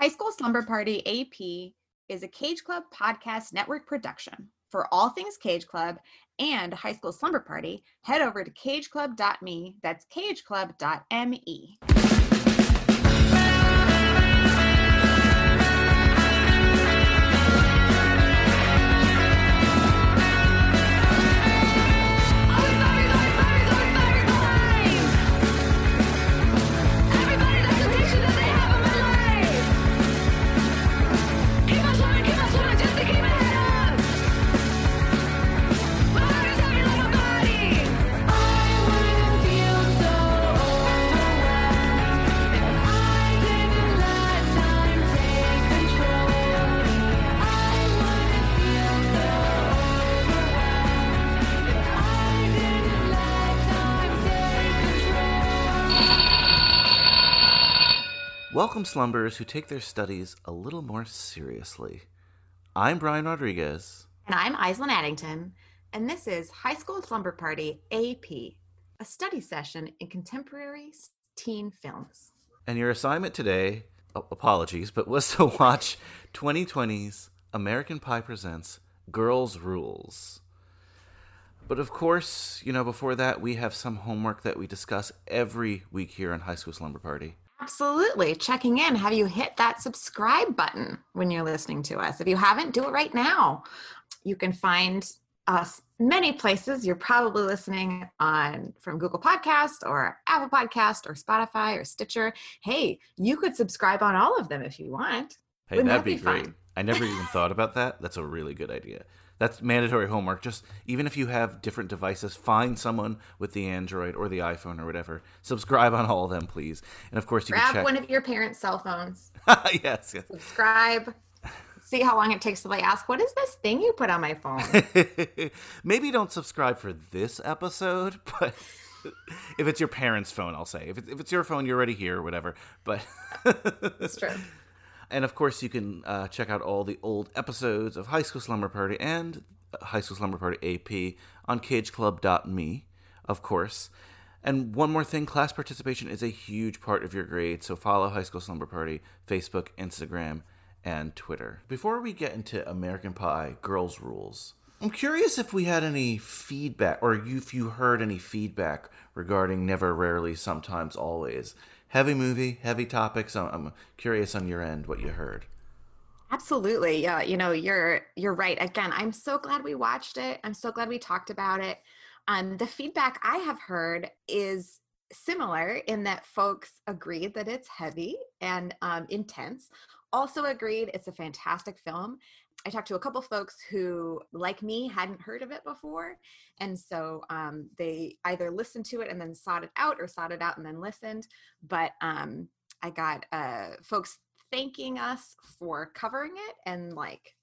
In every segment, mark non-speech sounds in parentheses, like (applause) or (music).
High School Slumber Party AP is a Cage Club podcast network production. For all things Cage Club and High School Slumber Party, head over to cageclub.me. That's cageclub.me. Welcome, slumberers who take their studies a little more seriously. I'm Brian Rodriguez. And I'm Aislinn Addington. And this is High School Slumber Party AP, a study session in contemporary teen films. And your assignment today, apologies, but was (laughs) to watch 2020's American Pie Presents Girls Rules. But of course, you know, before that, we have some homework that we discuss every week here on High School Slumber Party. Absolutely. Checking in. Have you hit that subscribe button when you're listening to us? If you haven't, do it right now. You can find us many places. You're probably listening on from Google Podcast or Apple Podcast or Spotify or Stitcher. Hey, you could subscribe on all of them if you want. Hey, Wouldn't that'd that be, be great. I never even thought about that. That's a really good idea. That's mandatory homework. Just even if you have different devices, find someone with the Android or the iPhone or whatever. Subscribe on all of them, please. And of course, you grab can check... one of your parents' cell phones. (laughs) yes, yes. Subscribe. See how long it takes till they ask, "What is this thing you put on my phone?" (laughs) Maybe don't subscribe for this episode, (laughs) but if it's your parents' phone, I'll say. If it's, if it's your phone, you're already here, or whatever. But that's true. And of course, you can uh, check out all the old episodes of High School Slumber Party and High School Slumber Party AP on cageclub.me, of course. And one more thing class participation is a huge part of your grade, so follow High School Slumber Party, Facebook, Instagram, and Twitter. Before we get into American Pie Girls Rules, I'm curious if we had any feedback, or if you heard any feedback regarding Never, Rarely, Sometimes, Always heavy movie, heavy topics. I'm, I'm curious on your end what you heard. Absolutely. Yeah, you know, you're you're right. Again, I'm so glad we watched it. I'm so glad we talked about it. Um, the feedback I have heard is similar in that folks agreed that it's heavy and um, intense. Also agreed it's a fantastic film. I talked to a couple folks who, like me, hadn't heard of it before. And so um, they either listened to it and then sought it out or sought it out and then listened. But um, I got uh, folks thanking us for covering it and like,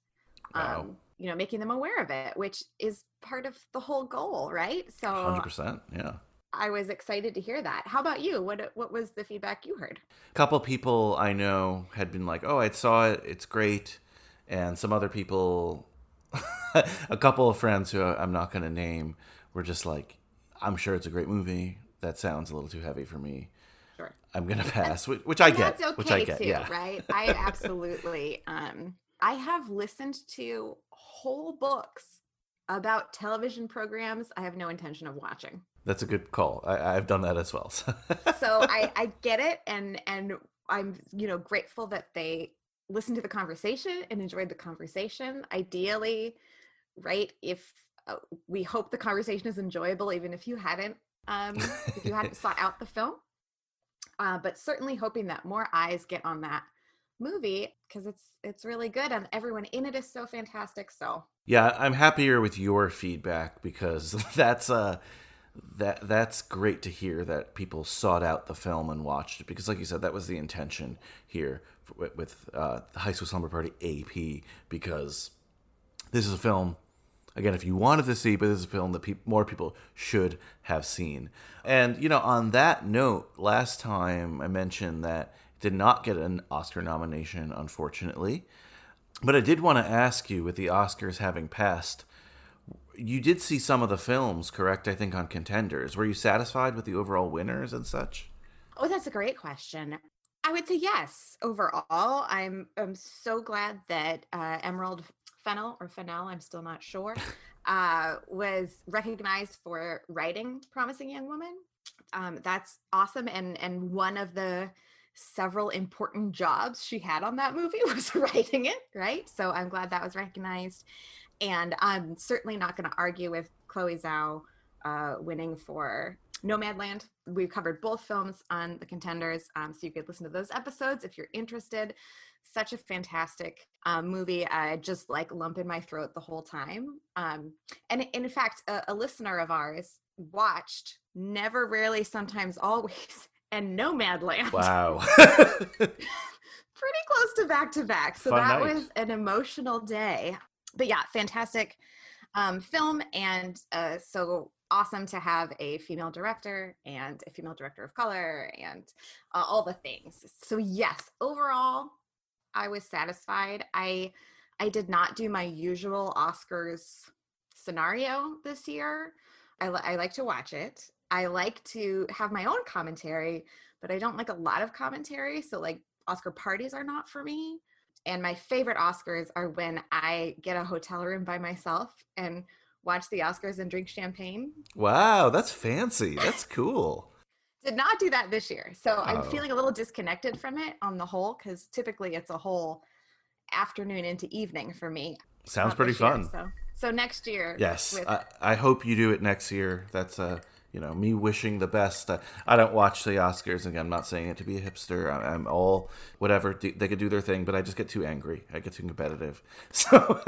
wow. um, you know, making them aware of it, which is part of the whole goal, right? So 100%. Yeah. I was excited to hear that. How about you? What what was the feedback you heard? A couple people I know had been like, "Oh, I saw it. It's great." And some other people, (laughs) a couple of friends who I'm not going to name, were just like, "I'm sure it's a great movie. That sounds a little too heavy for me." Sure. I'm gonna pass, which, which I get. Okay which I get, too, yeah. right? I absolutely. um, I have listened to whole books about television programs I have no intention of watching. That's a good call. I, have done that as well. So, so I, (laughs) I get it, and and I'm you know grateful that they listened to the conversation and enjoyed the conversation. Ideally, right? If uh, we hope the conversation is enjoyable, even if you hadn't, um, if you hadn't (laughs) sought out the film. Uh, but certainly hoping that more eyes get on that movie because it's it's really good and everyone in it is so fantastic. So yeah, I'm happier with your feedback because (laughs) that's uh that that's great to hear that people sought out the film and watched it because like you said that was the intention here with, with uh, the high school slumber party ap because this is a film again if you wanted to see but this is a film that pe- more people should have seen and you know on that note last time i mentioned that it did not get an oscar nomination unfortunately but i did want to ask you with the oscars having passed you did see some of the films, correct? I think on contenders. Were you satisfied with the overall winners and such? Oh, that's a great question. I would say yes. Overall, I'm I'm so glad that uh, Emerald Fennell or Fennell, I'm still not sure, (laughs) uh, was recognized for writing "Promising Young Woman." Um, that's awesome, and and one of the several important jobs she had on that movie (laughs) was writing it, right? So I'm glad that was recognized, and I'm certainly not going to argue with Chloe Zhao uh, winning for Nomadland. We've covered both films on the contenders, um, so you could listen to those episodes if you're interested. Such a fantastic um, movie. I just like lump in my throat the whole time. Um, and, and in fact, a, a listener of ours watched Never, Rarely, Sometimes, Always (laughs) and Nomadland. Wow. (laughs) Pretty close to back to back. So Fun that night. was an emotional day. But yeah, fantastic um, film. And uh, so awesome to have a female director and a female director of color and uh, all the things. So yes, overall, I was satisfied. I I did not do my usual Oscars scenario this year. I, I like to watch it. I like to have my own commentary, but I don't like a lot of commentary. So like Oscar parties are not for me. And my favorite Oscars are when I get a hotel room by myself and watch the Oscars and drink champagne. Wow, that's fancy. That's cool. (laughs) Did not do that this year. So oh. I'm feeling a little disconnected from it on the whole because typically it's a whole afternoon into evening for me. Sounds pretty fun. Year, so. so next year. Yes. With... I, I hope you do it next year. That's uh you know me wishing the best. Uh, I don't watch the Oscars again. I'm not saying it to be a hipster. I, am all whatever they could do their thing, but I just get too angry. I get too competitive. (laughs) So,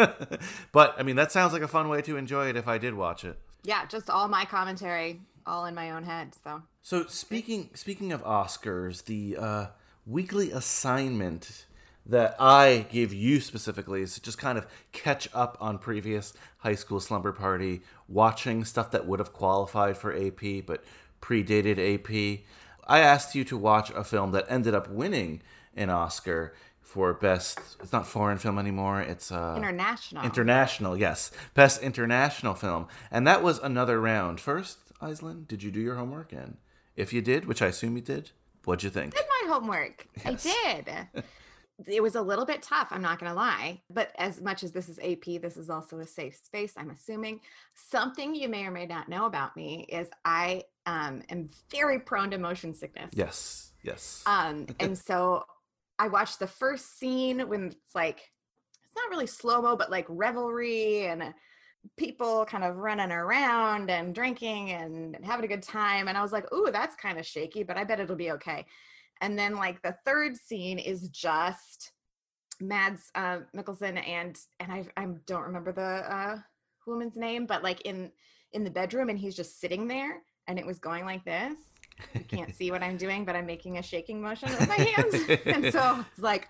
but I mean that sounds like a fun way to enjoy it if I did watch it. Yeah, just all my commentary, all in my own head. So. So speaking speaking of Oscars, the uh, weekly assignment that I give you specifically is to just kind of catch up on previous high school slumber party, watching stuff that would have qualified for AP but predated AP. I asked you to watch a film that ended up winning an Oscar for best it's not foreign film anymore it's uh international. International yes. Best international film. And that was another round. First Aislinn, did you do your homework? And if you did which i assume you did what'd you think? I did my homework. Yes. i did (laughs) it was a little bit tough i'm not going to lie but as much as this is ap this is also a safe space i'm assuming. Something you may or may not know about me is i um, am very prone to motion sickness. Yes yes. Um, (laughs) and so i watched the first scene when it's like it's not really slow mo but like revelry and people kind of running around and drinking and having a good time and i was like ooh that's kind of shaky but i bet it'll be okay and then like the third scene is just Mads uh, Mikkelsen and and I I don't remember the uh, woman's name, but like in in the bedroom, and he's just sitting there, and it was going like this. You can't (laughs) see what I'm doing, but I'm making a shaking motion with my hands, and so it's like,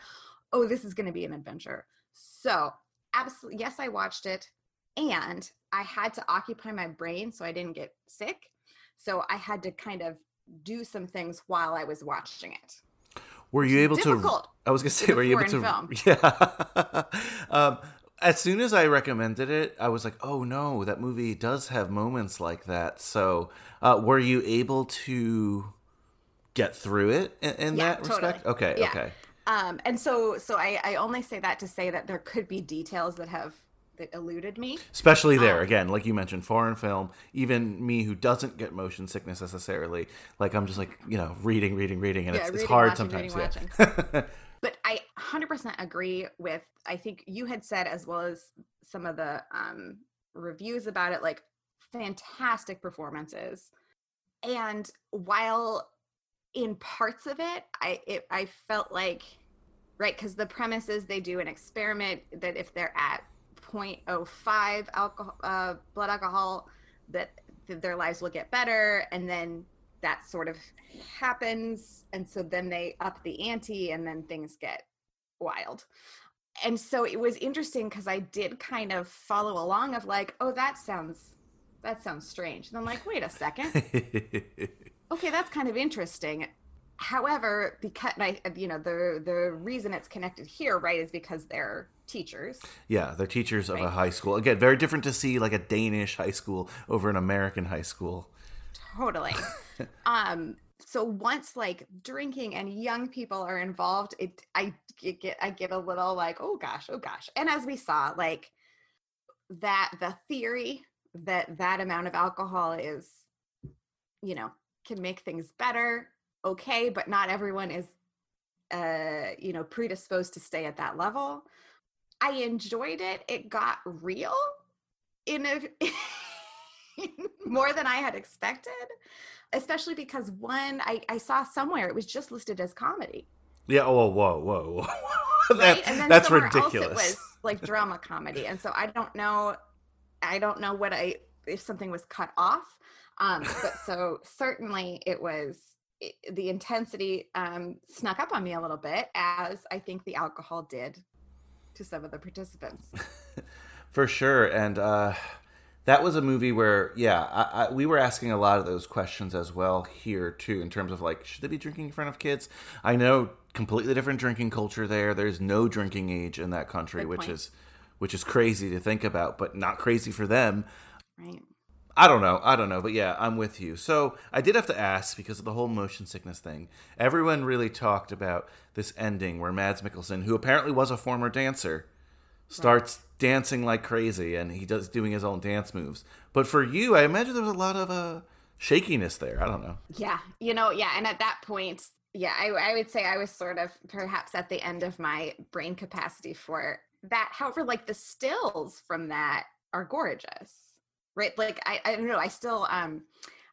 oh, this is going to be an adventure. So absolutely, yes, I watched it, and I had to occupy my brain so I didn't get sick. So I had to kind of do some things while I was watching it. Were you able Difficult to? I was gonna say, were you able to? Film. (laughs) Yeah. um, as soon as I recommended it, I was like, "Oh no, that movie does have moments like that." So, uh, were you able to get through it in, in yeah, that totally. respect? Okay, yeah. okay. Um, and so, so I, I only say that to say that there could be details that have that eluded me. Especially there, um, again, like you mentioned, foreign film. Even me, who doesn't get motion sickness necessarily, like I'm just like you know reading, reading, reading, and yeah, it's, reading, it's, hard watching, sometimes. Reading, yeah. (laughs) but I 100% agree with. I think you had said as well as some of the um, reviews about it, like fantastic performances, and while in parts of it, I it, I felt like right because the premise is they do an experiment that if they're at 0.05 alcohol, uh, blood alcohol, that, that their lives will get better. And then that sort of happens. And so then they up the ante and then things get wild. And so it was interesting because I did kind of follow along of like, oh, that sounds that sounds strange. And I'm like, wait a second. (laughs) okay, that's kind of interesting. However, because I, you know, the the reason it's connected here, right, is because they're teachers. Yeah, they're teachers right. of a high school. Again, very different to see like a Danish high school over an American high school. Totally. (laughs) um, so once like drinking and young people are involved it i get i get a little like oh gosh oh gosh and as we saw like that the theory that that amount of alcohol is you know can make things better okay but not everyone is uh you know predisposed to stay at that level. I enjoyed it. It got real in a (laughs) more than i had expected especially because one I, I saw somewhere it was just listed as comedy. Yeah oh whoa whoa whoa. (laughs) That, that's ridiculous else it was like drama comedy. And so i don't know i don't know what i if something was cut off um but so certainly it was it, the intensity um snuck up on me a little bit as i think the alcohol did to some of the participants. (laughs) For sure and uh that was a movie where yeah I, I, we were asking a lot of those questions as well here too in terms of like should they be drinking in front of kids? I know completely different drinking culture there. There's no drinking age in that country which is which is crazy to think about but not crazy for them. Right I don't know. I don't know. But yeah, I'm with you. So I did have to ask because of the whole motion sickness thing. Everyone really talked about this ending where Mads Mikkelsen, who apparently was a former dancer, starts right. dancing like crazy and he does doing his own dance moves. But for you, I imagine there was a lot of uh, shakiness there. I don't know. Yeah, you know, yeah, and at that point, yeah, I, I would say I was sort of perhaps at the end of my brain capacity for that. However, like the stills from that are gorgeous, right? Like I, I don't know, I still um.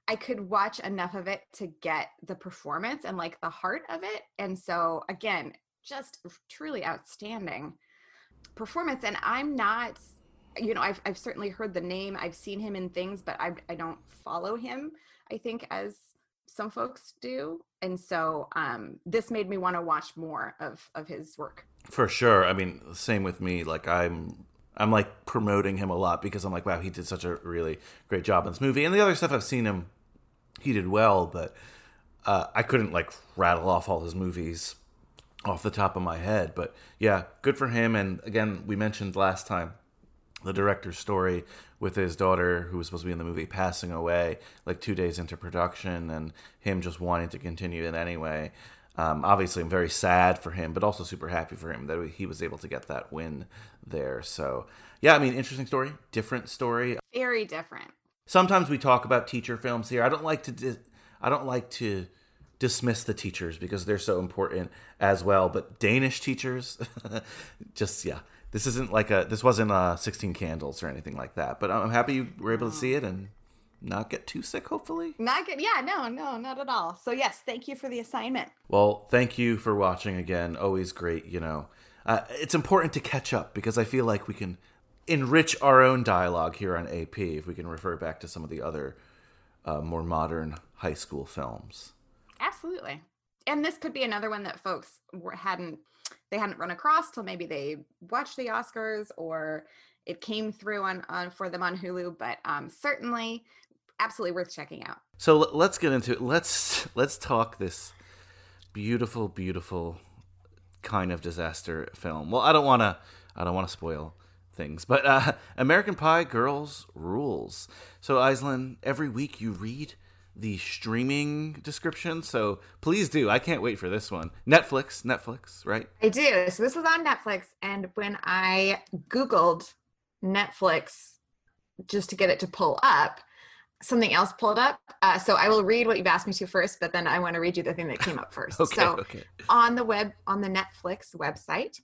I could watch enough of it to get the performance and like the heart of it. And so again, just truly outstanding performance and i'm not you know I've, I've certainly heard the name i've seen him in things but I, I don't follow him i think as some folks do and so um, this made me want to watch more of of his work for sure i mean same with me like i'm i'm like promoting him a lot because i'm like wow he did such a really great job in this movie and the other stuff i've seen him he did well but uh, i couldn't like rattle off all his movies off the top of my head. But yeah, good for him. And again, we mentioned last time the director's story with his daughter, who was supposed to be in the movie, passing away like two days into production, and him just wanting to continue it anyway. Um, obviously, I'm very sad for him, but also super happy for him that he was able to get that win there. So, yeah, I mean, interesting story, different story, very different. Sometimes we talk about teacher films here. I don't like to. Di- I don't like to dismiss the teachers because they're so important as well. But Danish teachers, (laughs) just yeah, this isn't like a this wasn't uh 16 candles or anything like that. But I'm happy you were able to see it and not get too sick hopefully not get yeah no no not at all so yes thank you for the assignment well thank you for watching again always great you know uh, it's important to catch up because i feel like we can enrich our own dialogue here on ap if we can refer back to some of the other uh, more modern high school films Absolutely. And this could be another one that folks hadn't they hadn't run across till maybe they watched the Oscars or it came through on, on for them on Hulu, but um, certainly absolutely worth checking out. So let's get into it. Let's let's talk this beautiful, beautiful kind of disaster film. Well, I don't want to I don't want to spoil things, but uh, (laughs) American Pie Girls Rules. So, Aislinn, every week you read the streaming description. So please do. I can't wait for this one. Netflix, Netflix, right? I do. So this was on Netflix. And when I Googled Netflix just to get it to pull up, something else pulled up. Uh, so I will read what you've asked me to first, but then I want to read you the thing that came up (laughs) first. okay, so okay. on the web, on the Netflix website,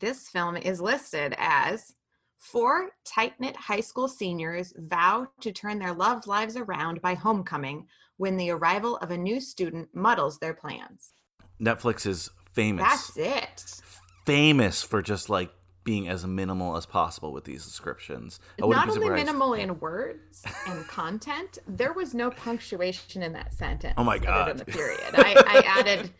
this film is listed as Four tight knit high school seniors vow to turn their loved lives around by homecoming when the arrival of a new student muddles their plans. Netflix is famous. That's it. Famous for just like being as minimal as possible with these descriptions. Not only minimal in words and content, there was no punctuation in that sentence. Oh my god! In the period, I, I added,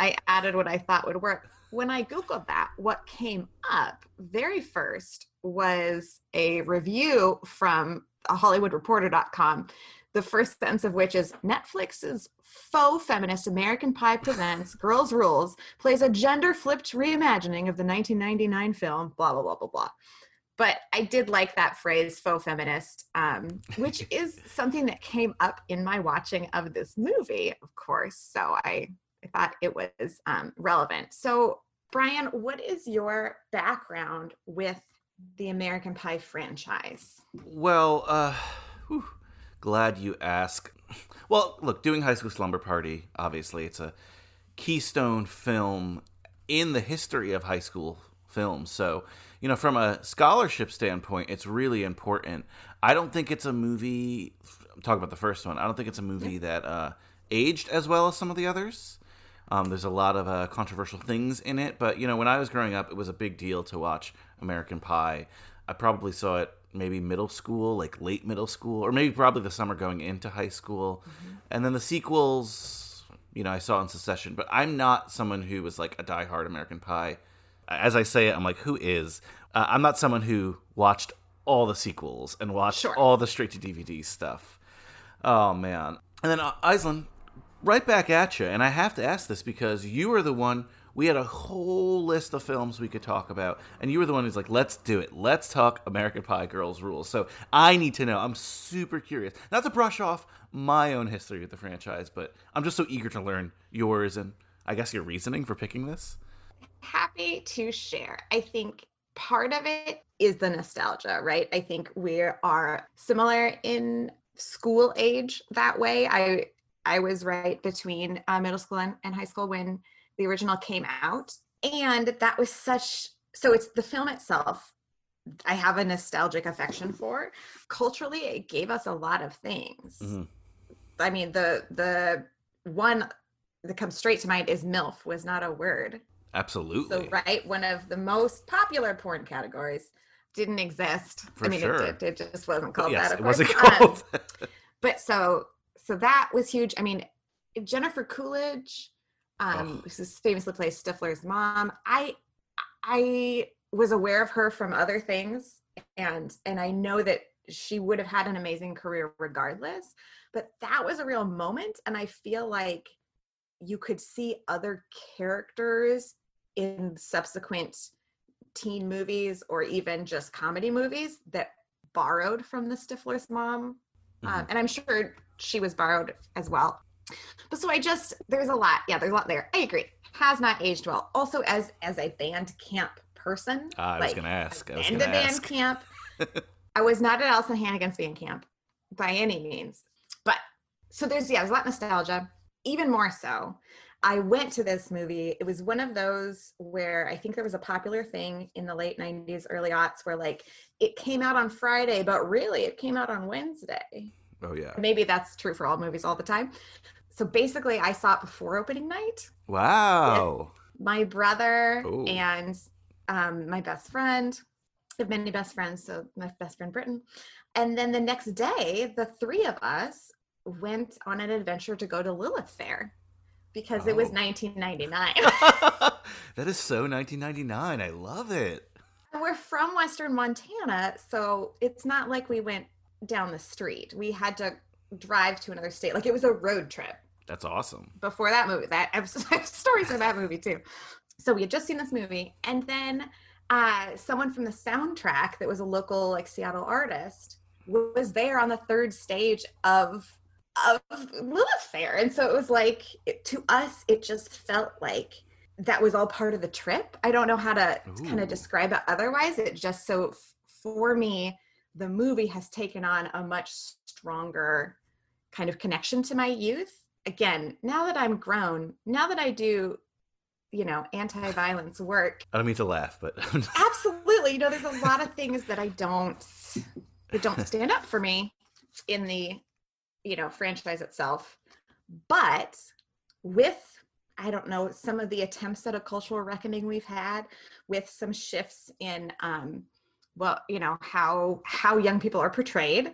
I added what I thought would work. When I googled that, what came up very first was a review from hollywoodreporter.com the first sentence of which is Netflix's faux feminist American Pie presents Girls Rules plays a gender flipped reimagining of the 1999 film, blah, blah, blah, blah, blah. but I did like that phrase faux feminist, um, which (laughs) is something that came up in my watching of this movie, of course. So I, I thought it was um, relevant. So, Brian, what is your background with the American Pie franchise? Well, uh, whew, glad you ask. Well, look, doing High School Slumber Party, obviously, it's a keystone film in the history of high school films. So, you know, from a scholarship standpoint, it's really important. I don't think it's a movie. I'm talking about the first one. I don't think it's a movie that uh, aged as well as some of the others. Um, there's a lot of uh, controversial things in it, but you know, when I was growing up, it was a big deal to watch American Pie. I probably saw it maybe middle school, like late middle school, or maybe probably the summer going into high school. Mm-hmm. And then the sequels, you know, I saw in succession, but I'm not someone who was like a diehard American Pie. As I say it, I'm like, who is? Uh, I'm not someone who watched all the sequels and watched sure. all the straight to DVD stuff. Oh, man. And then, uh, Aislinn, right back at you. And I have to ask this because you were the one we had a whole list of films we could talk about, and you were the one who's like, "Let's do it. Let's talk American Pie Girls Rules." So I need to know. I'm super curious. Not to brush off my own history with the franchise, but I'm just so eager to learn yours and I guess your reasoning for picking this. Happy to share. I think part of it is the nostalgia, right? I think we are similar in school age that way. I I was right between uh, middle school and, and high school when the original came out. And that was such so it's the film itself I have a nostalgic affection for. Culturally, it gave us a lot of things. Mm-hmm. I mean, the the one that comes straight to mind is MILF was not a word. Absolutely. So right, one of the most popular porn categories didn't exist. For I mean, sure. it, it, it just wasn't called yes, that. it wasn't (laughs) called. Um, but so so that was huge. I mean, Jennifer Coolidge um, oh. this famously plays Stifler's mom. I I was aware of her from other things, and and I know that she would have had an amazing career regardless. But that was a real moment, and I feel like you could see other characters in subsequent teen movies or even just comedy movies that borrowed from the Stifler's mom. Um, mm-hmm. Um, and I'm sure she was borrowed as well. But so I just there's a lot. Yeah, there's a lot there. I agree. Has not aged well. Also, as as a band camp person, uh, I like, was gonna ask. I was gonna band ask. camp. (laughs) I was not at Alyson Hannigan's band camp by any means. But so there's yeah, there's a lot of nostalgia. Even more so, I went to this movie. It was one of those where I think there was a popular thing in the late 90s, early aughts where like it came out on Friday, but really it came out on Wednesday. Oh yeah. Maybe that's true for all movies all the time. So basically, I saw it before opening night. Wow. (laughs) My brother Ooh. and um, my best friend. I have many best friends, so my best friend Britton. And then the next day, the three of us went on an adventure to go to Lilith Fair because oh. it was 1999. (laughs) (laughs) that is so 1999. I love it. We're from Western Montana, so it's not like we went down the street. We had to drive to another state. Like it was a road trip. That's awesome. Before that movie, that (laughs) I have, stories for that movie too. So we had just seen this movie, and then uh, someone from the soundtrack that was a local like Seattle artist was there on the third stage of of Lilith Fair, and so it was like it, to us, it just felt like that was all part of the trip. I don't know how to kind of describe it otherwise. It just so for me the movie has taken on a much stronger kind of connection to my youth. Again, now that I'm grown, now that I do, you know, anti-violence work. I don't mean to laugh, but (laughs) absolutely, you know, there's a lot of things that I don't that don't stand up for me in the, you know, franchise itself. But with I don't know, some of the attempts at a cultural reckoning we've had with some shifts in um, well you know how how young people are portrayed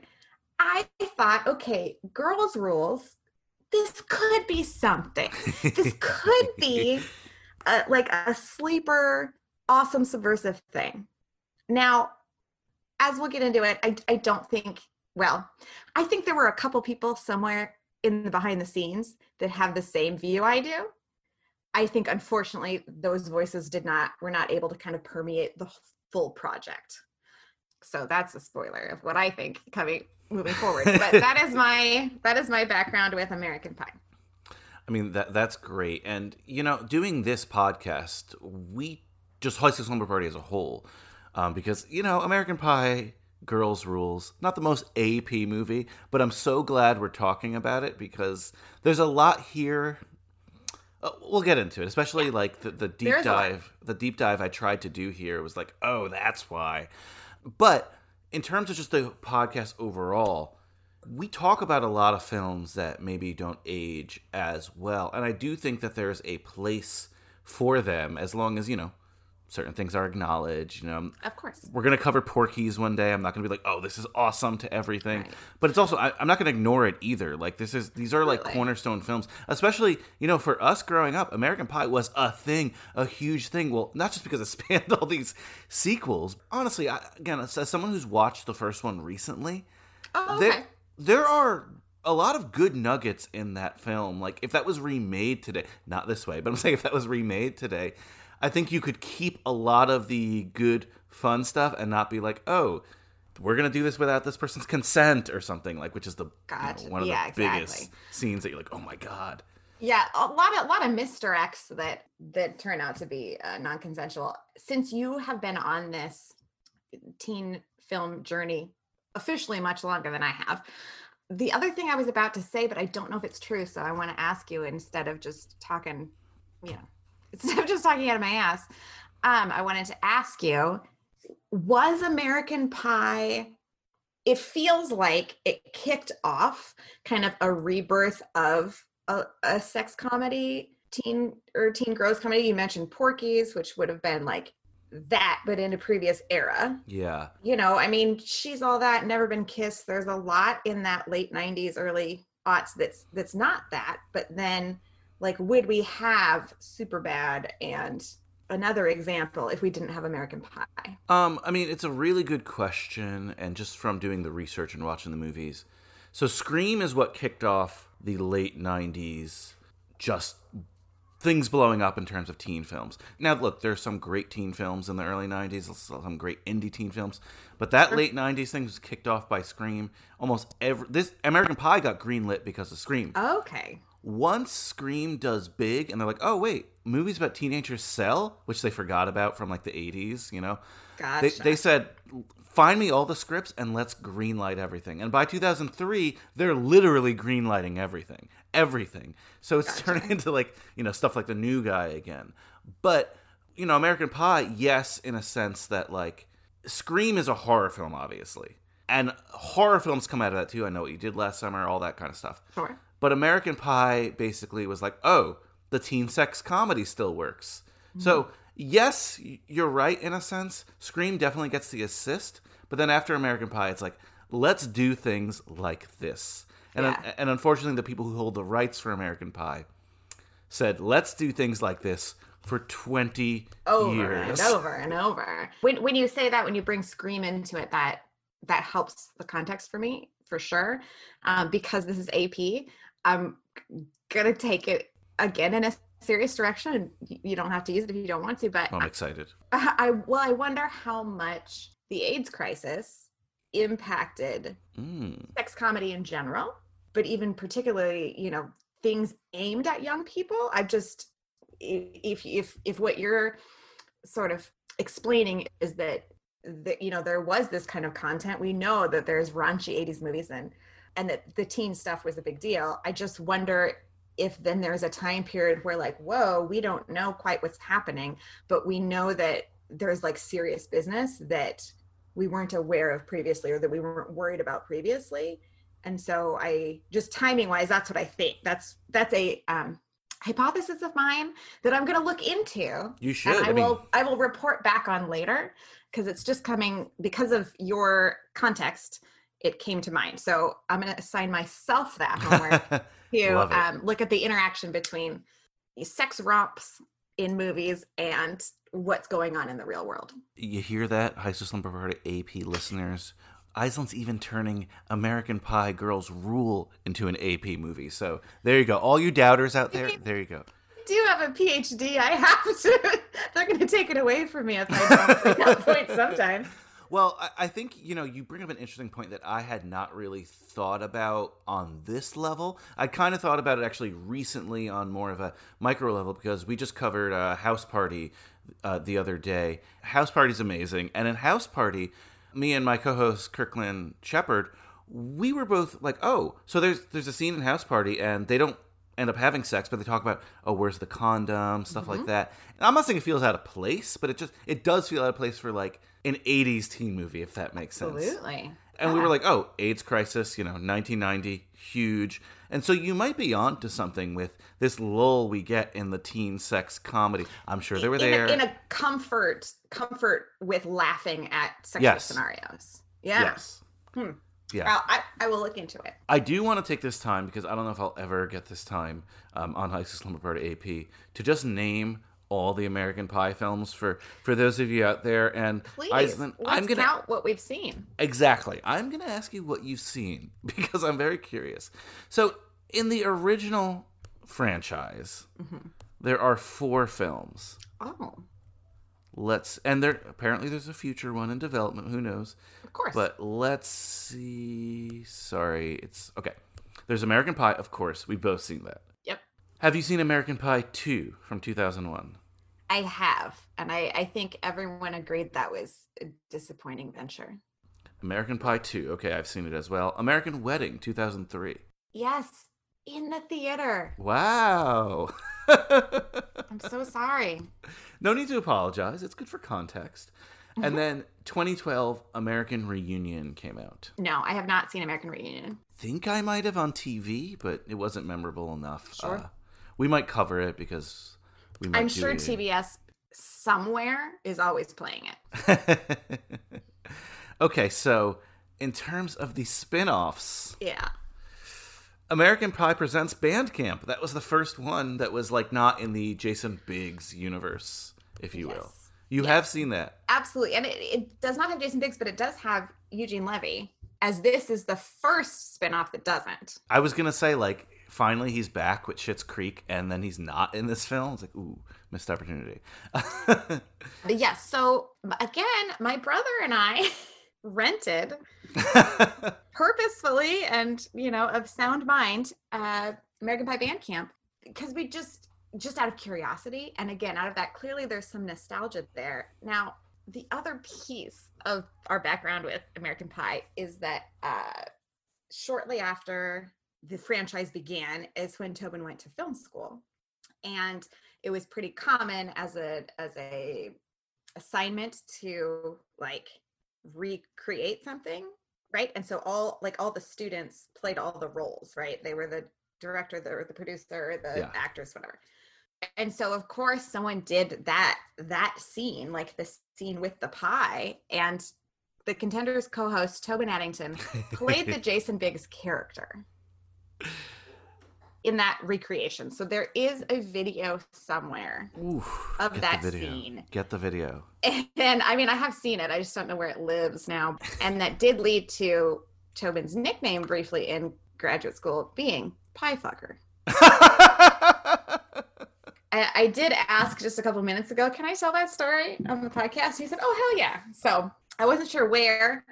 i thought okay girls rules this could be something. This (laughs) could be a, like a sleeper awesome subversive thing. Now as we'll get into it I, I don't think well i think there were a couple people somewhere in the behind the scenes that have the same view i do. I think unfortunately those voices did not were not able to kind of permeate the full project So that's a spoiler of what I think coming moving forward. (laughs) But that is my that is my background with American Pie. I mean that that's great, and you know, doing this podcast, we just High School Slumber Party as a whole, um, because you know, American Pie, Girls Rules, not the most AP movie, but I'm so glad we're talking about it because there's a lot here. Uh, we'll get into it, especially like the, the deep dive. The deep dive I tried to do here was like, oh, that's why. But in terms of just the podcast overall, we talk about a lot of films that maybe don't age as well. And I do think that there's a place for them as long as, you know, certain things are acknowledged. You know, of course, we're gonna cover Porky's one day. I'm not gonna be like, oh, this is awesome to everything, right. but it's also I, am not gonna ignore it either. Like this is these are like cornerstone films, especially you know for us growing up, American Pie was a thing, a huge thing. Well, not just because it (laughs) spanned all these sequels. Honestly, I, again, as someone who's watched the first one recently, oh, okay there are a lot of good nuggets in that film. Like if that was remade today, not this way, but I'm saying if that was remade today, I think you could keep a lot of the good fun stuff and not be like, oh, we're gonna do this without this person's (laughs) consent or something like, which is the gotcha. you know, one of yeah, the exactly. biggest scenes that you're like, oh my god. Yeah, a lot of a lot of misdirects that that turn out to be uh, non-consensual. Since you have been on this teen film journey officially much longer than I have. The other thing I was about to say, but I don't know if it's true, so I want to ask you instead of just talking, you know, instead of just talking out of my ass. Um, I wanted to ask you, was American Pie? It feels like it kicked off kind of a rebirth of a, a sex comedy teen or teen girls comedy. You mentioned Porky's, which would have been like that but in a previous era yeah you know i mean she's all that never been kissed there's a lot in that late 90s early aughts that's that's not that but then like would we have super bad and another example if we didn't have american pie um i mean it's a really good question and just from doing the research and watching the movies so scream is what kicked off the late 90s just things blowing up in terms of teen films. Now, look, there's some great teen films in the early 90s, some great indie teen films, but that late 90s thing was kicked off by Scream. Almost every this American Pie got greenlit because of Scream. Okay. Once Scream does big and they're like, "Oh, wait, movies about teenagers sell," which they forgot about from like the 80s, you know. Gotcha. They, they said, find me all the scripts and let's greenlight everything. And by 2003, they're literally greenlighting everything, everything. So it's gotcha. turning into like you know stuff like the new guy again. But you know, American Pie, yes, in a sense that like Scream is a horror film, obviously, and horror films come out of that too. I know what you did last summer, all that kind of stuff. Sure. But American Pie basically was like, oh, the teen sex comedy still works. Mm-hmm. So yes, you're right in a sense. Scream definitely gets the assist, but then after American Pie, it's like let's do things like this. And yeah. and unfortunately, the people who hold the rights for American Pie said let's do things like this for 20 over years. and over and over. When when you say that, when you bring Scream into it, that that helps the context for me for sure. Um, because this is AP, I'm gonna take it again in a serious direction you don't have to use it if you don't want to but i'm excited I, (laughs) I well i wonder how much the aids crisis impacted mm. sex comedy in general but even particularly you know things aimed at young people i just if if if what you're sort of explaining is that that you know there was this kind of content we know that there's raunchy 80s movies and and that the teen stuff was a big deal. I just wonder if then there's a time period where like whoa we don't know quite what's happening but we know that there's like serious business that we weren't aware of previously or that we weren't worried about previously. And so i just timing wise that's what i think. That's that's a um hypothesis of mine that i'm going to look into. You should. I, I will mean... i will report back on later because it's just coming because of your context it came to mind so i'm going to assign myself that homework (laughs) to um, look at the interaction between sex romps in movies and what's going on in the real world. You hear that, High School Slumber Party AP listeners? Aislinn's even turning American Pie Girls Rule into an AP movie. So there you go. All you doubters out there, (laughs) there you go. I do have a PhD. I have to. (laughs) They're going to take it away from me if I don't bring up points sometime. Well, I, I think you know you bring up an interesting point that I had not really thought about on this level. I kind of thought about it actually recently on more of a micro level because we just covered a house party uh, the other day. House Party's amazing, and in House Party, me and my co-host Kirkland Shepard, we were both like, "Oh, so there's there's a scene in House Party, and they don't end up having sex, but they talk about, oh, where's the condom, stuff Mm-hmm. like that. And I'm not saying it feels out of place, but it just it does feel out of place for like an '80s teen movie, if that makes sense. Absolutely. And we were like, oh, AIDS crisis, you know, 1990, huge. And so you might be onto something with this lull we get in the teen sex comedy. I'm sure they were in there. A, in a comfort, comfort with laughing at sexual Yes. scenarios. Yeah. Yes. Hmm. Yeah. Well, I, I will look into it. I do want to take this time because I don't know if I'll ever get this time um, on High School Slumber Party AP to just name all the American Pie films for for those of you out there. And Please, let's I'm gonna count what we've seen. exactly. I'm gonna ask you what you've seen (laughs) because I'm very curious. So in the original franchise, Mm-hmm. there are four films. Oh, Let's and there apparently there's a future one in development. Who knows? of course. But let's see. Sorry, it's okay. There's American Pie, of course. We've both seen that. Have you seen American Pie 2 from 2001? I have, and I, I think everyone agreed that was a disappointing venture. American Pie 2. Okay, I've seen it as well. American Wedding 2003. Yes, in the theater. Wow. (laughs) I'm so sorry. no need to apologize. It's good for context. Mm-hmm. And then 2012 American Reunion came out. No, I have not seen American Reunion. Think I might have on TV, but it wasn't memorable enough. Sure. Uh, we might cover it because we might I'm sure a- TBS somewhere is always playing it. (laughs) okay, so in terms of the spin-offs, Yeah. American Pie presents Bandcamp. That was the first one that was like not in the Jason Biggs universe, if you will. Yes. You have seen that. Absolutely. And it, it does not have Jason Biggs, but it does have Eugene Levy, as this is the first spinoff that doesn't. I was gonna say like finally he's back with Schitt's Creek, and then he's not in this film. It's like ooh, missed opportunity. (laughs) Yes, so again, my brother and I (laughs) rented (laughs) purposefully and you know of sound mind uh american pie band camp because we just just out of curiosity and again out of that clearly there's some nostalgia there now the other piece of our background with american pie is that uh shortly after the franchise began is when tobin went to film school. And it was pretty common as a as a assignment to like recreate something right? And so all like all the students played all the roles right? They were the director the, the producer the Yeah. actors whatever. And so of course someone did that that scene like the scene with the pie and the contenders co-host tobin addington played the (laughs) jason biggs character in that recreation so there is a video somewhere Of that scene. Get the video. and I mean, I have seen it. I just don't know where it lives now. And that did lead to Tobin's nickname briefly in graduate school being Pie Fucker. (laughs) I, I did ask just a couple minutes ago, can I tell that story on the podcast? He said, oh, hell yeah. So I wasn't sure where,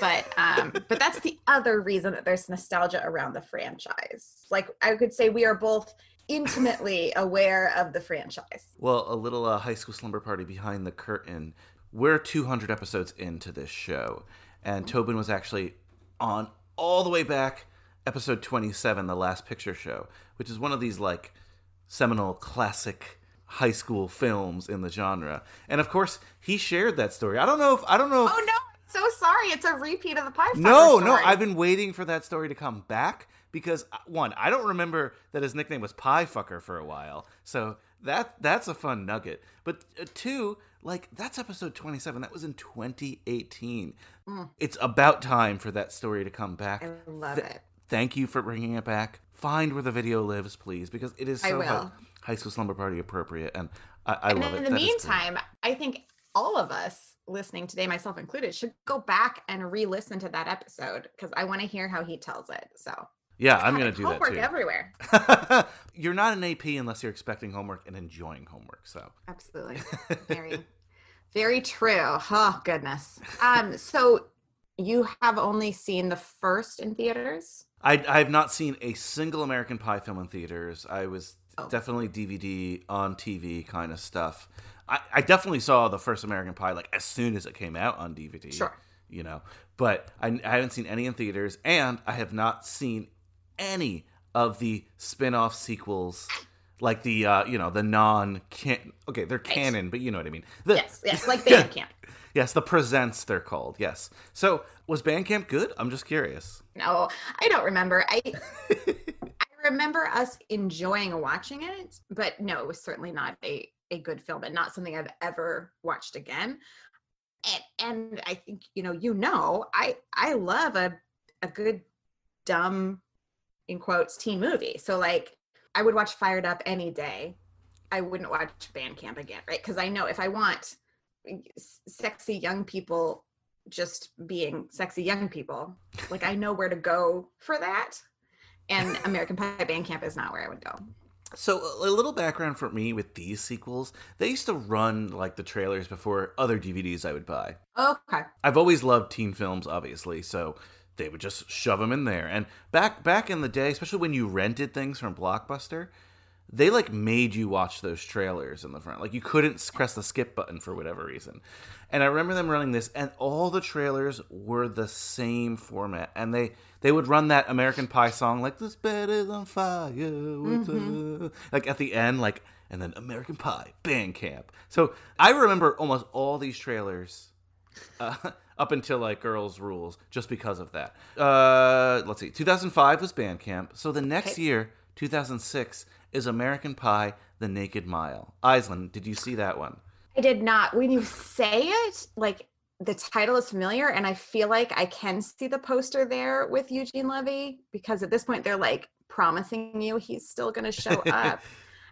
but um, (laughs) but that's the other reason that there's nostalgia around the franchise. Like I could say we are both intimately (laughs) aware of the franchise. Well, a little uh, high school slumber party behind the curtain. We're 200 episodes into this show, and Tobin was actually on all the way back, episode 27, the last picture show, which is one of these like seminal classic high school films in the genre. And of course, he shared that story. I don't know if I don't know. If, Oh no, so sorry. It's a repeat of the pie. Fucker no, no. I've been waiting for that story to come back because uh, one, I don't remember that his nickname was Pie Fucker for a while, so that that's a fun nugget. But uh, two, like that's episode twenty seven. That was in twenty eighteen. Mm. It's about time for that story to come back. I love Th- it. Thank you for bringing it back. Find where the video lives, please, because it is I so will. hi- high school slumber party appropriate, and I, I and love in the That meantime, I think all of us listening today, myself included, should go back and re-listen to that episode because I want to hear how he tells it. So yeah, I'm gonna do that homework too. everywhere. (laughs) you're not an AP unless you're expecting homework and enjoying homework. So Absolutely, (laughs) very, Very true. Oh goodness. Um, so you have only seen the first in theaters? I I have not seen a single American Pie film in theaters. I was oh. definitely DVD on TV kind of stuff. I, I definitely saw the first American Pie like as soon as it came out on DVD. Sure. You know, but I, I haven't seen any in theaters, and I have not seen any of the spin-off sequels like the uh you know the non can okay they're canon but you know what i mean the, yes yes (laughs) like bandcamp yes the presents they're called yes so was bandcamp good i'm just curious no i don't remember i i (laughs) remember us enjoying watching it but no it was certainly not a a good film and not something i've ever watched again and, and i think you know you know i i love a a good dumb in quotes teen movie. So like I would watch Fired Up any day. I wouldn't watch Band Camp again, right? Because I know if I want sexy young people just being sexy young people, like I know where to go for that. And American Pie Band Camp is not where I would go. So a little background for me with these sequels, they used to run like the trailers before other DVDs I would buy. Okay. I've always loved teen films, obviously, so they would just shove them in there. And back back in the day, especially when you rented things from Blockbuster, they like made you watch those trailers in the front. Like you couldn't press the skip button for whatever reason. And I remember them running this, and all the trailers were the same format. And they they would run that American Pie song like "This bed is on fire," mm-hmm. like at the end, like and then American Pie Band Camp. So I remember almost all these trailers. Uh, (laughs) up until like Girls Rules, just because of that. Uh, let's see, 2005 was Band Camp. So the next okay. year, 2006, is American Pie: The Naked Mile. Aislinn, did you see that one? I did not. When you say it, like the title is familiar, and I feel like I can see the poster there with Eugene Levy because at this point they're like promising you he's still going to show (laughs) up.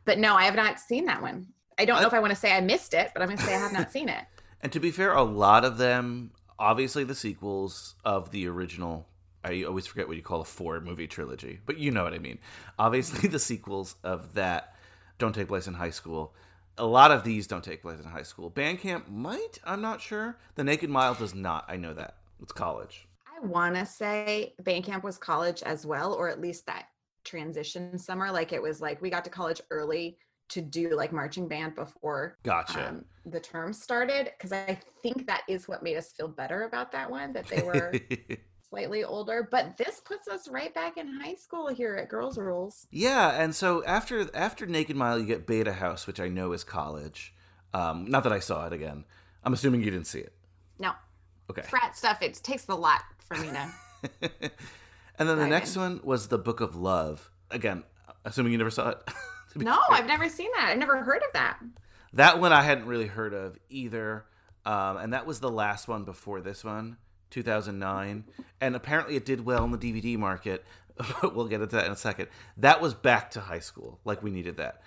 but no, I have not seen that one. I don't know if I want to say I missed it, but I'm going to say I have not seen it. And to be fair, a lot of them obviously the sequels of the original I always forget what you call a four movie trilogy, but you know what I mean. Obviously, (laughs) the sequels of that don't take place in high school. A lot of these don't take place in high school. Band Camp might, I'm not sure. The Naked Mile does not. I know that. It's college. I want to say Band Camp was college as well, or at least that transition summer. Like it was like we got to college early to do like marching band before gotcha um, the term started because i think that is what made us feel better about that one that they were (laughs) slightly older but this puts us right back in high school here at girls rules yeah and so after after naked mile you get beta house which i know is college um not that i saw it again i'm assuming you didn't see it no okay frat stuff it takes a lot for me to (laughs) and then the next in. one was the book of love again assuming you never saw it (laughs) no, fair. I've never seen that. I've never heard of that. That one I hadn't really heard of either. Um, and that was the last one before this one, 2009. And apparently it did well in the DVD market. (laughs) we'll get into that in a second. That was back to high school. Like we needed that.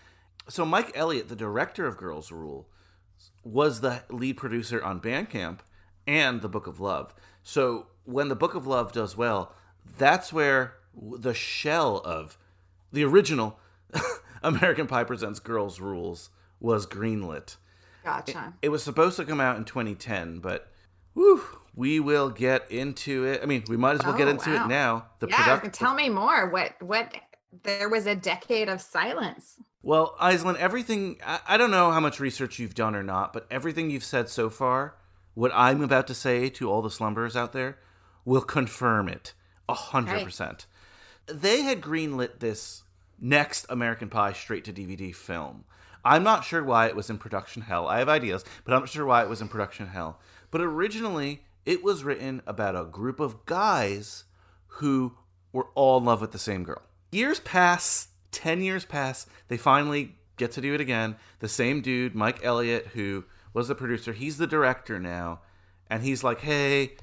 So Mike Elliott, the director of Girls Rule, was the lead producer on Band Camp and The Book of Love. So when The Book of Love does well, that's where the shell of the original (laughs) American Pie Presents Girls Rules was greenlit. Gotcha. It, it, was supposed to come out in 2010, but whew, we will get into it. I mean, we might as well oh, get into wow. it now. The yeah, product- tell me more. What what? There was a decade of silence. Well, Aislinn, everything. I, I don't know how much research you've done or not, but everything you've said so far, what I'm about to say to all the slumberers out there, will confirm it a hundred percent. They had greenlit this next American Pie straight to DVD film. I'm not sure why it was in production hell. I have ideas, but I'm not sure why it was in production hell. But originally, it was written about a group of guys who were all in love with the same girl. Years pass, 10 years pass, they finally get to do it again. The same dude, Mike Elliott, who was the producer, he's the director now. And he's like, hey,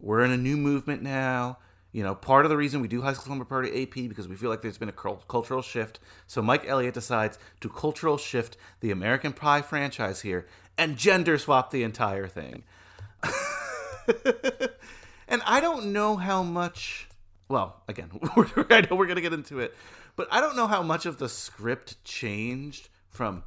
we're in a new movement now. You know, part of the reason we do High School Slumber Party AP because we feel like there's been a cultural shift. So Mike Elliott decides to cultural shift the American Pie franchise here and gender swap the entire thing. (laughs) and I don't know how much. Well, again, (laughs) I know we're going to get into it, but I don't know how much of the script changed from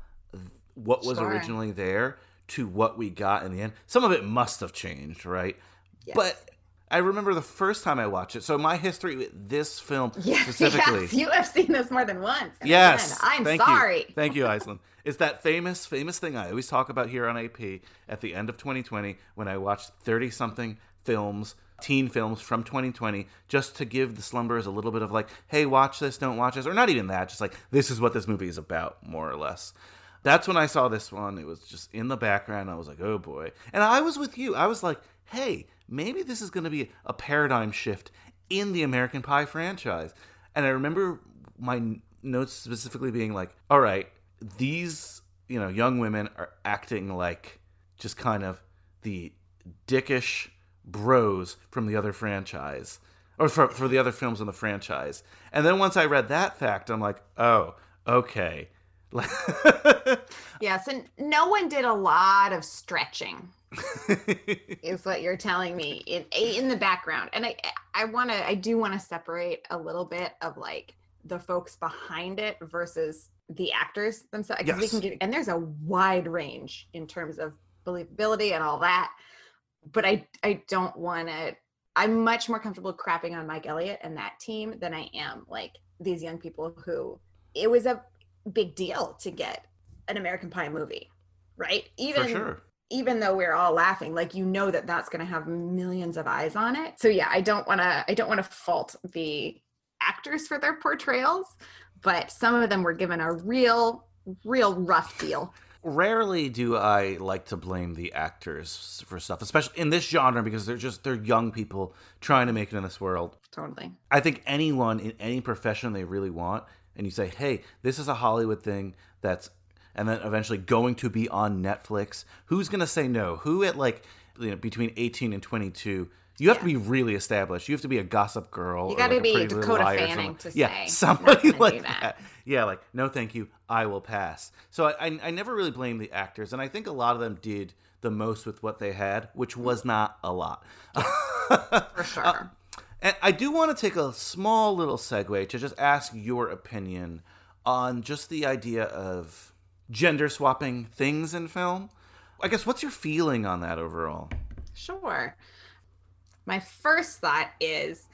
what was sure. originally there to what we got in the end. Some of it must have changed, right? Yes. But I remember the first time I watched it. So my history with this film (laughs) yes, specifically. Yes, you have seen this more than once. And Yes, again, I'm thank sorry. You. (laughs) Thank you, Aislinn. It's that famous, famous thing I always talk about here on AP at the end of 2020 when I watched 30 something films, teen films from 2020, just to give the slumbers a little bit of like, hey, watch this, don't watch this, or not even that, just like, this is what this movie is about, more or less. That's when I saw this one. It was just in the background. I was like, oh boy. And I was with you. I was like, hey, maybe this is going to be a paradigm shift in the American Pie franchise. And I remember my notes specifically being like, all right, these, you know, young women are acting like just kind of the dickish bros from the other franchise or for, for the other films in the franchise. And then once I read that fact, I'm like, oh, okay. (laughs) yes, and no one did a lot of stretching (laughs) is what you're telling me in in the background and i i want to i do want to separate a little bit of like the folks behind it versus the actors themselves because Yes. we can get and there's a wide range in terms of believability and all that but i i don't want to i'm much more comfortable crapping on mike elliott and that team than i am like these young people who it was a big deal to get an american pie movie right even for sure. Even though we're all laughing like you know that that's going to have millions of eyes on it. So yeah i don't want to i don't want to fault the actors for their portrayals but some of them were given a real real rough deal. Rarely do I like to blame the actors for stuff, especially in this genre because they're just they're young people trying to make it in this world. totally. I think anyone in any profession they really want, and you say, "Hey, this is a Hollywood thing that's," and then eventually going to be on Netflix. Who's gonna say no? Who at like you know between eighteen and twenty two? You have to be really established. You have to be a Gossip Girl. You like a be Dakota Fanning to yeah, say, (laughs) somebody like that. that." Yeah, like no, thank you. I will pass. So I, I, I never really blame the actors, and I think a lot of them did the most with what they had, which was not a lot. (laughs) for sure Uh, and I do want to take a small little segue to just ask your opinion on just the idea of gender swapping things in film. I guess what's your feeling on that overall? Sure. My first thought is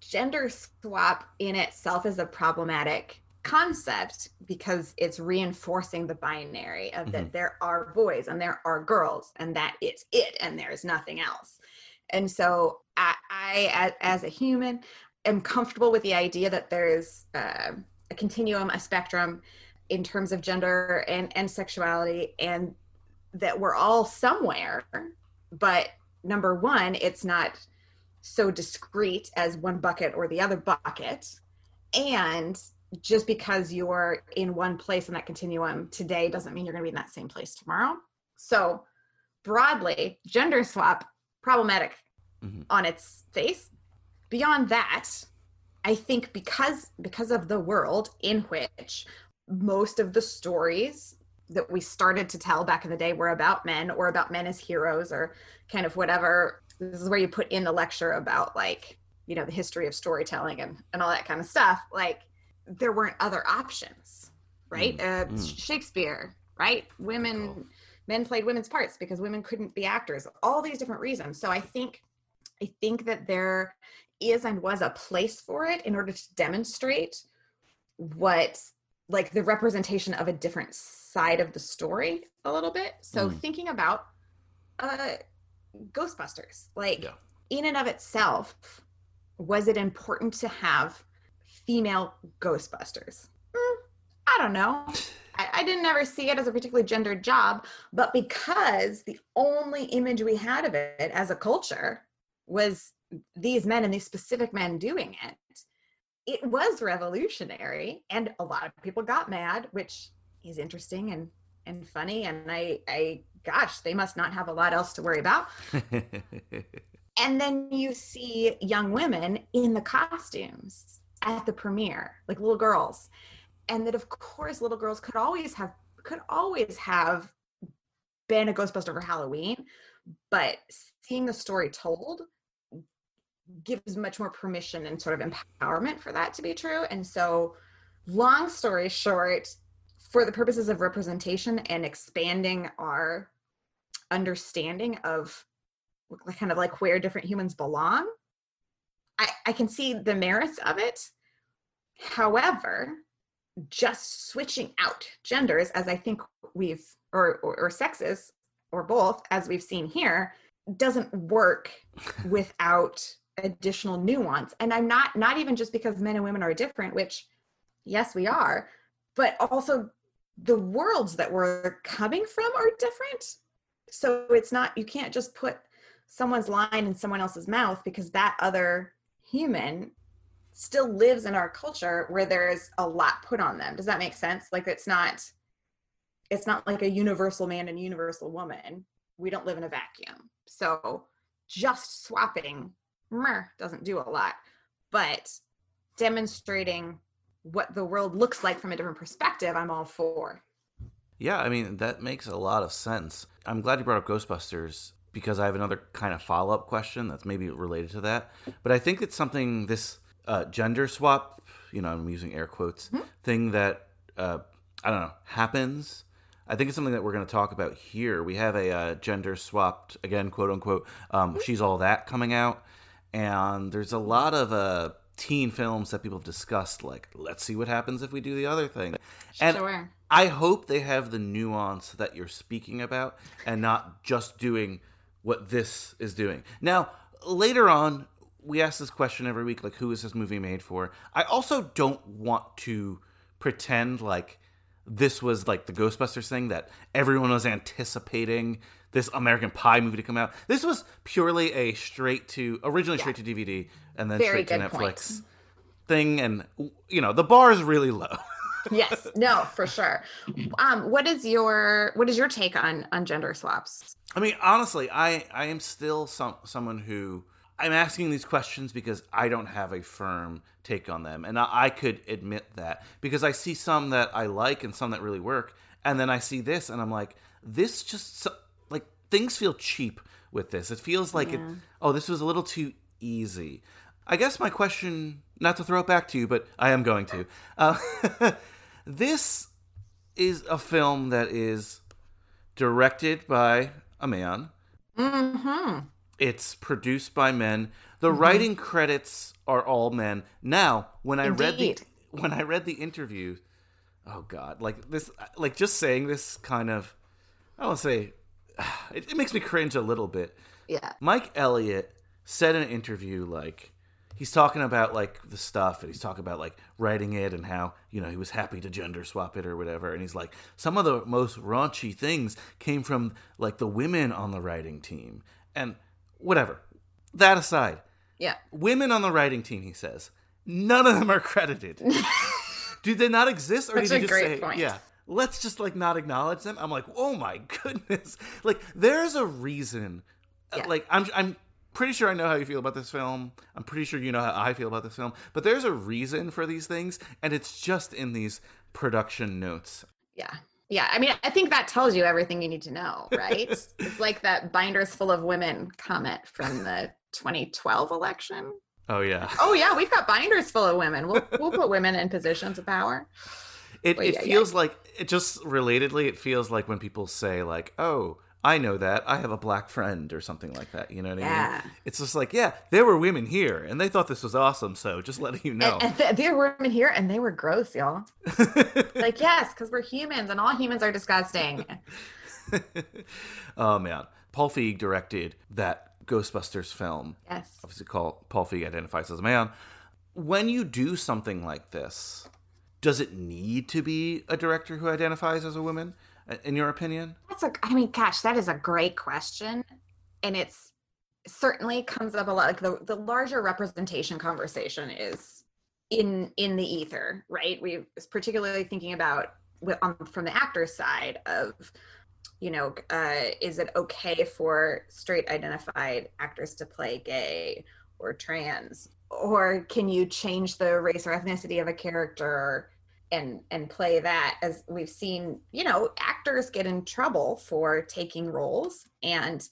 gender swap in itself is a problematic concept because it's reinforcing the binary of that there are boys and there are girls and that is it and there's nothing else. And so I, I as a human, am comfortable with the idea that there's uh, a continuum, a spectrum in terms of gender and, and sexuality, and that we're all somewhere. But number one, it's not so discrete as one bucket or the other bucket. And just because you're in one place in that continuum today doesn't mean you're going to be in that same place tomorrow. So, broadly, gender swap problematic Mhm. on its face. Beyond that, I think because because of the world in which most of the stories that we started to tell back in the day were about men or about men as heroes or kind of whatever. This is where you put in the lecture about like you know the history of storytelling and, and all that kind of stuff. Like there weren't other options right? Uh, mm. shakespeare right? Women Oh. men played women's parts because women couldn't be actors. All these different reasons. So i think i think that there is and was a place for it in order to demonstrate what like the representation of a different side of the story a little bit so Mm. thinking about uh ghostbusters like Yeah. in and of itself was it important to have female ghostbusters Mm, i don't know I, I didn't ever see it as a particularly gendered job but because the only image we had of it as a culture was these men and these specific men doing it it was revolutionary and a lot of people got mad which is interesting and and funny and i i gosh they must not have a lot else to worry about. (laughs) And then you see young women in the costumes at the premiere like little girls and that of course little girls could always have could always have been a ghostbuster for halloween but seeing the story told gives much more permission and sort of empowerment for that to be true. And so long story short for the purposes of representation and expanding our understanding of kind of like where different humans belong i i can see the merits of it. However just switching out genders as i think we've or, or, or sexes or both as we've seen here doesn't work (laughs) without additional nuance. And i'm not not even just because men and women are different which yes we are but also the worlds that we're coming from are different. So it's not you can't just put someone's line in someone else's mouth because that other human still lives in our culture where there's a lot put on them. Does that make sense? Like it's not it's not like a universal man and universal woman. We don't live in a vacuum. So just swapping doesn't do a lot but demonstrating what the world looks like from a different perspective i'm all for yeah i mean that makes a lot of sense i'm glad you brought up ghostbusters because i have another kind of follow-up question that's maybe related to that but i think it's something this uh, gender swap you know i'm using air quotes mm-hmm. thing that uh, i don't know happens I think it's something that we're going to talk about here. We have a uh, gender swapped, again, quote unquote, um, She's All That coming out. And there's a lot of uh, teen films that people have discussed, like, let's see what happens if we do the other thing. And sure. I hope they have the nuance that you're speaking about and not just doing what this is doing. Now, later on, we ask this question every week like, who is this movie made for? I also don't want to pretend like this was like the Ghostbusters thing that everyone was anticipating this American Pie movie to come out. This was purely a straight to originally yeah. straight to DVD and then Very straight to Netflix point. thing, and you know the bar is really low. (laughs) yes, no, for sure. Um, what is your what is your take on on gender swaps? I mean, honestly, I I am still some someone who I'm asking these questions because I don't have a firm take on them. And I, I, could admit that because I see some that I like and some that really work. And then I see this and I'm like, this just, things feel cheap with this. It feels like, yeah. it, oh, this was a little too easy. I guess my question, not to throw it back to you, but I am going to. Uh, (laughs) this is a film that is directed by a man. Mm-hmm it's produced by men. The mm-hmm. writing credits are all men. Now, when I Indeed. read the when I read the interview, oh god, like this, like just saying this kind of, I don't say, (sighs) it, it makes me cringe a little bit. Yeah. Mike Elliott said in an interview like he's talking about like the stuff and he's talking about like writing it and how you know he was happy to gender swap it or whatever and he's like some of the most raunchy things came from like the women on the writing team and whatever. That aside, yeah, women on the writing team. He says none of them are credited. (laughs) Do they not exist, or That's did he just say, point. yeah? Let's just like not acknowledge them. I'm like, oh my goodness! (laughs) Like, there's a reason. Uh, yeah. Like, I'm I'm pretty sure I know how you feel about this film. I'm pretty sure you know how I feel about this film. But there's a reason for these things, and it's just in these production notes. Yeah. Yeah, I mean, I think that tells you everything you need to know, (laughs) right? it's like that binders full of women comment from the (laughs) 2012 election. Oh yeah. Oh yeah, we've got binders full of women. We'll we'll put women in positions of power. It it yeah, feels yeah. like it just relatedly. It feels like when people say like, "Oh, I know that. I have a black friend or something like that. You know what yeah. I mean? It's just like, yeah, there were women here and they thought this was awesome. So just letting you know. And, and th- there were women here and they were gross, y'all. (laughs) like, yes, because we're humans and all humans are disgusting. (laughs) oh, man. Paul Feig directed that Ghostbusters film. Yes. Obviously, called Paul Feig identifies as a man. When you do something like this, does it need to be a director who identifies as a woman? in your opinion? That's a, I mean, gosh, that is a great question. And it's certainly comes up a lot. Like the, the larger representation conversation is in, in the ether, right? We particularly thinking about on, from the actor's side of, you know, uh, is it okay for straight identified actors to play gay or trans? Or can you change the race or ethnicity of a character and and play that? As we've seen you know actors get in trouble for taking roles and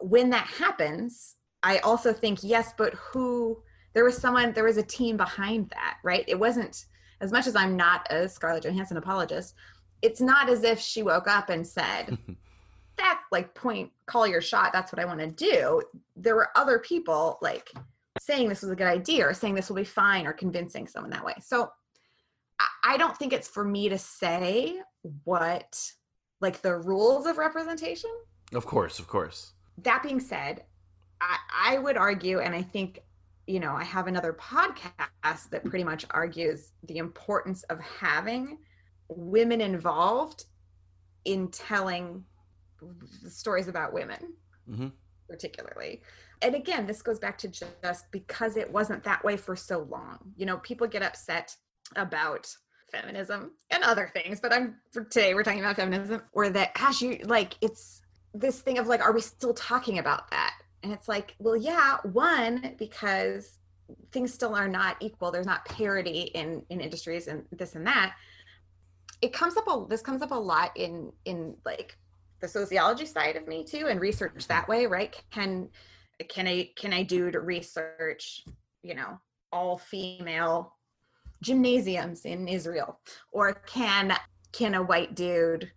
when that happens i also think yes but who there was someone there was a team behind that right? It wasn't as much as i'm not a scarlett johansson apologist it's not as if she woke up and said (laughs) that like point call your shot that's what i want to do. There were other people like saying this was a good idea or saying this will be fine or convincing someone that way. So i don't think it's for me to say what like the rules of representation. Of course of course. That being said i i would argue and i think you know i have another podcast that pretty much argues the importance of having women involved in telling stories about women mm-hmm. particularly and again this goes back to just because it wasn't that way for so long. You know people get upset about feminism and other things but i'm for today we're talking about feminism or that gosh you like it's this thing of like are we still talking about that? And it's like well yeah one because things still are not equal. There's not parity in in industries and this and that. It comes up a this comes up a lot in in like the sociology side of me too and research that way right? Can can i can i do to research you know all female gymnasiums in israel? Or can can a white dude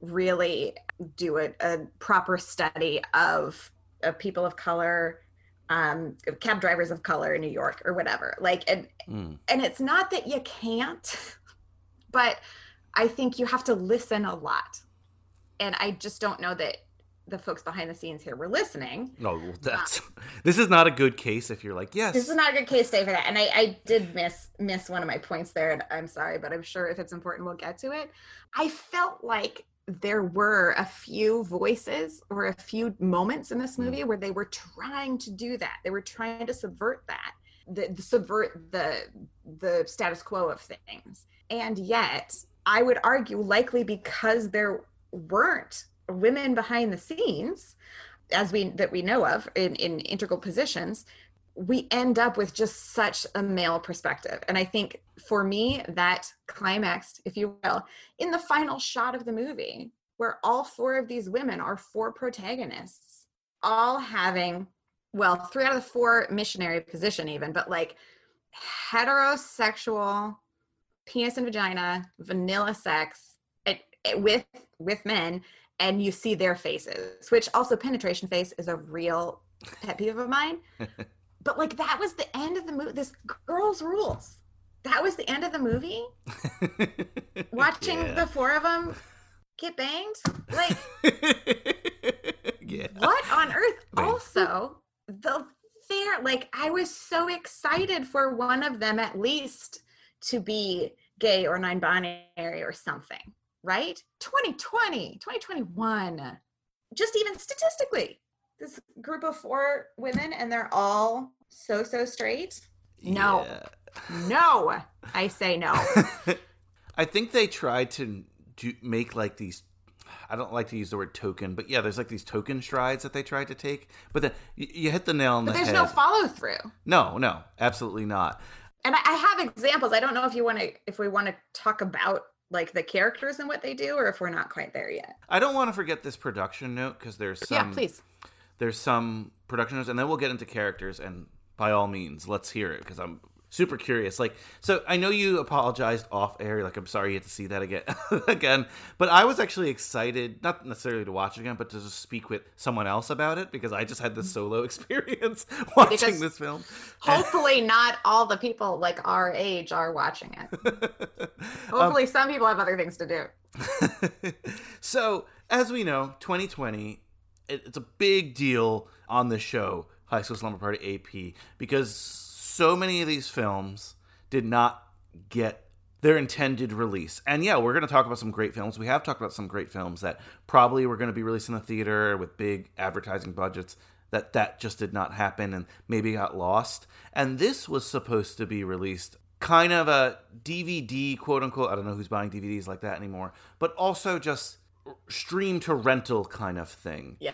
really do a, a proper study of of people of color um cab drivers of color in new york or whatever? Like and mm. and it's not that you can't (laughs) but i think you have to listen a lot. And I just don't know that the folks behind the scenes here were listening. No, that's (laughs) this is not a good case if you're like, yes. This is not a good case day for that. And I, I did miss miss one of my points there, and I'm sorry, but I'm sure if it's important, we'll get to it. I felt like there were a few voices or a few moments in this hmm. movie mm. where they were trying to do that. They were trying to subvert that, the, the subvert the the status quo of things. And yet, I would argue, likely because there weren't women behind the scenes as we that we know of in, in integral positions we end up with just such a male perspective. And i think for me that climaxed if you will in the final shot of the movie where all four of these women are four protagonists all having well three out of the four missionary position even but like heterosexual penis and vagina vanilla sex it, eh, with with men and you see their faces, which also penetration face is a real pet peeve of mine. (laughs) but like that was the end of the movie. This girls rules. That was the end of the movie. (laughs) Watching yeah. the four of them get banged, like (laughs) yeah. what on earth? Also, the fair, like I was so excited for one of them at least to be gay or non-binary or something right? 2020, 2021, just even statistically, this group of four women and they're all so, so straight. No, yeah. no, I say no. (laughs) I think they tried to do, make like these I don't like to use the word token, but yeah, there's like these token strides that they tried to take. But then you, you hit the nail on but the there's head. There's no follow through. No, no, absolutely not. And I, I have examples. I don't know if you want to, if we want to talk about like the characters and what they do or if we're not quite there yet. I don't want to forget this production note because there's some Yeah, please. There's some production notes and then we'll get into characters and by all means, let's hear it because I'm super curious. Like, so I know you apologized off air. Like, I'm sorry you had to see that again, (laughs) again. But I was actually excited, not necessarily to watch it again, but to just speak with someone else about it because I just had this solo (laughs) experience (laughs) watching because this film. Hopefully, not all the people like our age are watching it. hopefully, um, some people have other things to do. so, as we know, 2020, it, it's a big deal on the show. High School Slumber Party AP because so many of these films did not get their intended release. And yeah, we're going to talk about some great films. We have talked about some great films that probably were going to be released in the theater with big advertising budgets that that just did not happen and maybe got lost. And this was supposed to be released kind of a DVD, quote unquote. I don't know who's buying DVDs like that anymore, but also just stream to rental kind of thing. Yeah.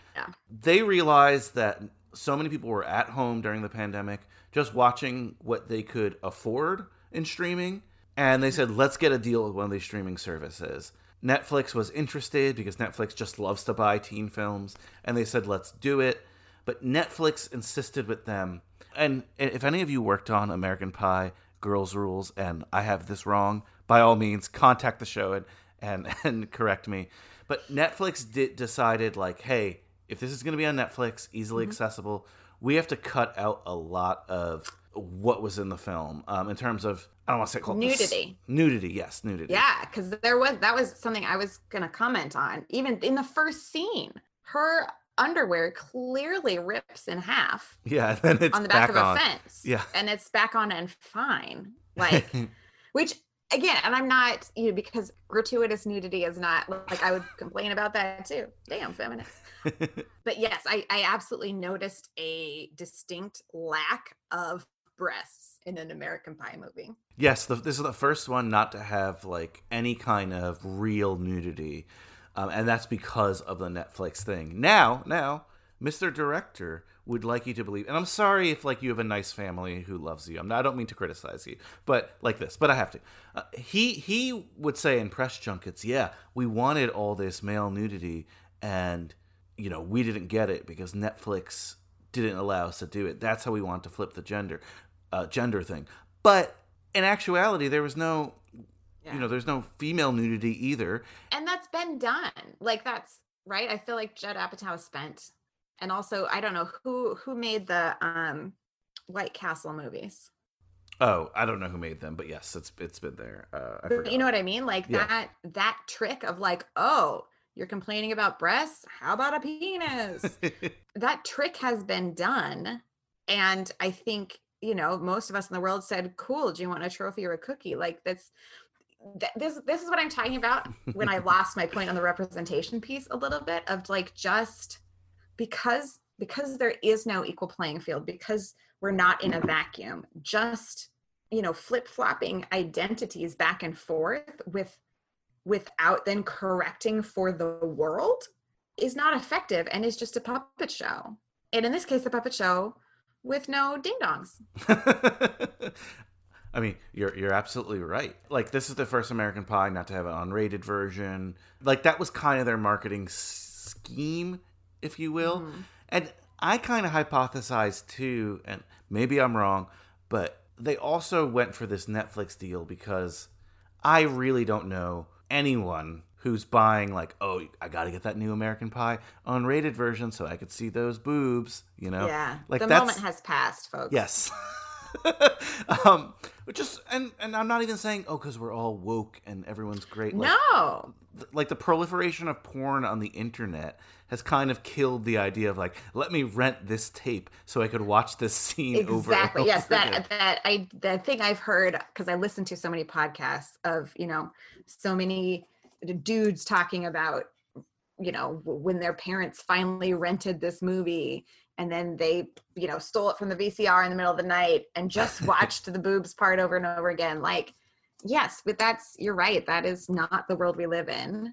They realized that so many people were at home during the pandemic just watching what they could afford in streaming. And they said, let's get a deal with one of these streaming services. Netflix was interested because Netflix just loves to buy teen films. And they said, let's do it. But Netflix insisted with them. And if any of you worked on American Pie, Girls Rules, and I have this wrong, by all means, contact the show and, and, (laughs) and correct me. But Netflix did decided like, hey, if this is going to be on Netflix, easily mm-hmm. accessible, we have to cut out a lot of what was in the film um, in terms of I don't want to say called nudity. Nudity, yes, nudity. Yeah, because there was that was something I was gonna comment on. Even in the first scene, her underwear clearly rips in half. Yeah, (laughs) then it's on the back, back of on. a fence. Yeah, and it's back on and fine. (laughs) Like, which again, and I'm not you know because gratuitous nudity is not like I would complain about that too. Damn, feminist. (laughs) but yes, I, I absolutely noticed a distinct lack of breasts in an American Pie movie. Yes, the, this is the first one not to have like any kind of real nudity, um, and that's because of the Netflix thing. Now, now, Mr. Director would like you to believe, and I'm sorry if like you have a nice family who loves you. I'm not, I don't mean to criticize you, but like this, but I have to. Uh, he he would say in press junkets, yeah, we wanted all this male nudity, and you know we didn't get it because Netflix didn't allow us to do it. That's how we want to flip the gender uh, gender thing. But in actuality, there was no, yeah. you know, there's no female nudity either. And that's been done. Like that's right. I feel like Judd Apatow spent, and also I don't know who who made the um White Castle movies. Oh, I don't know who made them, but yes, it's it's been there. Uh, you know what I mean? Like yeah. that that trick of like, oh, you're complaining about breasts. How about a penis? (laughs) that trick has been done, and I think you know, most of us in the world said, "Cool, do you want a trophy or a cookie?" Like that's this this is what I'm talking about when I (laughs) lost my point on the representation piece a little bit of like just because because there is no equal playing field because we're not in a vacuum just you know flip-flopping identities back and forth with without then correcting for the world is not effective and is just a puppet show and in this case a puppet show with no ding dongs. (laughs) I mean, you're you're absolutely right. Like this is the first American Pie not to have an unrated version. Like that was kind of their marketing scheme, if you will. Mm. And I kind of hypothesized too, and maybe I'm wrong, but they also went for this Netflix deal because I really don't know anyone who's buying like, oh, I got to get that new American Pie unrated version so I could see those boobs. You know, yeah. Like the moment has passed, folks. Yes. (laughs) um, just and and I'm not even saying oh because we're all woke and everyone's great. Like, no, like the proliferation of porn on the internet has kind of killed the idea of like let me rent this tape so I could watch this scene exactly. over. Exactly. Yes, that that I the thing I've heard because I listen to so many podcasts of you know so many dudes talking about you know when their parents finally rented this movie and then they you know stole it from the vcr in the middle of the night and just (laughs) watched the boobs part over and over again like yes but that's you're right that is not the world we live in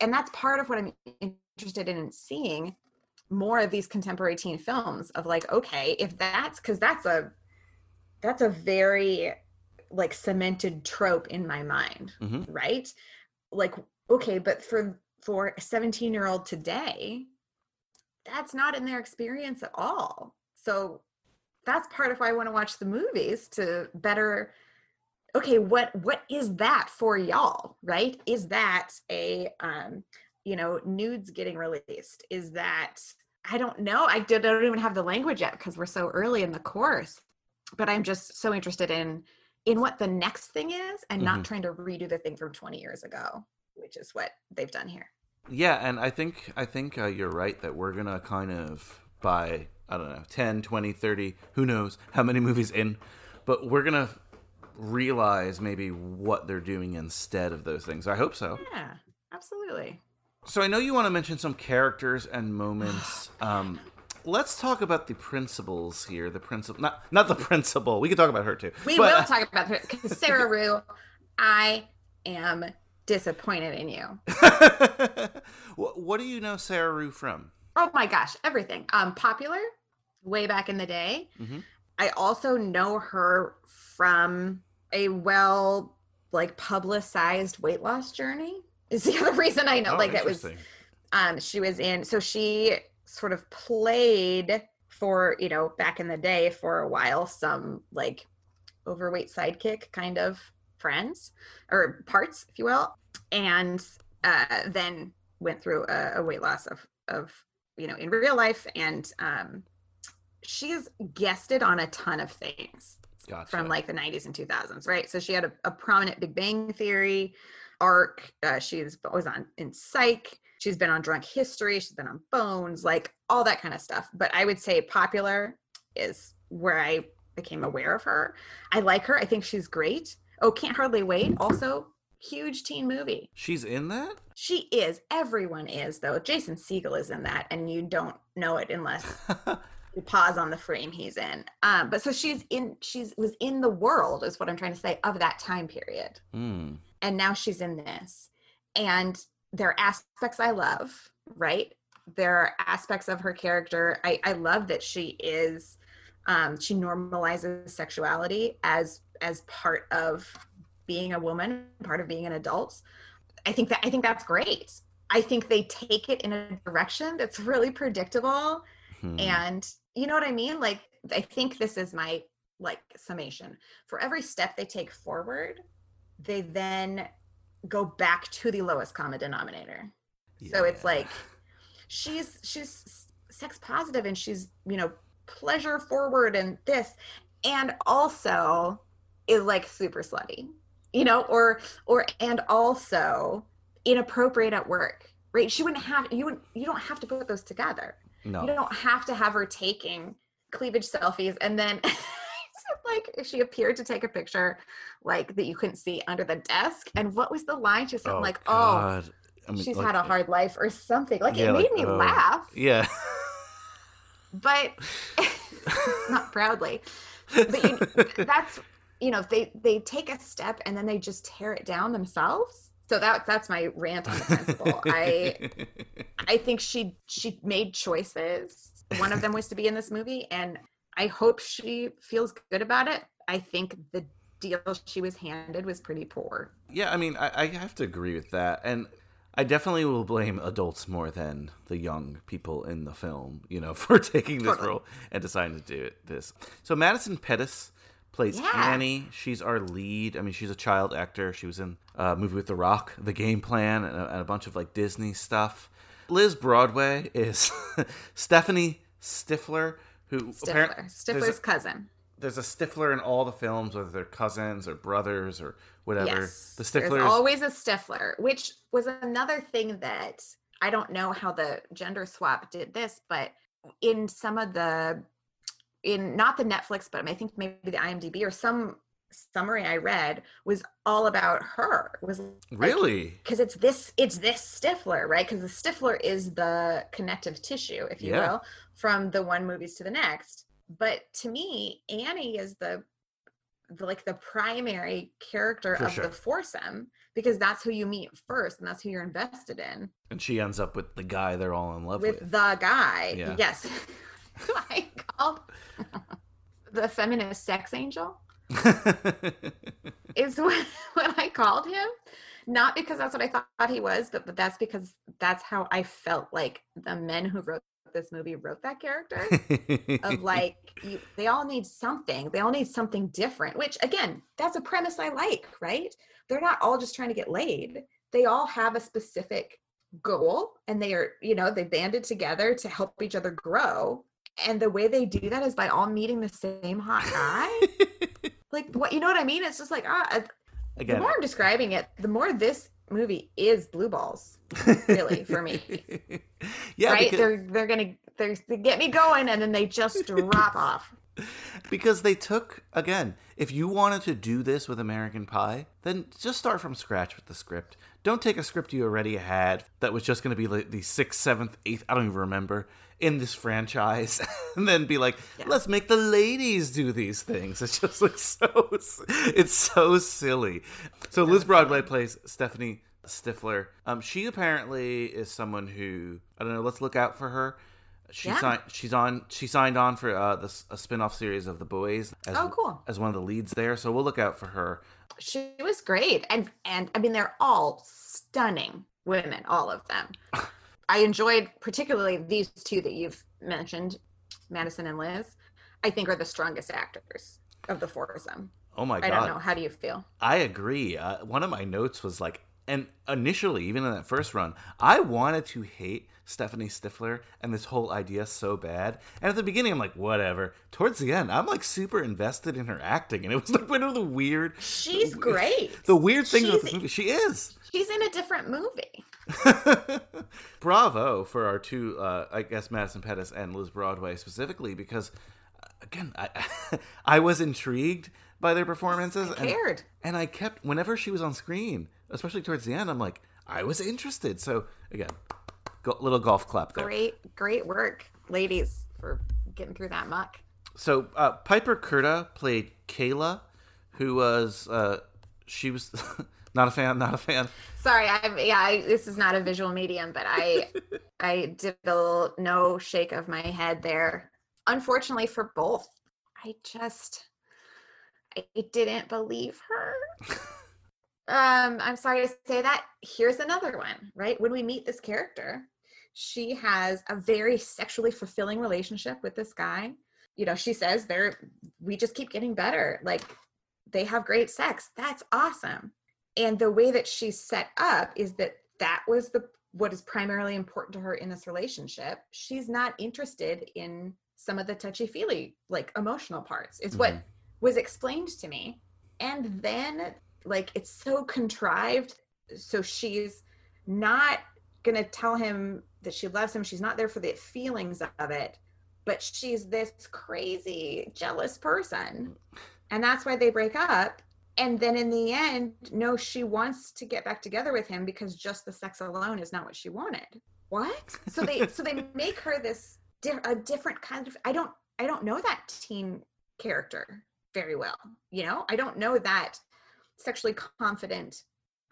and that's part of what i'm interested in seeing more of these contemporary teen films of like okay if that's because that's a that's a very like cemented trope in my mind mm-hmm. right? Like okay but for for a 17 year old today that's not in their experience at all. So that's part of why i want to watch the movies to better okay what what is that for y'all right? Is that a um you know nudes getting released is that i don't know i don't even have the language yet because we're so early in the course but i'm just so interested in in what the next thing is and mm-hmm. not trying to redo the thing from 20 years ago which is what they've done here. Yeah and i think i think uh, you're right that we're gonna kind of by i don't know 10 20 30 who knows how many movies in but we're gonna realize maybe what they're doing instead of those things. I hope so. Yeah absolutely so i know you want to mention some characters and moments (sighs) um, let's talk about the principles here. The principle, not not the principal. We can talk about her too. We but, will (laughs) talk about her because Sarah Rue. I am disappointed in you. (laughs) what do you know Sarah Rue from? Oh my gosh, everything. Um, popular, way back in the day. Mm-hmm. I also know her from a well like publicized weight loss journey. Is the (laughs) other reason I know. Oh, like it was. Um, she was in. So she sort of played for you know back in the day for a while some like overweight sidekick kind of friends or parts if you will and uh, then went through a, a weight loss of of you know in real life and um she's guested on a ton of things Gotcha. from like the 90s and 2000s right so she had a, a prominent big bang theory arc uh, she's always on in psych. She's been on drunk history. She's been on bones like all that kind of stuff. But i would say popular is where i became aware of her. I like her. I think she's great. Oh can't hardly wait also huge teen movie. She's in that? she is. Everyone is though. Jason Segel is in that and you don't know it unless (laughs) you pause on the frame he's in. Um but so she's in she's was in the world is what i'm trying to say of that time period. Hmm. And now she's in this. And there are aspects i love right? There are aspects of her character. I i love that she is um she normalizes sexuality as as part of being a woman part of being an adult. I think that i think that's great. I think they take it in a direction that's really predictable Hmm. and you know what i mean? Like i think this is my like summation. For every step they take forward they then go back to the lowest common denominator. So it's like she's she's sex positive and she's you know pleasure forward and this and also is like super slutty you know or or and also inappropriate at work right? She wouldn't have you would you don't have to put those together. No. you don't have to have her taking cleavage selfies and then (laughs) like she appeared to take a picture like that you couldn't see under the desk? And what was the line? She said oh, like oh God. I mean, she's like, had a hard life or something. Like yeah, it made like, me oh. laugh. Yeah. (laughs) but (laughs) not proudly. But you, that's you know they they take a step and then they just tear it down themselves. So that that's my rant on the principal. I (laughs) i think she she made choices. One of them was to be in this movie and i hope she feels good about it i think the deal she was handed was pretty poor Yeah, I mean, I, I have to agree with that, and I definitely will blame adults more than the young people in the film, you know, (laughs) for taking this Totally. role and deciding to do it. This so Madison Pettis plays Yeah. Annie. She's our lead. I mean, she's a child actor. She was in a movie with The Rock, The Game Plan, and a, and a bunch of like Disney stuff. Liz Broadway is (laughs) Stephanie Stifler, who stifler there's stifler's cousin there's a Stifler in all the films, whether they're cousins or brothers or whatever. Yes. The There's Stiflers. always a Stifler, which was another thing that I don't know how the gender swap did this, but in some of the in not the Netflix, but I think maybe the IMDb or some summary I read was all about her. It was really? because it's this it's this Stifler, right? Because the Stifler is the connective tissue, if you Yeah. will, from the one movies to the next. But to me, Annie is the, the like the primary character For of sure. the foursome because that's who you meet first and that's who you're invested in And she ends up with the guy they're all in love with with. the guy. Yeah. Yes. (laughs) I called (laughs) the feminist sex angel (laughs) is what, what I called him. Not because that's what I thought he was, but, but that's because that's how I felt like the men who wrote this movie wrote that character. of (laughs) like you, they all need something. They all need something different which again that's a premise i like right? They're not all just trying to get laid. They all have a specific goal and they are you know they banded together to help each other grow. And the way they do that is by all meeting the same hot guy. (laughs) Like what you know what i mean? It's just like ah uh, the more i'm describing it the more this movie is blue balls really, for me. (laughs) yeah, right because, they're they're gonna they're, they get me going and then they just drop off (laughs) because they took again. If you wanted to do this with American Pie, then just start from scratch with the script. Don't take a script you already had that was just going to be like the sixth, seventh, eighth. I don't even remember in this franchise, (laughs) and then be like, Yeah. let's make the ladies do these things. It just looks so. It's so silly. So Liz Broadway plays Stephanie Stifler. Um, she apparently is someone who I don't know. Let's look out for her. She Yeah. signed. She's on. She signed on for uh, this a spin-off series of The Boys. As, Oh, cool. As one of the leads there, so we'll look out for her. She was great. And and i mean they're all stunning women all of them. (laughs) I enjoyed particularly these two that you've mentioned madison and liz i think are the strongest actors of the foursome Oh my god. i don't know. How do you feel? I agree. Uh, one of my notes was like, and initially, even in that first run, I wanted to hate Stephanie Stifler and this whole idea so bad. And at the beginning, I'm like, whatever. Towards the end, I'm like super invested in her acting, and it was like one of the weird. She's great. The weird thing about this movie, she is. She's in a different movie. (laughs) Bravo for our two, uh, I guess Madison Pettis and Liz Broadway specifically, because uh, again, I (laughs) I was intrigued by their performances. I cared, and, and I kept whenever she was on screen, especially towards the end, I'm like, I was interested. So again, go, little golf clap there. Great, great work, ladies, for getting through that muck. So uh, Piper Curda played Kayla, who was uh, she was. (laughs) Not a fan. Not a fan. Sorry, I'm. Yeah, I, this is not a visual medium, but I, (laughs) I did a little no shake of my head there. Unfortunately for both, I just, I didn't believe her. (laughs) um, I'm sorry to say that. Here's another one. Right when we meet this character, she has a very sexually fulfilling relationship with this guy. You know, she says they're we just keep getting better. Like they have great sex. That's awesome and the way that she's set up is that that was the what is primarily important to her in this relationship she's not interested in some of the touchy feely like emotional parts it's mm-hmm. what was explained to me and then like it's so contrived so she's not going to tell him that she loves him she's not there for the feelings of it but she's this crazy jealous person. And that's why they break up. And then in the end no she wants to get back together with him because just the sex alone is not what she wanted. What? (laughs) So they so they make her this a different kind of i don't i don't know that teen character very well you know? I don't know that sexually confident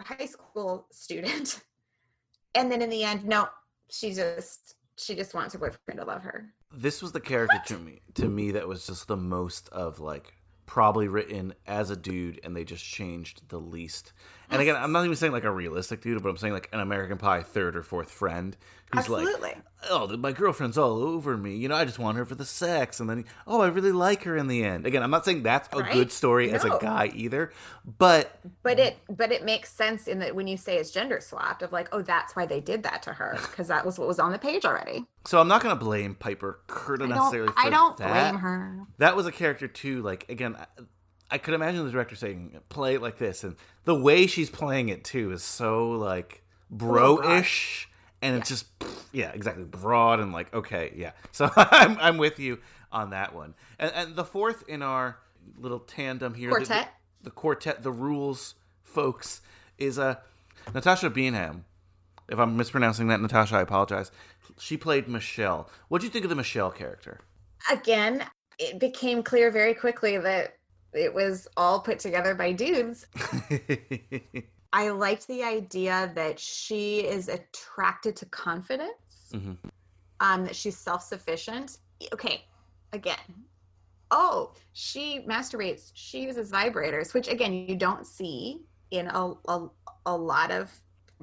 high school student (laughs) and then in the end no she just she just wants her boyfriend to love her this was the character what? to me to me that was just the most of like probably written as a dude and they just changed the least. And again, I'm not even saying like a realistic dude, but I'm saying like an American Pie third or fourth friend who's Absolutely. like, oh, my girlfriend's all over me. You know, I just want her for the sex. And then, oh, I really like her in the end. Again, I'm not saying that's a right? good story no. as a guy either, but but it but it makes sense in that when you say it's gender swapped of like, oh, that's why they did that to her because that was what was on the page already. So I'm not going to blame Piper Curda necessarily. I don't that. blame her. That was a character too. Like again. I could imagine the director saying, "Play it like this," and the way she's playing it too is so like bro-ish, and yeah. it's just yeah, exactly broad and like okay, yeah. (laughs) So I'm I'm with you on that one. And, and the fourth in our little tandem here, quartet, the, the, the quartet, the rules, folks, is a uh, Natasha Behnam. If I'm mispronouncing that, Natasha, I apologize. She played Michelle. What do you think of the Michelle character? Again, it became clear very quickly that it was all put together by dudes. (laughs) I liked the idea that she is attracted to confidence, mm-hmm. um, that she's self sufficient. Okay, again, oh, she masturbates, she uses vibrators, which again, you don't see in a, a, a lot of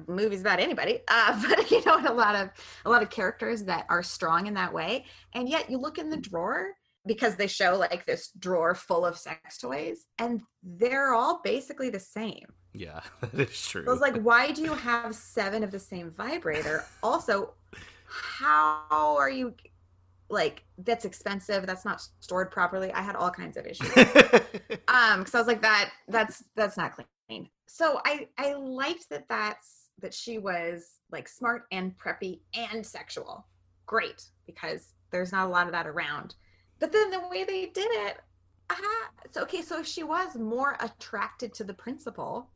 movies about anybody (laughs) uh, but you know a lot of a lot of characters that are strong in that way and yet you look in the drawer because they show like this drawer full of sex toys and they're all basically the same. Yeah, (laughs) that is true. So it's like, why do you have seven of the same vibrator? Also, how are you like that's expensive that's not stored properly i had all kinds of issues (laughs) um because i was like that that's that's not clean so i i liked that that's that she was like smart and preppy and sexual great because there's not a lot of that around but then the way they did it, ah, so okay, so if she was more attracted to the principal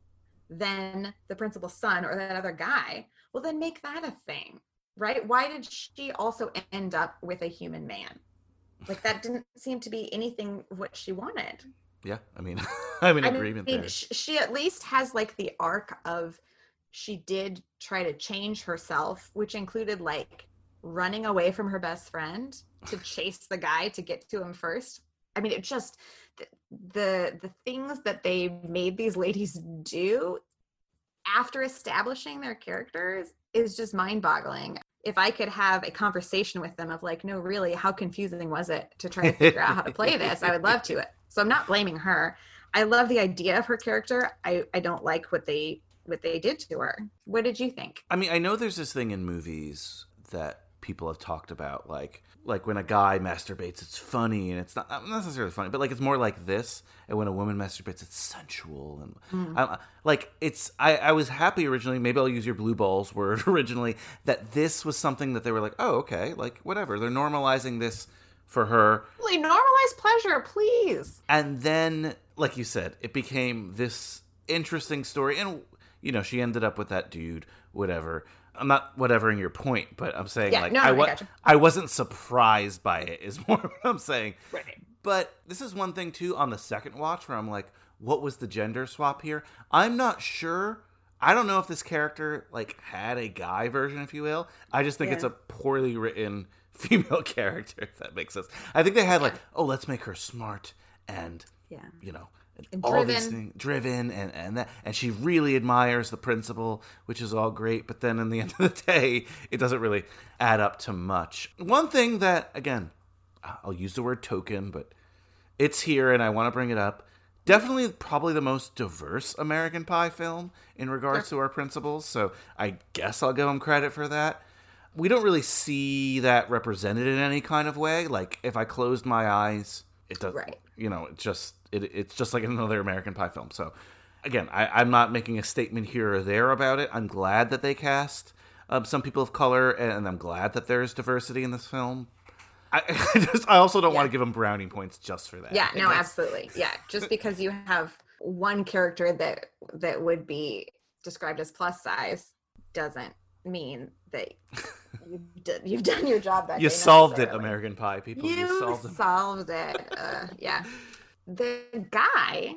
than the principal's son or that other guy, well, then make that a thing, right? Why did she also end up with a human man? Like that didn't seem to be anything what she wanted. Yeah, I mean, (laughs) I'm in I agreement mean, there. She at least has like the arc of she did try to change herself, which included like running away from her best friend to chase the guy to get to him first. I mean, it just the, the the things that they made these ladies do after establishing their characters is just mind-boggling. If I could have a conversation with them of like, no, really, how confusing was it to try to figure out how to play this? I would love to it. So I'm not blaming her. I love the idea of her character. I, I don't like what they what they did to her. What did you think? I mean, I know there's this thing in movies that people have talked about, like like when a guy masturbates, it's funny and it's not, not necessarily funny, but like it's more like this. And when a woman masturbates, it's sensual and Mm. I, like it's. I, I was happy originally. Maybe I'll use your blue balls (laughs) word originally that this was something that they were like, oh okay, like whatever. They're normalizing this for her, Really normalize pleasure, please. and then like you said, it became this interesting story, and you know she ended up with that dude, whatever. I'm not whatevering your point, but I'm saying Yeah, like no, I, I wa- gotcha. I wasn't surprised by it. Is (laughs) more what I'm saying. Right. But this is one thing too on the second watch where I'm like, what was the gender swap here? I'm not sure. I don't know if this character like had a guy version, if you will. I just think it's a poorly written (laughs) female character. If that makes sense. I think they had like, oh, let's make her smart and Yeah. you know And all these things driven and and that and she really admires the principal which is all great but then in the (laughs) end of the day it doesn't really add up to much. One thing that again i'll use the word token but it's here and i want to bring it up. Definitely probably the most diverse american pie film in regards to our principals so i guess i'll give them credit for that. We don't really see that represented in any kind of way like if i closed my eyes it does Right. You know it's just it, it's just like another american pie film. So again I, i'm not making a statement here or there about it. I'm glad that they cast um, some people of color and i'm glad that there's diversity in this film. I, (laughs) I just i also don't want to give them brownie points just for that. Yeah, no, absolutely. Yeah, just because you have one character that that would be described as plus size doesn't mean that you've, d- you've done your job that you day solved it american pie people You, you, solved it solved it. Uh, yeah, the guy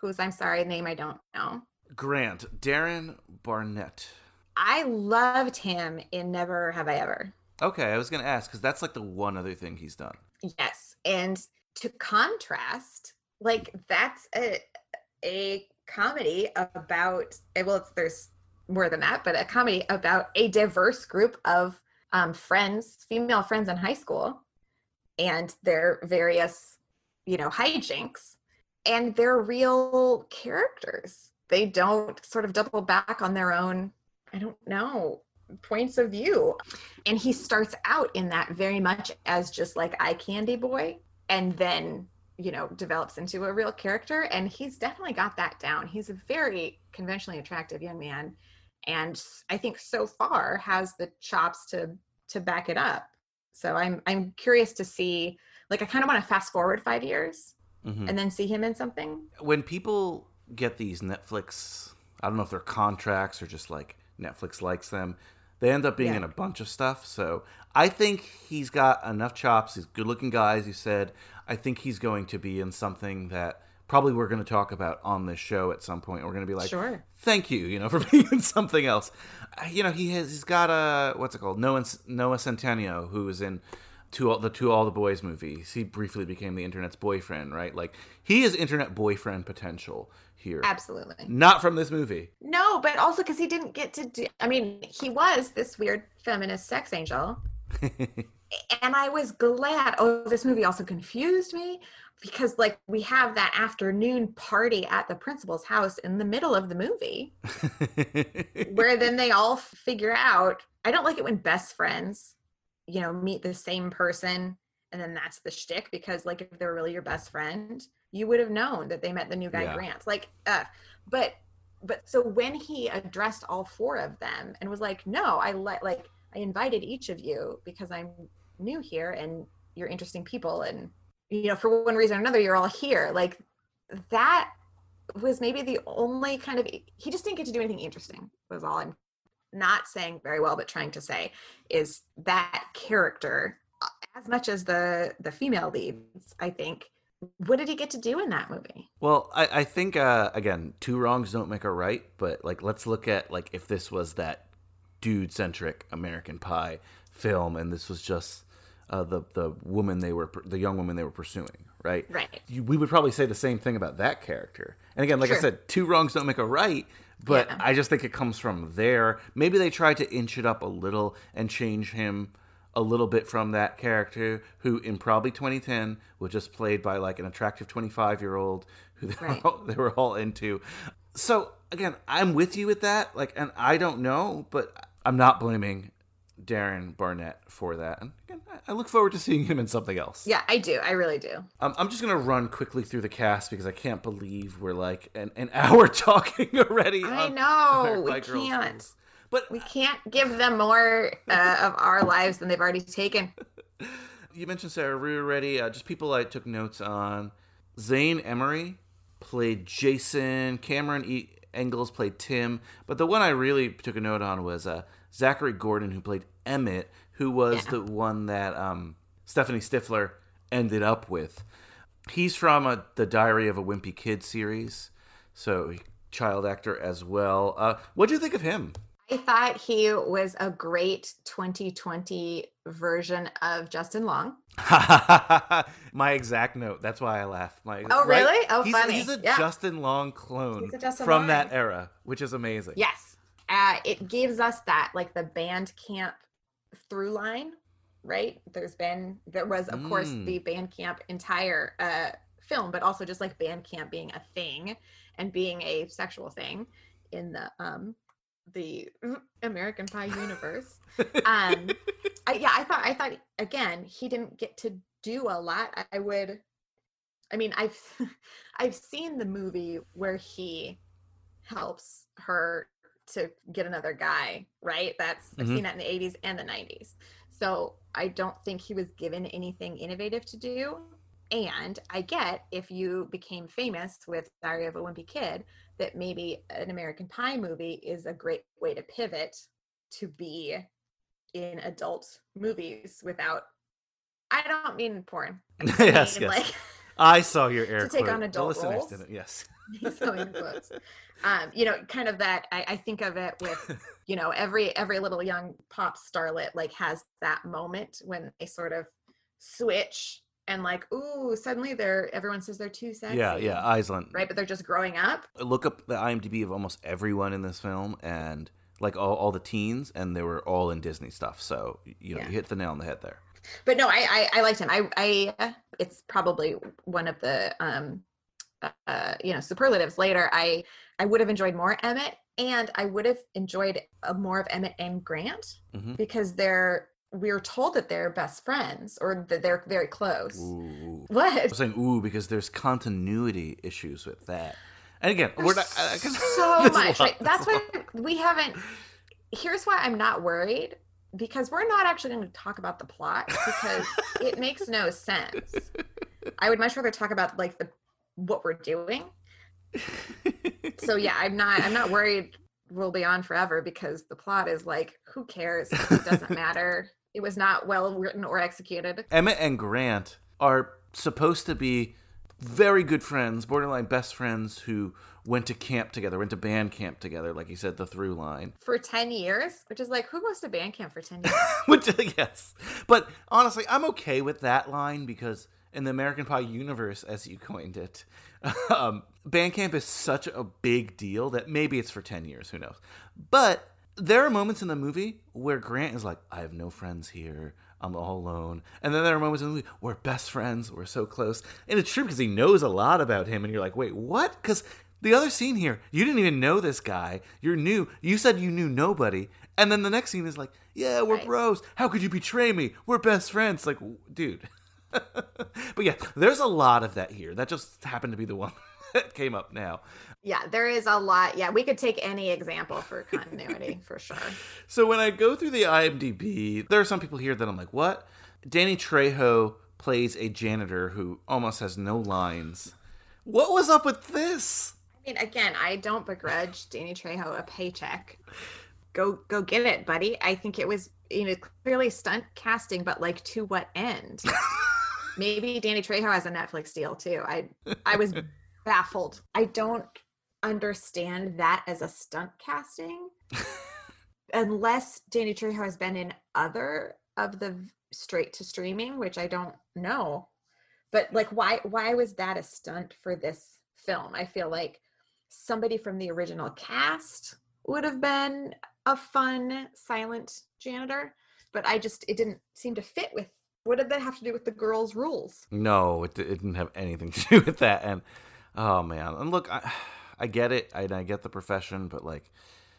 whose I'm sorry name I don't know. grant darren barnett I loved him in Never Have I Ever. okay i was gonna ask because that's like the one other thing he's done Yes. And to contrast, like that's a a comedy about well, it's, there's more than that, but a comedy about a diverse group of um, friends, female friends in high school, and their various, you know, hijinks, and they're real characters. They don't sort of double back on their own. I don't know points of view. And he starts out in that very much as just like eye candy boy, and then, you know, develops into a real character. And he's definitely got that down. He's a very conventionally attractive young man. And I think so far has the chops to to back it up. So I'm I'm curious to see like I kind of want to fast forward five years Mhm. and then see him in something. when people get these Netflix, I don't know if they're contracts or just like Netflix likes them, they end up being Yeah. in a bunch of stuff. So I think he's got enough chops. He's a good looking guy, as you said. I think he's going to be in something that probably we're going to talk about on this show at some point. We're going to be like, Sure. thank you, you know, (laughs) for being in something else. Uh, You know, he has he's got a what's it called? Noah Noah Centineo, who was in two all, the two All the Boys movies. He briefly became the internet's boyfriend, right? Like he is internet boyfriend potential here. Absolutely. Not from this movie. No, but also because he didn't get to do. I mean, he was this weird feminist sex angel, (laughs) and I was glad. Oh, this movie also confused me because, like, we have that afternoon party at the principal's house in the middle of the movie, (laughs) where then they all figure out. I don't like it when best friends, you know, meet the same person, and then that's the shtick. Because, like, if they're really your best friend, you would have known that they met the new guy Yeah. Grant. Like, uh, but but so when he addressed all four of them and was like no i let like i invited each of you because i'm new here and you're interesting people and you know for one reason or another you're all here like that was maybe the only kind of he just didn't get to do anything interesting was all i'm not saying very well but trying to say is that character uh, as much as the the female leads i think what did he get to do in that movie Well, I, I think uh, again, two wrongs don't make a right. But like, let's look at like if this was that dude centric American Pie film, and this was just uh, the the woman they were the young woman they were pursuing, right? right You, we would probably say the same thing about that character. And again, like I said, two wrongs don't make a right. But Yeah. I just think it comes from there. Maybe they tried to inch it up a little and change him a little bit from that character who in probably 2010 was just played by like an attractive 25 year old who they, Right. were all, they were all into So again, I'm with you with that. Like, and I don't know, but I'm not blaming Darren Barnett for that. And again, I look forward to seeing him in something else. Yeah, I do. I really do. Um, I'm just gonna run quickly through the cast because I can't believe we're like an, an (laughs) hour talking already. I know we can't. films. But We can't give them more uh, of our lives than they've already taken. (laughs) you mentioned Sara Rue already. Uh, just people I took notes on. Zayne Emory played Jason. Camaron e- Engels played Tim. But the one I really took a note on was uh, Zachary Gordon, who played Emmett, who was Yeah. the one that um, Stephanie Stifler ended up with. He's from uh, the Diary of a Wimpy Kid series, so child actor as well. Uh, what do you think of him? I thought he was a great 2020 version of Justin Long. (laughs) My exact note. That's why I laugh. My, Oh, really? Oh, he's, funny. He's a Yeah. Justin Long clone Justin from Long. that era, which is amazing. Yes. Uh, it gives us that, like the band camp through line, right? There's been, there was, of course, Mm. the band camp entire uh, film, but also just like band camp being a thing and being a sexual thing in the, um, the American Pie universe. um I, yeah i thought i thought again he didn't get to do a lot I, I would i mean i've (laughs) i've seen the movie where he helps her to get another guy right that's i've Mhm. seen that in the 80s and the 90s so i don't think he was given anything innovative to do and i get if you became famous with diary of a wimpy kid that maybe an american pie movie is a great way to pivot to be in adult movies without I don't mean porn. I (laughs) mean, yes, yes. like I saw your air (laughs) To take quote. on adult roles? Yes. (laughs) he's going quotes. Um, you know, kind of that I, I think of it with, (laughs) you know, every every little young pop starlet like has that moment when they sort of switch and like, ooh, suddenly they're everyone says they're too sexy. Yeah, yeah. Island. Right, but they're just growing up. Look up the IMDb of almost everyone in this film, and like all, all the teens, and they were all in Disney stuff. So you know, Yeah. you hit the nail on the head there. but no I, I i liked him i i it's probably one of the um uh you know superlatives later i i would have enjoyed more emmett and i would have enjoyed uh more of emmett and grant Mhm. because they're we're told that they're best friends or that they're very close Ooh. what i'm saying ooh because there's continuity issues with that. And again, we're not so (laughs) much right? that's why we haven't here's why i'm not worried because we're not actually going to talk about the plot because it makes no sense (laughs) i would much rather talk about like the what we're doing. (laughs) So yeah i'm not i'm not worried we'll be on forever because the plot is like who cares? It (laughs) doesn't matter. It was not well written or executed. Emmett and Grant are supposed to be very good friends, borderline best friends who went to camp together, went to band camp together, like you said, the through line. for 10 years? Which is like who goes to band camp for 10 years? (laughs) Which, yes. But honestly, I'm okay with that line because in the American Pie universe, as you coined it, (laughs) um, Band Camp is such a big deal that maybe it's for 10 years, who knows. But there are moments in the movie where Grant is like, I have no friends here. I'm all alone. And then there are moments in the movie, we're best friends. We're so close. And it's true because he knows a lot about him. And you're like, wait, what? Because the other scene here, you didn't even know this guy. You're new. You said you knew nobody. And then the next scene is like, yeah, we're Right. bros. How could you betray me? We're best friends. Like, dude. (laughs) but yeah, there's a lot of that here. That just happened to be the one (laughs) that came up now. yeah there is a lot yeah we could take any example for continuity (laughs) for sure So when I go through the IMDb, there are some people here that I'm like, what? Danny Trejo plays a janitor who almost has no lines. What was up with this? I mean, again, I don't begrudge Danny Trejo a paycheck. Go, go get it, buddy. I think it was, you know, clearly stunt casting, but like to what end? Maybe Danny Trejo has a Netflix deal too. I, I was (laughs) baffled. I don't understand that as a stunt casting, (laughs) unless Danny Trejo has been in other of the straight to streaming, which I don't know. But like, why, why was that a stunt for this film? I feel like somebody from the original cast would have been a fun silent janitor but i just it didn't seem to fit with what did that have to do with the girls rules No, it, it didn't have anything to (laughs) do with that. And oh man, and look, I, I get it, and I get the profession, but like,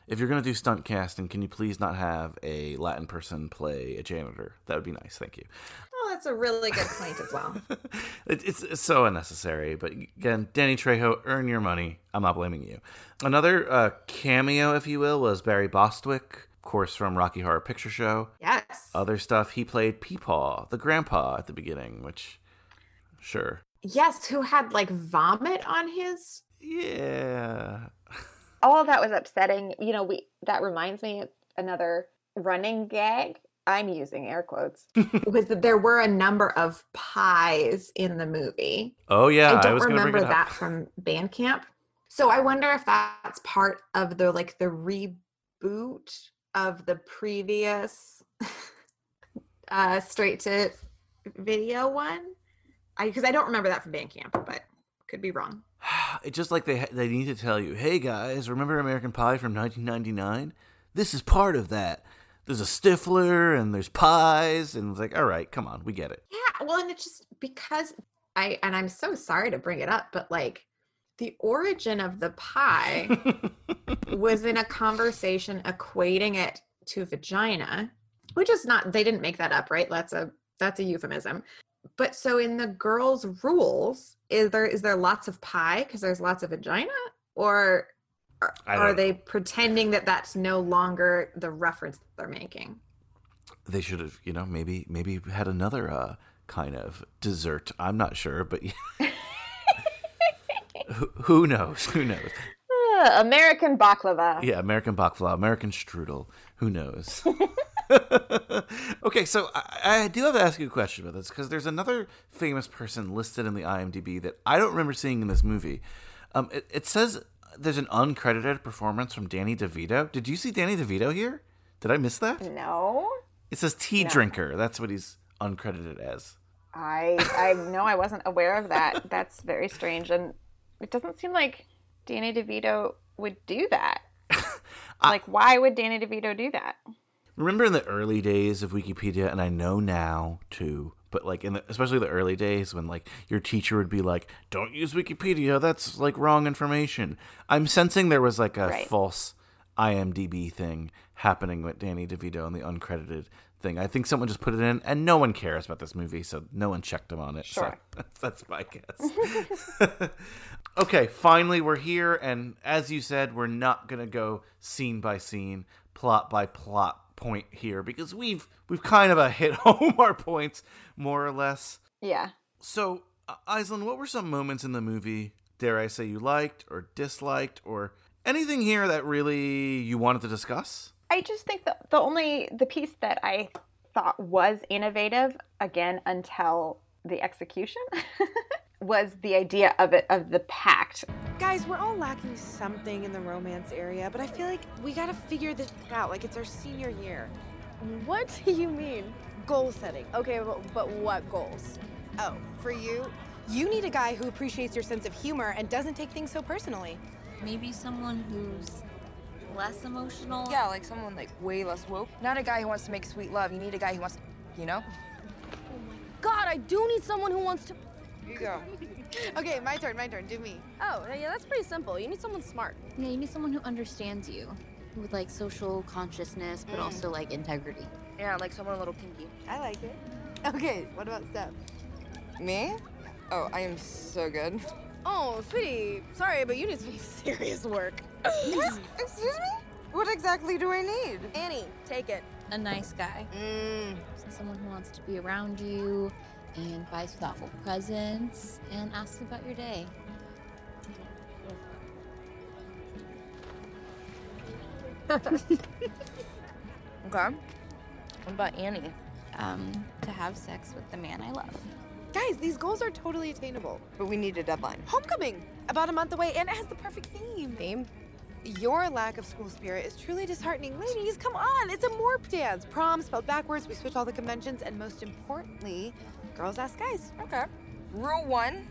if you're gonna do stunt casting, can you please not have a Latin person play a janitor? That would be nice. Thank you. Oh, that's a really good point as well. (laughs) it, it's, it's so unnecessary. But again, Danny Trejo, earn your money. I'm not blaming you. Another uh, cameo, if you will, was Barry Bostwick, course, from Rocky Horror Picture Show. Yes. Other stuff, he played Peepaw, the grandpa at the beginning, which, sure. Yes, who had like vomit on his. Yeah. All that was upsetting. You know, we that reminds me of another running gag. I'm using air quotes. (laughs) was that there were a number of pies in the movie. Oh yeah, I don't was gonna bring remember it up. that from Band Camp. So I wonder if that's part of the like the reboot of the previous uh straight to video one. I because I don't remember that from Band Camp, but could be wrong. (sighs) It's just like they they need to tell you, hey guys, remember American Pie from 1999? This is part of that. There's a Stifler and there's pies, and it's like, all right, come on, we get it. Yeah, well, and it's just because I and I'm so sorry to bring it up, but like the origin of the pie (laughs) was in a conversation equating it to vagina, which is not they didn't make that up, right? That's a that's a euphemism. But so in the girls' rules, is there is there lots of pie because there's lots of vagina, or are, are they pretending that that's no longer the reference they're making? they should have, you know, maybe maybe had another uh, kind of dessert. I'm not sure, but (laughs) who, who knows? Who knows? Ah, American baklava. Yeah, American baklava, American strudel. Who knows? (laughs) (laughs) okay, so I, I do have to ask you a question about this because there's another famous person listed in the IMDb that I don't remember seeing in this movie. Um, it, it says there's an uncredited performance from Danny DeVito. Did you see Danny DeVito here? Did I miss that? No, It says tea No. drinker. That's what he's uncredited as. I I no, I wasn't aware of that. That's very strange, and it doesn't seem like Danny DeVito would do that. (laughs) like, why would Danny DeVito do that? Remember in the early days of Wikipedia, and I know now too, but like in the, especially the early days when like your teacher would be like, "Don't use Wikipedia. That's like wrong information." I'm sensing there was like a Right. false IMDb thing happening with Danny DeVito and the uncredited thing. I think someone just put it in, and no one cares about this movie, so no one checked them on it. So Sure. (laughs) that's, that's my guess. (laughs) okay, finally we're here, and as you said, we're not gonna go scene by scene, plot by plot point here because we've we've kind of uh, hit (laughs) home our points more or less. Yeah. So, uh, Aislinn, what were some moments in the movie, dare I say, you liked or disliked, or anything here that really you wanted to discuss? I just think that the only the piece that I thought was innovative again until the execution (laughs) was the idea of it of the pact. Guys, we're all lacking something in the romance area, but I feel like we gotta figure this out. Like it's our senior year. What do you mean? Goal setting. Okay, but, but what goals? Oh, for you, you need a guy who appreciates your sense of humor and doesn't take things so personally. Maybe someone who's less emotional. Yeah, like someone like way less woke. Not a guy who wants to make sweet love. You need a guy who wants, you know? God, I do need someone who wants to. Here you go. (laughs) Okay, my turn, my turn. Do me. Oh, yeah, that's pretty simple. You need someone smart. Yeah, you need someone who understands you with like social consciousness, but mm. also like integrity. Yeah, like someone a little kinky. I like it. Okay, what about Steph? Me? Oh, I am so good. Oh, sweetie, sorry, but you need some (laughs) serious work. Excuse me? What exactly do I need? Annie, take it. A nice guy. Mm, Someone who wants to be around you and buys thoughtful presents and asks about your day. (laughs) okay. What about Annie? Um, to have sex with the man I love. Guys, these goals are totally attainable. But we need a deadline. Homecoming, about a month away, and it has the perfect theme. Theme? Your lack of school spirit is truly disheartening. Ladies, come on, it's a morp dance. Prom spelled backwards, we switch all the conventions, and most importantly, girls ask guys. Okay. Rule one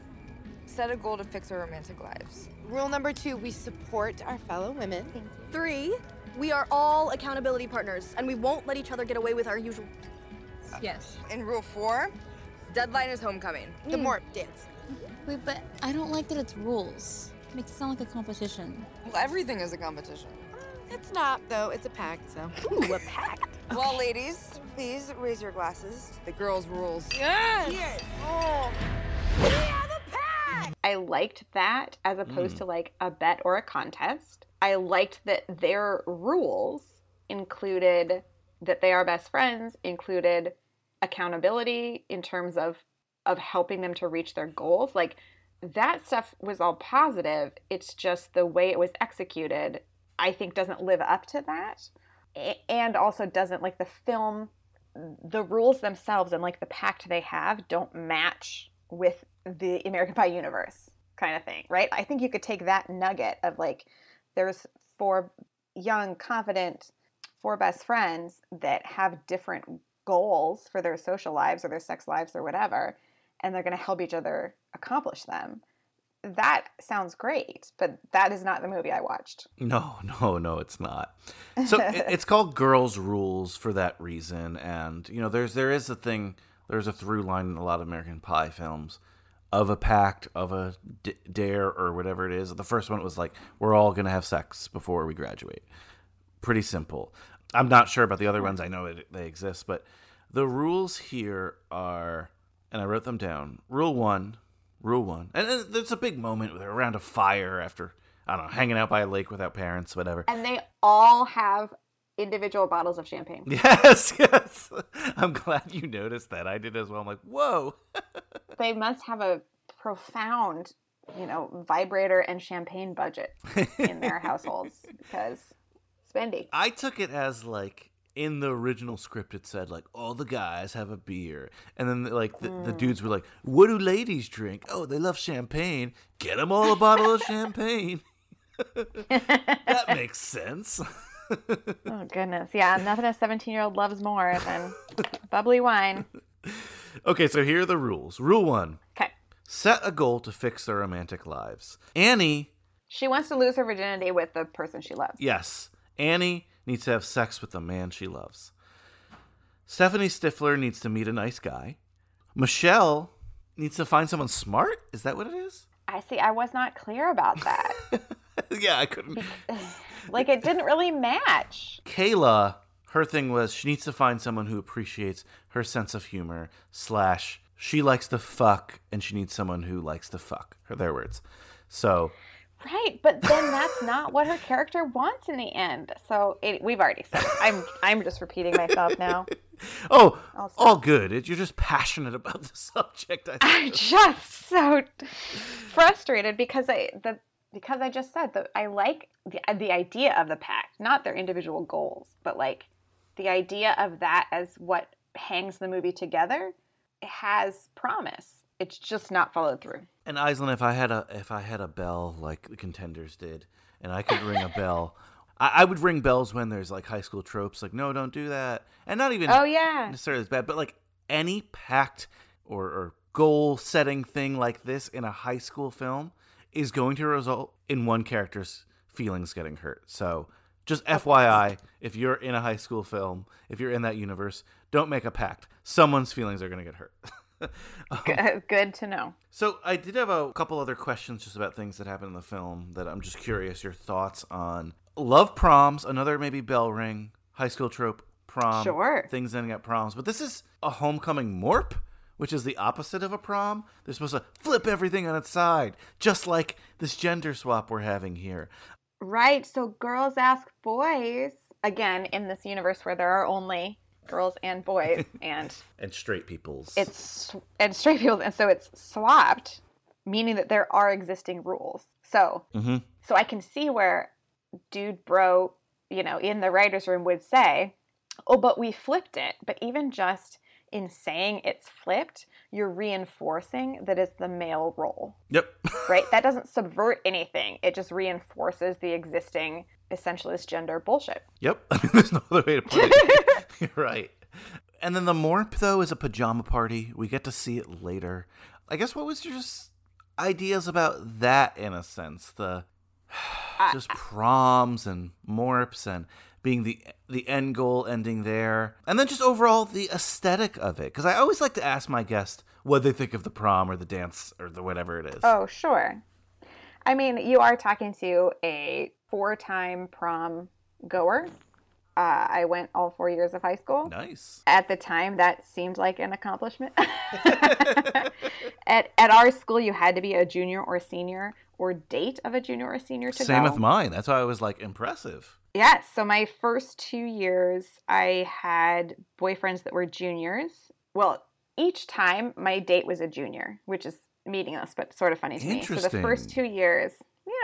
set a goal to fix our romantic lives. Rule number two, we support our fellow women. Three, we are all accountability partners, and we won't let each other get away with our usual. Uh, yes. And rule four deadline is homecoming. The mm. morp dance. Wait, but I don't like that it's rules. Makes it sound like a competition. Well, everything is a competition. It's not, though. It's a pact, so. Ooh, a pact. (laughs) Well, ladies, please raise your glasses. to The girls' rules. Yes! Oh. We are the pact! I liked that as opposed Mm. to like a bet or a contest. I liked that their rules included that they are best friends, included accountability in terms of of helping them to reach their goals. Like that stuff was all positive. It's just the way it was executed, I think doesn't live up to that. And also doesn't like the film the rules themselves and like the pact they have don't match with the American Pie universe kind of thing, right? I think you could take that nugget of like there's four young, confident, four best friends that have different goals for their social lives or their sex lives or whatever, and they're going to help each other accomplish them. That sounds great, but that is not the movie I watched. No, (laughs) no, no, it's not. So (laughs) it's called Girls Rules for that reason, and you know, there's there is a thing, there's a through line in a lot of American Pie films of a pact, of a d- dare, or whatever it is. The first one was like, we're all gonna have sex before we graduate. Pretty simple. I'm not sure about the other ones. I know it, they exist, but the rules here are, and I wrote them down. Rule one, rule one, and, there's a big moment where they're around a fire after I don't know, hanging out by a lake without parents, whatever. And they all have individual bottles of champagne. Yes, (laughs) yes. I'm glad you noticed that. I did as well. I'm like, whoa. (laughs) They must have a profound, you know, vibrator and champagne budget in their (laughs) households because spendy. I took it as like in the original script it said like all the guys have a beer. And then like the, the hmm. dudes were like what do ladies drink? Oh they love champagne. Get them all a bottle of champagne. (laughs) That (laughs) makes sense. (laughs) Oh goodness, yeah, nothing a seventeen-year-old loves more than bubbly wine. okay so here are the rules. Rule one. Okay, set a goal to fix their romantic lives. Annie she wants to lose her virginity with the person she loves. Yes, Annie needs to have sex with the man she loves. Stephanie Stifler needs to meet a nice guy. Michelle needs to find someone smart. Is that what it is? I see. I was not clear about that. (laughs) yeah, I couldn't. like it didn't really match. Kayla, her thing was she needs to find someone who appreciates her sense of humor. Slash, she likes to fuck, and she needs someone who likes to fuck. Her their words. So Right, but then that's not what her character wants in the end. So it, we've already said. It. I'm I'm just repeating myself now. (laughs) Oh, all good. It, you're just passionate about the subject. I I'm just so frustrated because I the because I just said that I like the the idea of the pact, not their individual goals, but like the idea of that as what hangs the movie together. It has promise. It's just not followed through. And Aislinn, if I had a if I had a bell like the contenders did, and I could ring a (laughs) bell, I, I would ring bells when there's like high school tropes, like no, don't do that, and not even Oh yeah. necessarily as bad, but like any pact or, or goal setting thing like this in a high school film is going to result in one character's feelings getting hurt. So just FYI, if you're in a high school film, if you're in that universe, don't make a pact. Someone's feelings are going to get hurt. (laughs) (laughs) Um, Good, good to know. so I did have a couple other questions just about things that happened in the film that I'm just curious your thoughts on. Love proms, another maybe bell ring, high school trope, prom, Sure. things ending at proms. But this is a homecoming morp, which is the opposite of a prom. They're supposed to flip everything on its side, just like this gender swap we're having here. Right. So girls ask boys again in this universe where there are only girls and boys, (laughs) and And straight people's. it's and straight people, and so it's swapped, meaning that there are existing rules. So, Mhm. so I can see where dude bro, you know, in the writers' room would say, "Oh, but we flipped it." But even just in saying it's flipped, you're reinforcing that it's the male role Yep. (laughs) right? That doesn't subvert anything. It just reinforces the existing essentialist gender bullshit. Yep. (laughs) There's no other way to put it. (laughs) Right. And then the Morp, though, is a pajama party. We get to see it later. I guess what was your just ideas about that in a sense? The just proms and morps and being the the end goal ending there. And then just overall the aesthetic of it. Because I always like to ask my guest what they think of the prom or the dance or the whatever it is. Oh, sure. I mean, you are talking to a four-time prom goer. Uh, I went all four years of high school. Nice. At the time, that seemed like an accomplishment. (laughs) (laughs) at at our school, you had to be a junior or senior or date of a junior or senior to Same go. with mine. That's why I was like impressive. Yes. So my first two years, I had boyfriends that were juniors. Well, each time my date was a junior, which is meaningless, but sort of funny to me. So the first two years,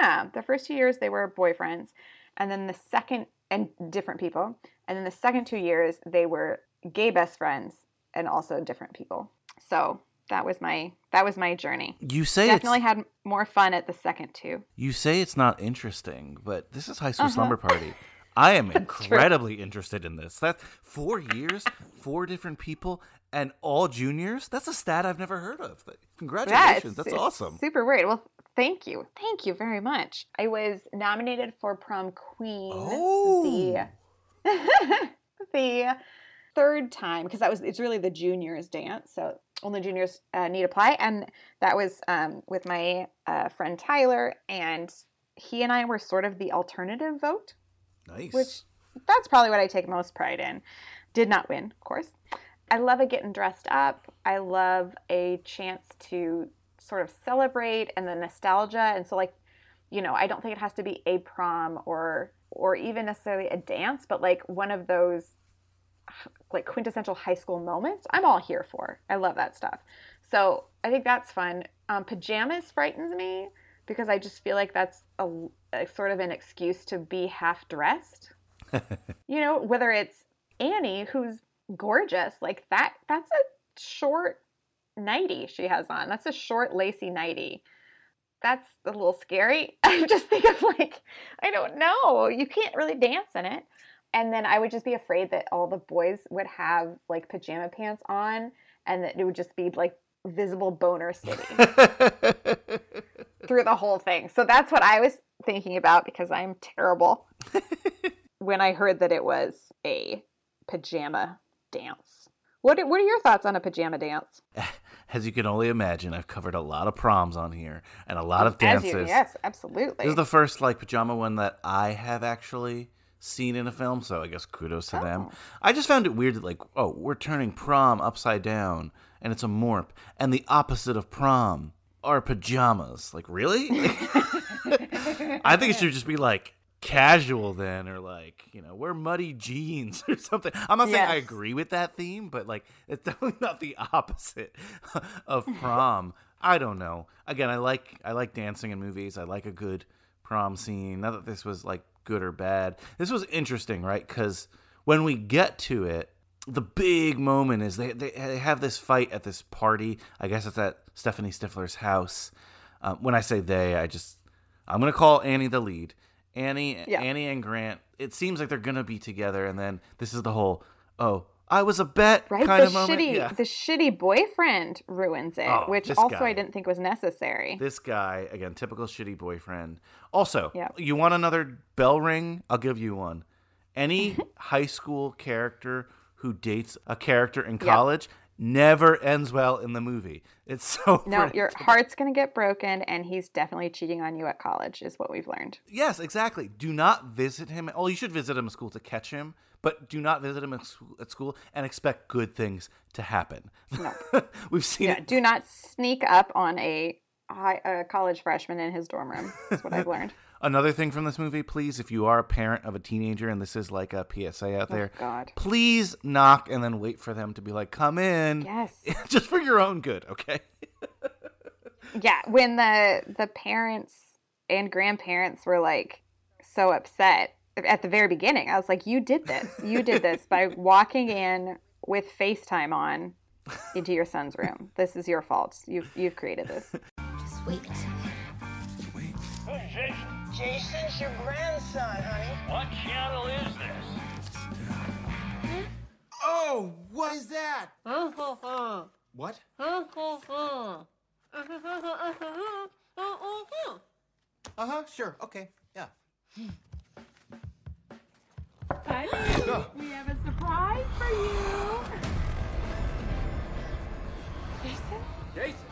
yeah, the first two years they were boyfriends, and then the second and different people, and then the second two years they were gay best friends and also different people. So that was my that was my journey. You say Definitely had more fun at the second two. you say it's not interesting, but this is high school Uh-huh. slumber party. I am (laughs) incredibly interested in this. That's four years, four different people, and all juniors. That's a stat I've never heard of. Congratulations. it's- That's awesome. Super weird. Well, thank you. Thank you very much. I was nominated for prom queen Oh. the (laughs) the third time because that was it's really the juniors dance. So only juniors uh, need apply, and that was um, with my uh, friend Tyler, and he and I were sort of the alternative vote Nice. which that's probably what I take most pride in. Did not win, of course. I love a getting dressed up. I love a chance to sort of celebrate and the nostalgia. And so, like, you know, I don't think it has to be a prom or or even necessarily a dance, but like one of those like quintessential high school moments. I'm all here for. I love that stuff. So I think that's fun. Um, pajamas frightens me because I just feel like that's a, a sort of an excuse to be half dressed. (laughs) you know, whether it's Annie who's gorgeous, like that that's a short nightie she has on. That's a short lacy nightie. That's a little scary. (laughs) I just think of like I don't know. You can't really dance in it. And then I would just be afraid that all the boys would have like pajama pants on and that it would just be like visible boner city through the whole thing. So that's what I was thinking about because I'm terrible (laughs) when I heard that it was a pajama dance. What are, what are your thoughts on a pajama dance? (laughs) As you can only imagine, I've covered a lot of proms on here and a lot of dances. you- yes, absolutely. This is the first like pajama one that I have actually seen in a film, so I guess kudos to them. Oh. I just found it weird that like, oh, we're turning prom upside down and it's a morp, and the opposite of prom are pajamas. Like, really? (laughs) I think it should just be like casual then, or like, you know, wear muddy jeans (laughs) or something. I'm not saying I agree with that theme, but like, it's (laughs) definitely not the opposite (laughs) of prom. I don't know. Again, I like I like dancing in movies. I like a good prom scene. Not that this was like good or bad. This was interesting, right? Because when we get to it, the big moment is they, they they have this fight at this party. I guess it's at Stephanie Stifler's house. Um, when I say they, I just I'm gonna call Annie the lead. Annie, Yeah. Annie and Grant. It seems like they're gonna be together, and then this is the whole oh I was a bet right? kind the of moment. shitty Yeah. the shitty boyfriend ruins it, Oh, which also guy. I didn't think was necessary. This guy again, typical shitty boyfriend. Also, Yeah. you want another bell ring? I'll give you one. Any (laughs) high school character who dates a character in college never ends well in the movie. It's so (laughs) no, your heart's gonna get broken, and he's definitely cheating on you at college, is what we've learned. Yes, exactly. Do not visit him. Oh, you should visit him at school to catch him, but do not visit him at school, at school and expect good things to happen. No. (laughs) We've seen Yeah, it. do not sneak up on a, high, a college freshman in his dorm room. That's what I've (laughs) learned. Another thing from this movie, please, if you are a parent of a teenager and this is like a PSA out oh, there, Oh, God. please knock and then wait for them to be like, come in. Yes. (laughs) Just for your own good, okay? (laughs) Yeah, when the the parents and grandparents were like so upset at the very beginning, I was like, "You did this. You did (laughs) this by walking in with FaceTime on into your son's room. This is your fault. You've you've created this." Just wait. Jason's your grandson, honey. What channel is this? Oh, what is that? What? Uh huh, sure, okay, yeah. Honey, we have a surprise for you. Jason? Jason?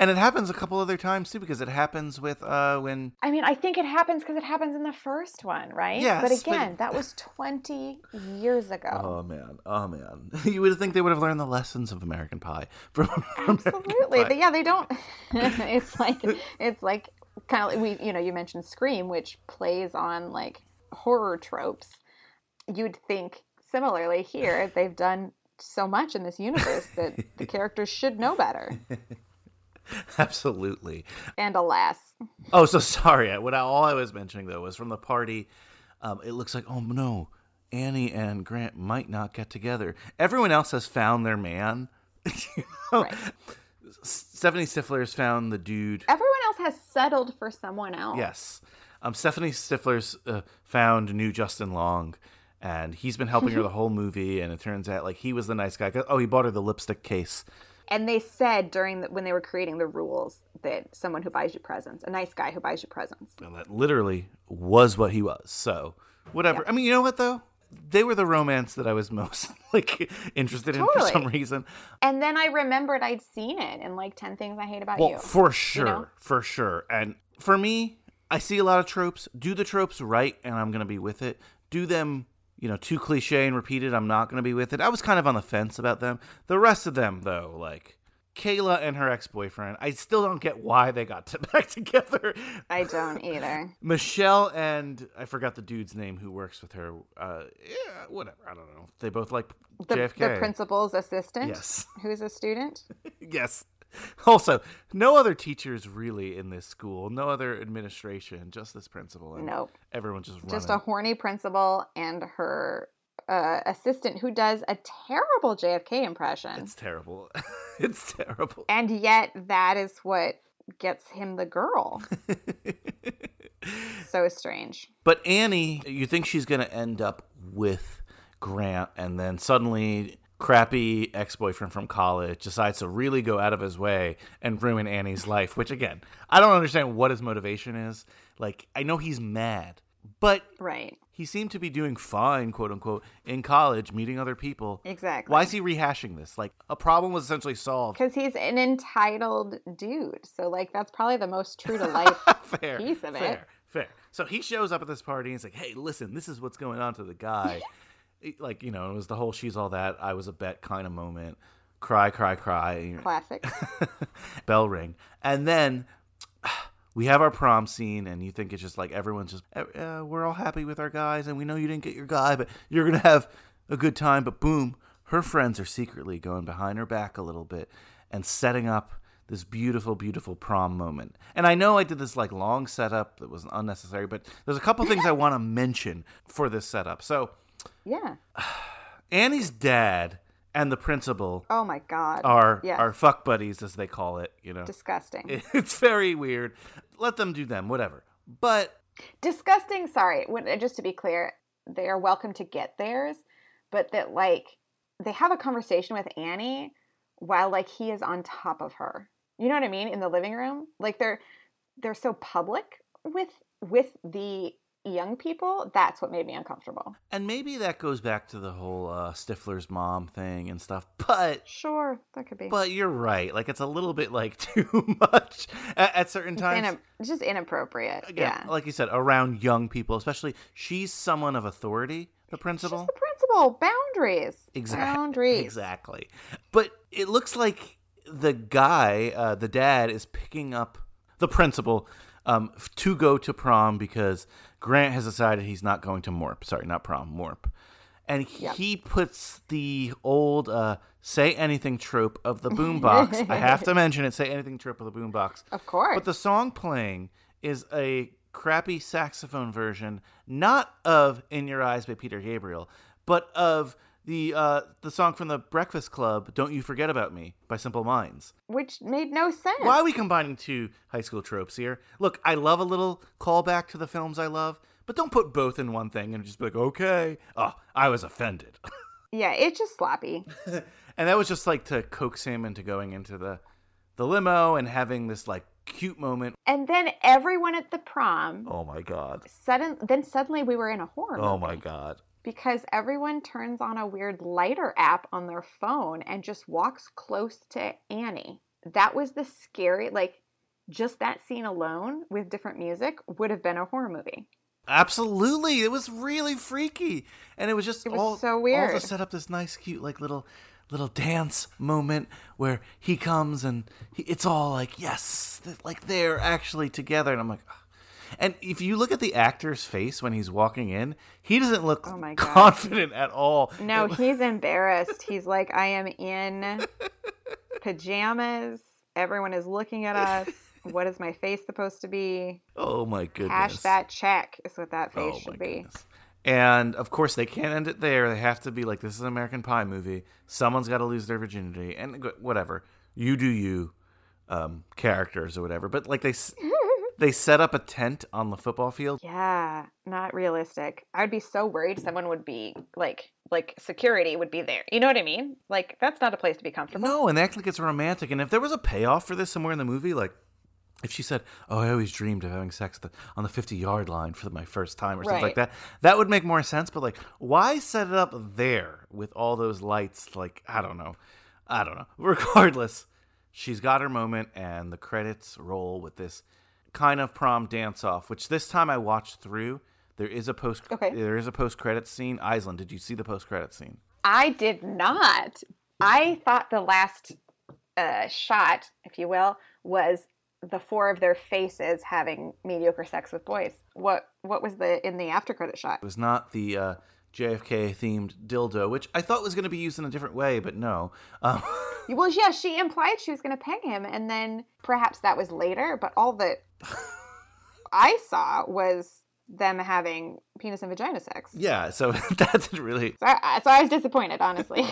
And it happens a couple other times too, because it happens with uh when I mean, I think it happens because it happens in the first one, right? Yes, But but- again, that was (laughs) 20 years ago. Oh man, oh man! (laughs) You would think they would have learned the lessons of American Pie (laughs) from from Absolutely. Pie. They- yeah, they don't. it's like it's like kind of like we you know you mentioned Scream, which plays on like horror tropes. You'd think similarly here they've done so much in this universe that the characters should know better. (laughs) Absolutely. And alas, Oh, so sorry. What I, all I was mentioning though was from the party. Um, it looks like oh no, Annie and Grant might not get together. Everyone else has found their man. (laughs) you know? Stephanie Stifler's found the dude. everyone else has settled for someone else. Yes. Um, Stephanie Stifler's uh, found new Justin Long, and he's been helping her (laughs) the whole movie. And it turns out like he was the nice guy. Oh, he bought her the lipstick case. And they said during the, when they were creating the rules that someone who buys you presents, a nice guy who buys you presents. And that literally was what he was. So whatever. I mean, you know what though? They were the romance that I was (laughs) most like interested in for some reason. And then I remembered I'd seen it in like 10 Things I Hate About Well, You. for you sure, know? for sure. And for me, I see a lot of tropes. Do the tropes right, and I'm gonna be with it. Do them, you know, too cliche and repeated. I'm not gonna be with it. I was kind of on the fence about them. The rest of them, though, like Kayla and her ex-boyfriend, I still don't get why they got to (laughs) back together. I don't either. Michelle and I forgot the dude's name who works with her. Uh, yeah, whatever. I don't know. They both like The, JFK. the principal's assistant, Yes. who's a student. (laughs) yes. (laughs) Also, no other teachers really in this school. No other administration. Just this principal. And Nope. Everyone just running. Just a horny principal and her uh, assistant who does a terrible JFK impression. It's terrible. (laughs) it's terrible. And yet, that is what gets him the girl. (laughs) so strange. But Annie, you think she's going to end up with Grant, and then suddenly, crappy ex boyfriend from college decides to really go out of his way and ruin Annie's life, which, again, I don't understand what his motivation is. Like, I know he's mad, but Right. he seemed to be doing fine, quote unquote, in college, meeting other people. Exactly. Why is he rehashing this? Like, a problem was essentially solved. Because he's an entitled dude. So, like, that's probably the most true to (laughs) life fair, piece of fair, it. fair. Fair. So he shows up at this party and he's like, "Hey, listen, this is what's going on to the guy." (laughs) Like you know, it was the whole "she's all that, I was a bet" kind of moment. Cry, cry, cry. Classic. (laughs) Bell ring, and then (sighs) we have our prom scene, and you think it's just like everyone's just uh, we're all happy with our guys, and we know you didn't get your guy, but you're gonna have a good time. But boom, her friends are secretly going behind her back a little bit and setting up this beautiful, beautiful prom moment. And I know I did this like long setup that was unnecessary, but there's a couple things I want to mention for this setup. So Yeah. Annie's dad and the principal Oh my God. are Yes. are fuck buddies as they call it. You know, Disgusting. (laughs) It's very weird. Let them do them, whatever. But Disgusting. Sorry. When, uh, just to be clear, they are welcome to get theirs, but that, like, they have a conversation with Annie while, like, he is on top of her. You know what I mean? In the living room. Like, they're they're so public with with the young people. That's what made me uncomfortable. and maybe that goes back to the whole uh, Stifler's mom thing and stuff. But Sure, that could be. but you're right. Like it's a little bit like (laughs) too much at, at certain It's, times. ina- it's just inappropriate. Again, yeah. like you said, around young people, especially she's someone of authority. The principal. the principal boundaries. Exactly. Boundaries. Exactly. But it looks like the guy, uh, the dad, is picking up the principal um, to go to prom because Grant has decided he's not going to Morp. Sorry, not prom, Morp. And he puts the old uh, say anything trope of the (laughs) boombox. I have to mention it say anything trope of the boombox. Of course. But the song playing is a crappy saxophone version, not of In Your Eyes by Peter Gabriel, but of the uh, the song from the Breakfast Club, Don't You Forget About Me by Simple Minds. Which made no sense. Why are we combining two high school tropes here? Look, I love a little callback to the films I love, but don't put both in one thing and just be like, okay, oh, I was offended. (laughs) Yeah, it's just sloppy. and that was just like to coax him into going into the the limo and having this like cute moment. And then everyone at the prom, Oh my god. sudden, then suddenly we were in a horror Oh movie my god. Because everyone turns on a weird lighter app on their phone and just walks close to Annie. that was the scary like just that scene alone with different music would have been a horror movie. Absolutely, it was really freaky, and it was just It was all so All weird. to set up this nice, cute, like little, little dance moment where he comes and he, it's all like yes, like they're actually together, and I'm like, "Ugh." And if you look at the actor's face when he's walking in, he doesn't look Oh (laughs) confident at all. No, It- he's embarrassed. He's like, I am in (laughs) pajamas. Everyone is looking at us. What is my face supposed to be? oh my goodness, Cash that check is what that face Oh should be. goodness. And of course, they can't end it there. They have to be like, this is an American Pie movie. Someone's got to lose their virginity, and whatever. You do you, um, characters or whatever. But like they, (laughs) they set up a tent on the football field. Yeah, not realistic. I'd be so worried someone would be like like security would be there. You know what I mean? Like that's not a place to be comfortable. No, and they act like it's romantic. And if there was a payoff for this somewhere in the movie, like if she said, "Oh, I always dreamed of having sex on the fifty-yard line for my first time" or something like that, that would make more sense. But like, why set it up there with all those lights? Like, I don't know, I don't know. (laughs) Regardless, she's got her moment, and the credits roll with this kind of prom dance-off. Which this time I watched through. There is a post. Okay. There is a post-credit scene. Aislinn, did you see the post-credit scene? I did not. I thought the last uh, shot, if you will, was the four of their faces having mediocre sex with boys. What what was the in the after credit shot? It was not the uh, JFK themed dildo, which I thought was going to be used in a different way, but no. Um, (laughs) Well, yeah, she implied she was going to peg him, and then perhaps that was later. But all that (laughs) I saw was them having penis and vagina sex. yeah, so (laughs) that didn't really So I, so I was disappointed, honestly.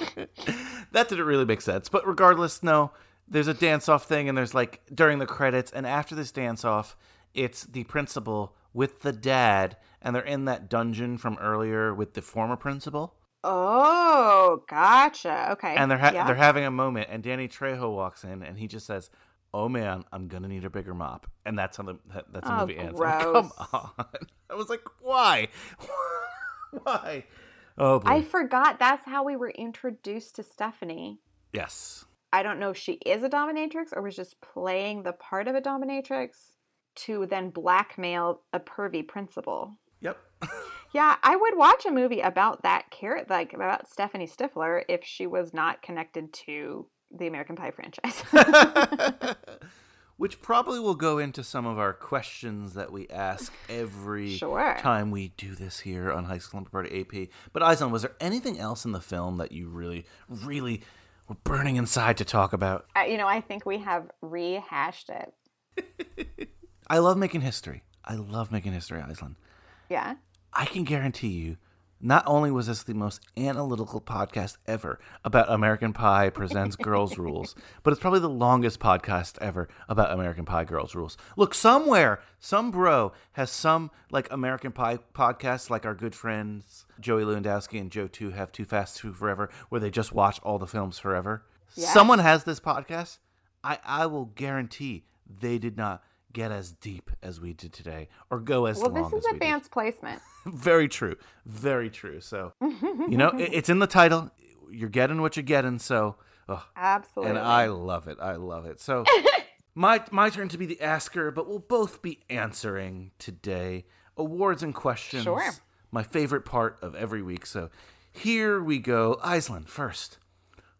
that didn't really make sense. But regardless, no, there's a dance off thing, and there's like during the credits, and after this dance off, it's the principal with the dad, and they're in that dungeon from earlier with the former principal. oh, gotcha. Okay. and they're ha- Yeah. they're having a moment, and Danny Trejo walks in, and he just says, "Oh man, I'm gonna need a bigger mop," and that's how the that- that's the Oh, movie ends. Like, Come on, (laughs) I was like, why, (laughs) why? Oh boy, I forgot that's how we were introduced to Stephanie. yes, I don't know if she is a dominatrix or was just playing the part of a dominatrix to then blackmail a pervy principal. yep. Yeah, I would watch a movie about that carrot, like about Stephanie Stifler, if she was not connected to the American Pie franchise. (laughs) Which probably will go into some of our questions that we ask every Sure. time we do this here on High School Slumber Party AP. But Aislinn, was there anything else in the film that you really, really were burning inside to talk about? Uh, you know, I think we have rehashed it. (laughs) I love making history. I love making history, Aislinn. Yeah. I can guarantee you, not only was this the most analytical podcast ever about American Pie presents (laughs) Girls Rules, but it's probably the longest podcast ever about American Pie Girls Rules. Look, somewhere, some bro has some like American Pie podcast, like our good friends Joey Lewandowski and Joe Two have Too Fast Too Forever, where they just watch all the films forever. Yeah. Someone has this podcast. I I will guarantee they did not get as deep as we did today, or go as Well, long this is as we did. advanced placement. (laughs) very true. Very true. So you know it- it's in the title. You're getting what you're getting. So ugh. Absolutely. and i love it. I love it. So (laughs) my my turn to be the asker but we'll both be answering today. Awards and questions. Sure. my favorite part of every week. So here we go. Aislinn first.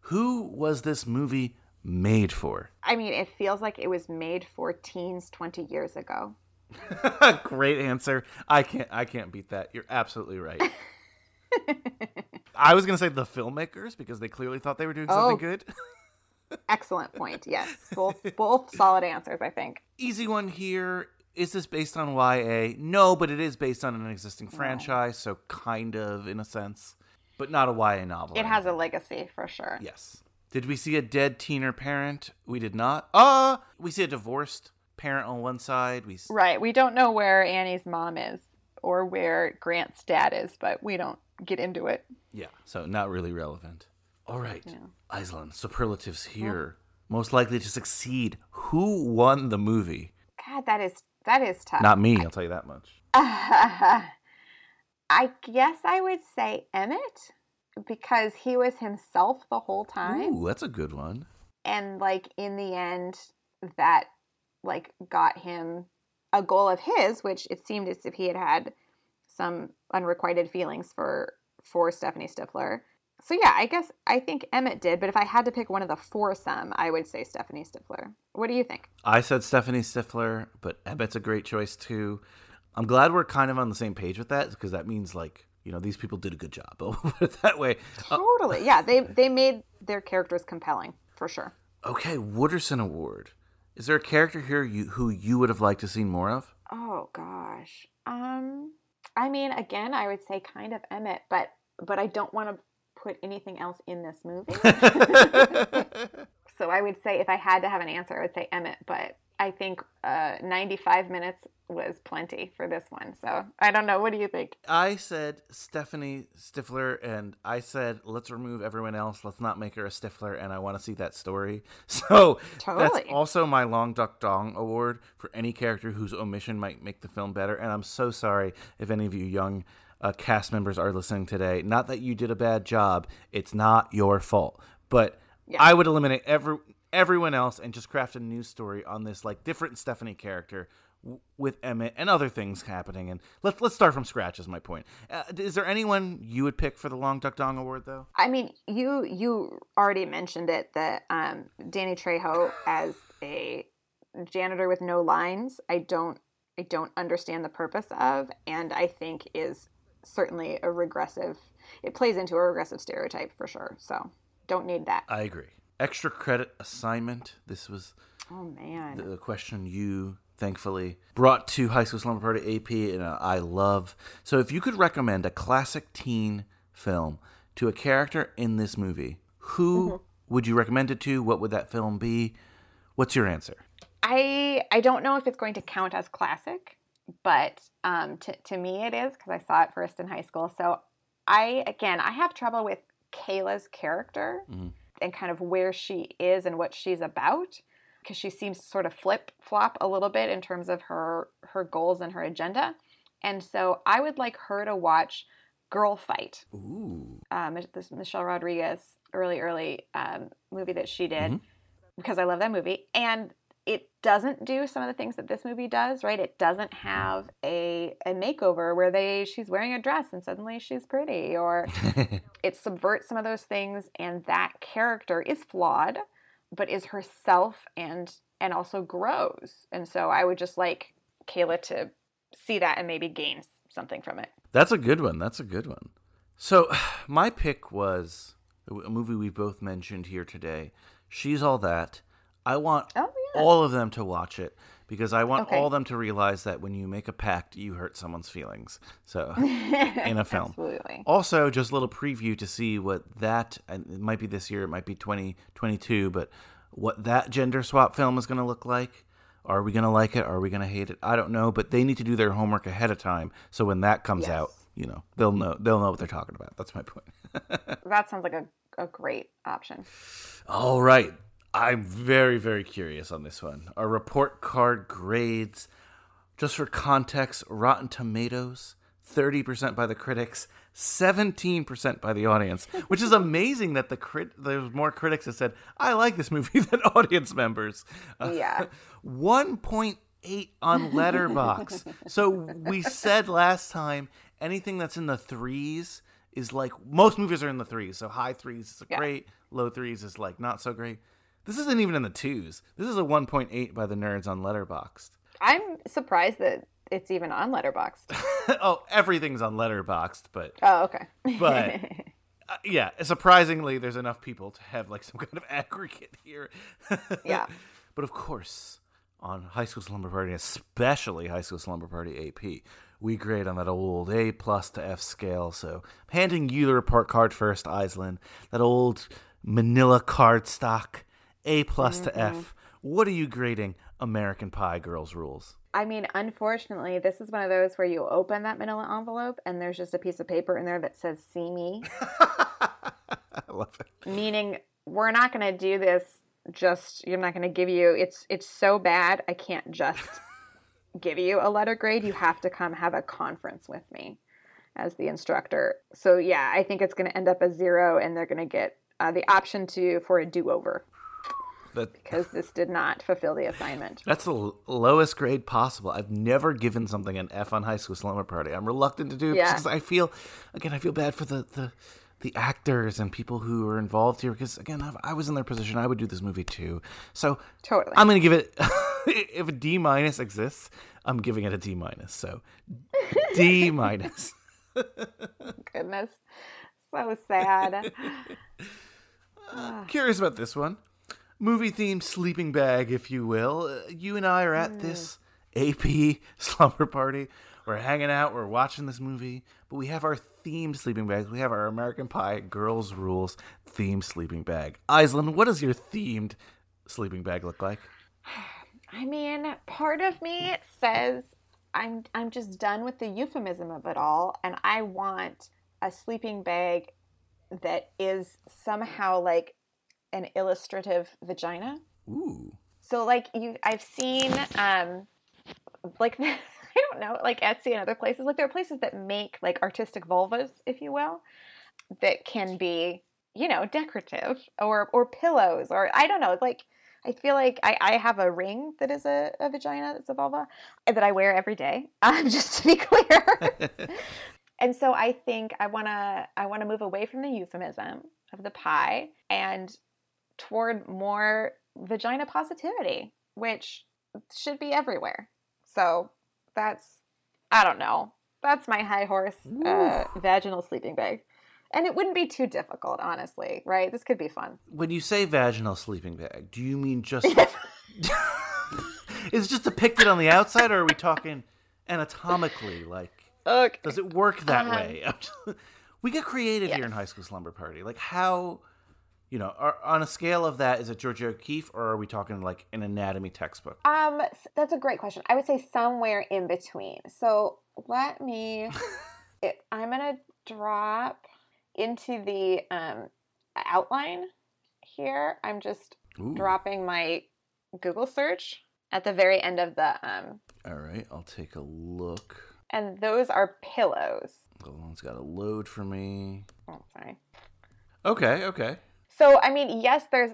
Who was this movie made for I mean, it feels like it was made for teens 20 years ago. (laughs) Great answer. I can't I can't beat that. You're absolutely right. (laughs) I was gonna say the filmmakers because they clearly thought they were doing something Oh. good. (laughs) Excellent point. Yes. Both both solid answers, I think. Easy one here. Is this based on YA? No, but it is based on an existing franchise, so kind of in a sense, but not a YA novel. It has a legacy for sure. Yes. Did we see a dead teen or parent? We did not. Uh, we see a divorced parent on one side. We Right. We don't know where Annie's mom is or where Grant's dad is, but we don't get into it. Yeah, so not really relevant. All right, Yeah. Aislinn, superlatives here. Most likely to succeed. Who won the movie? God, that is that is tough. Not me, I'll tell you that much. (laughs) I guess I would say Emmett because he was himself the whole time. Ooh, that's a good one. and like in the end that like got him a goal of his which it seemed as if he had had some unrequited feelings for for Stephanie Stifler. So yeah, I guess I think Emmett did, but if I had to pick one of the foursome, I would say Stephanie Stifler. What do you think? I said Stephanie Stifler, but Emmett's a great choice too. I'm glad we're kind of on the same page with that because that means like you know these people did a good job. (laughs) I'll put it that way. Uh, totally, yeah. They they made their characters compelling for sure. Okay, Wooderson Award. Is there a character here you, who you would have liked to see more of? Oh gosh. Um I mean, again, I would say kind of Emmett, but but I don't want to put anything else in this movie. (laughs) so I would say if I had to have an answer, I would say Emmett, but I think uh, 95 minutes was plenty for this one. So I don't know. What do you think? I said Stephanie Stifler, and I said let's remove everyone else. Let's not make her a Stifler, and I want to see that story. (laughs) So totally. that's also my Long Duck Dong award for any character whose omission might make the film better. And I'm so sorry if any of you young uh, cast members are listening today. Not that you did a bad job; it's not your fault. But yeah. I would eliminate every everyone else and just craft a new story on this like different Stephanie character w- with Emmett and other things happening. And let's let's start from scratch. Is my point. Uh, is there anyone you would pick for the Long Duck Dong Award though? I mean, you you already mentioned it that um, Danny Trejo (sighs) as a janitor with no lines. I don't I don't understand the purpose of, and I think is certainly a regressive. It plays into a regressive stereotype for sure. So don't need that. I agree. Extra credit assignment. This was oh man the question you thankfully brought to High School Slumber Party AP, and I love. So if you could recommend a classic teen film to a character in this movie, who mm-hmm. would you recommend it to? What would that film be? What's your answer? I I don't know if it's going to count as classic but um, to, to me it is because I saw it first in high school. So I, again, I have trouble with Kayla's character mm-hmm. And kind of where she is and what she's about because she seems to sort of flip flop a little bit in terms of her her goals and her agenda. And so I would like her to watch Girlfight. Ooh. Um, this Michelle Rodriguez early early um, movie that she did mm-hmm. because I love that movie. And it doesn't do some of the things that this movie does, right? It doesn't have a, a makeover where they she's wearing a dress and suddenly she's pretty, or (laughs) it subverts some of those things, and that character is flawed, but is herself and and also grows. And so I would just like Kayla to see that and maybe gain something from it. That's a good one. That's a good one. So (sighs) my pick was a movie we've both mentioned here today. She's all that. I want oh, yeah. all of them to watch it because I want okay. all of them to realize that when you make a pact, you hurt someone's feelings. So, (laughs) in a film. Absolutely. Also, just a little preview to see what that, it might be this year, it might be 2022, but what that gender swap film is going to look like. Are we going to like it? Are we going to hate it? I don't know, but they need to do their homework ahead of time. So when that comes yes. out, you know, they'll know they'll know what they're talking about. That's my point. (laughs) that sounds like a, a great option. All right. I'm very, very curious on this one. Our report card grades, just for context, Rotten Tomatoes, 30% by the critics, 17% by the audience, which is amazing that the crit there's more critics that said, I like this movie (laughs) than audience members. Uh, yeah. (laughs) 1.8 on Letterboxd. so we said last time anything that's in the threes is like most movies are in the threes. So high threes is yeah. great, low threes is like not so great. This isn't even in the twos. This is a 1.8 by the nerds on Letterboxd. I'm surprised that it's even on Letterboxd. (laughs) oh, everything's on Letterboxd, but oh, okay. but (laughs) uh, yeah, surprisingly, there's enough people to have like some (laughs) kind of aggregate here. yeah, but of course, on High School Slumber Party, especially High School Slumber Party AP, we grade on that old A plus to F scale. So, handing you the report card first, Aislinn. That old Manila card stock a plus mm-hmm. to F. What are you grading American Pie Girls Rules? I mean, unfortunately, this is one of those where you open that manila envelope and there's just a piece of paper in there that says "See me." (laughs) I love it. Meaning, we're not going to do this. Just you're not going to give you. It's it's so bad. I can't just (laughs) give you a letter grade. You have to come have a conference with me as the instructor. So yeah, I think it's going to end up a zero, and they're going to get uh, the option to for a do over. That because this did not fulfill the assignment. That's the l- lowest grade possible. I've never given something an F on High School Slumber Party. I'm reluctant to do it Yeah. because I feel, again, I feel bad for the the, the actors and people who are involved here. Because again, if I was in their position, I would do this movie too. So Totally. I'm gonna give it. (laughs) if a D minus exists, I'm giving it a D minus. So D (laughs) minus. Goodness. So sad. (laughs) Ah. Curious about this one. Movie themed sleeping bag, if you will. Uh, you and I are at this AP (laughs) slumber party. We're hanging out, we're watching this movie, but we have our themed sleeping bags. We have our American Pie Girls Rules themed sleeping bag. Aislinn, what does your themed sleeping bag look like? (sighs) I mean, part of me says I'm I'm just done with the euphemism of it all and I want a sleeping bag that is somehow like an illustrative vagina. Ooh. So like you I've seen um like (laughs) I don't know, like Etsy and other places. Like there are places that make like artistic vulvas, if you will, that can be, you know, decorative or or pillows or I don't know, like I feel like I, I have a ring that is a, a vagina that's a vulva that I wear every day. (laughs) Um, just to be clear. (laughs) and so I think I wanna I wanna move away from the euphemism of the pie and toward more vagina positivity, which should be everywhere. So that's I don't know. That's my high horse uh, vaginal sleeping bag. And it wouldn't be too difficult, honestly, right? This could be fun. When you say vaginal sleeping bag, do you mean just. (laughs) (laughs) is it just depicted on the outside, or are we talking anatomically? Like, okay. does it work that Um, way? (laughs) we get creative here in High School Slumber Party. Like, how, you know, are, on a scale of that, is it Georgia O'Keeffe, or are we talking like an anatomy textbook? Um, that's a great question. I would say somewhere in between. So let me. (laughs) it, I'm gonna drop into the um, outline here. I'm just Ooh. dropping my Google search at the very end of the um, All right, I'll take a look. and those are pillows. The one's got to load for me. Oh, sorry. Okay, okay. So, I mean, yes, there's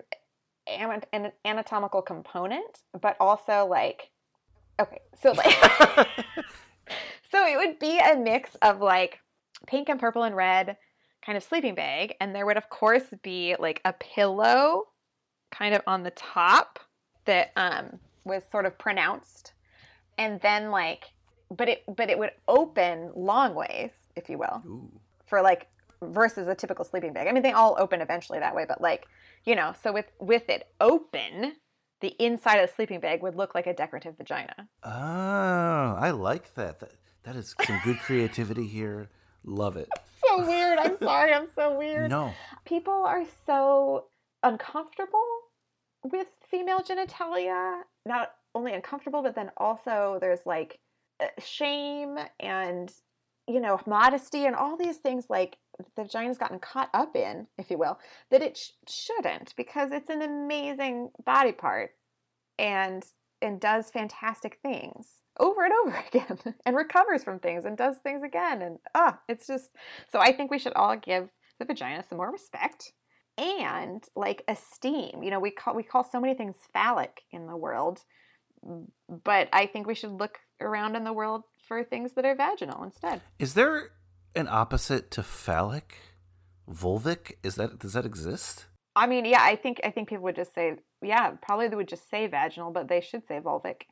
an, an anatomical component, but also like, okay, so like, (laughs) (laughs) so it would be a mix of like pink and purple and red kind of sleeping bag, and there would of course be like a pillow kind of on the top that um was sort of pronounced, and then like, but it but it would open long ways, if you will Ooh. for like versus a typical sleeping bag. I mean, they all open eventually that way, but like, you know, so with with it open, the inside of the sleeping bag would look like a decorative vagina. Oh, I like that. That, that is some good (laughs) creativity here. Love it. So weird. I'm sorry. I'm so weird. No. People are so uncomfortable with female genitalia. Not only uncomfortable, but then also there's like uh, shame and you know modesty and all these things like the vagina's gotten caught up in, if you will, that it sh- shouldn't because it's an amazing body part and and does fantastic things over and over (laughs) again and recovers from things and does things again and ah it's just so I think we should all give the vagina some more respect and like esteem. You know, we call we call so many things phallic in the world, but I think we should look around in the world for things that are vaginal instead. Is there an opposite to phallic? Vulvic? Is that does that exist? I mean, yeah, I think I think people would just say, yeah, probably they would just say vaginal, but they should say vulvic.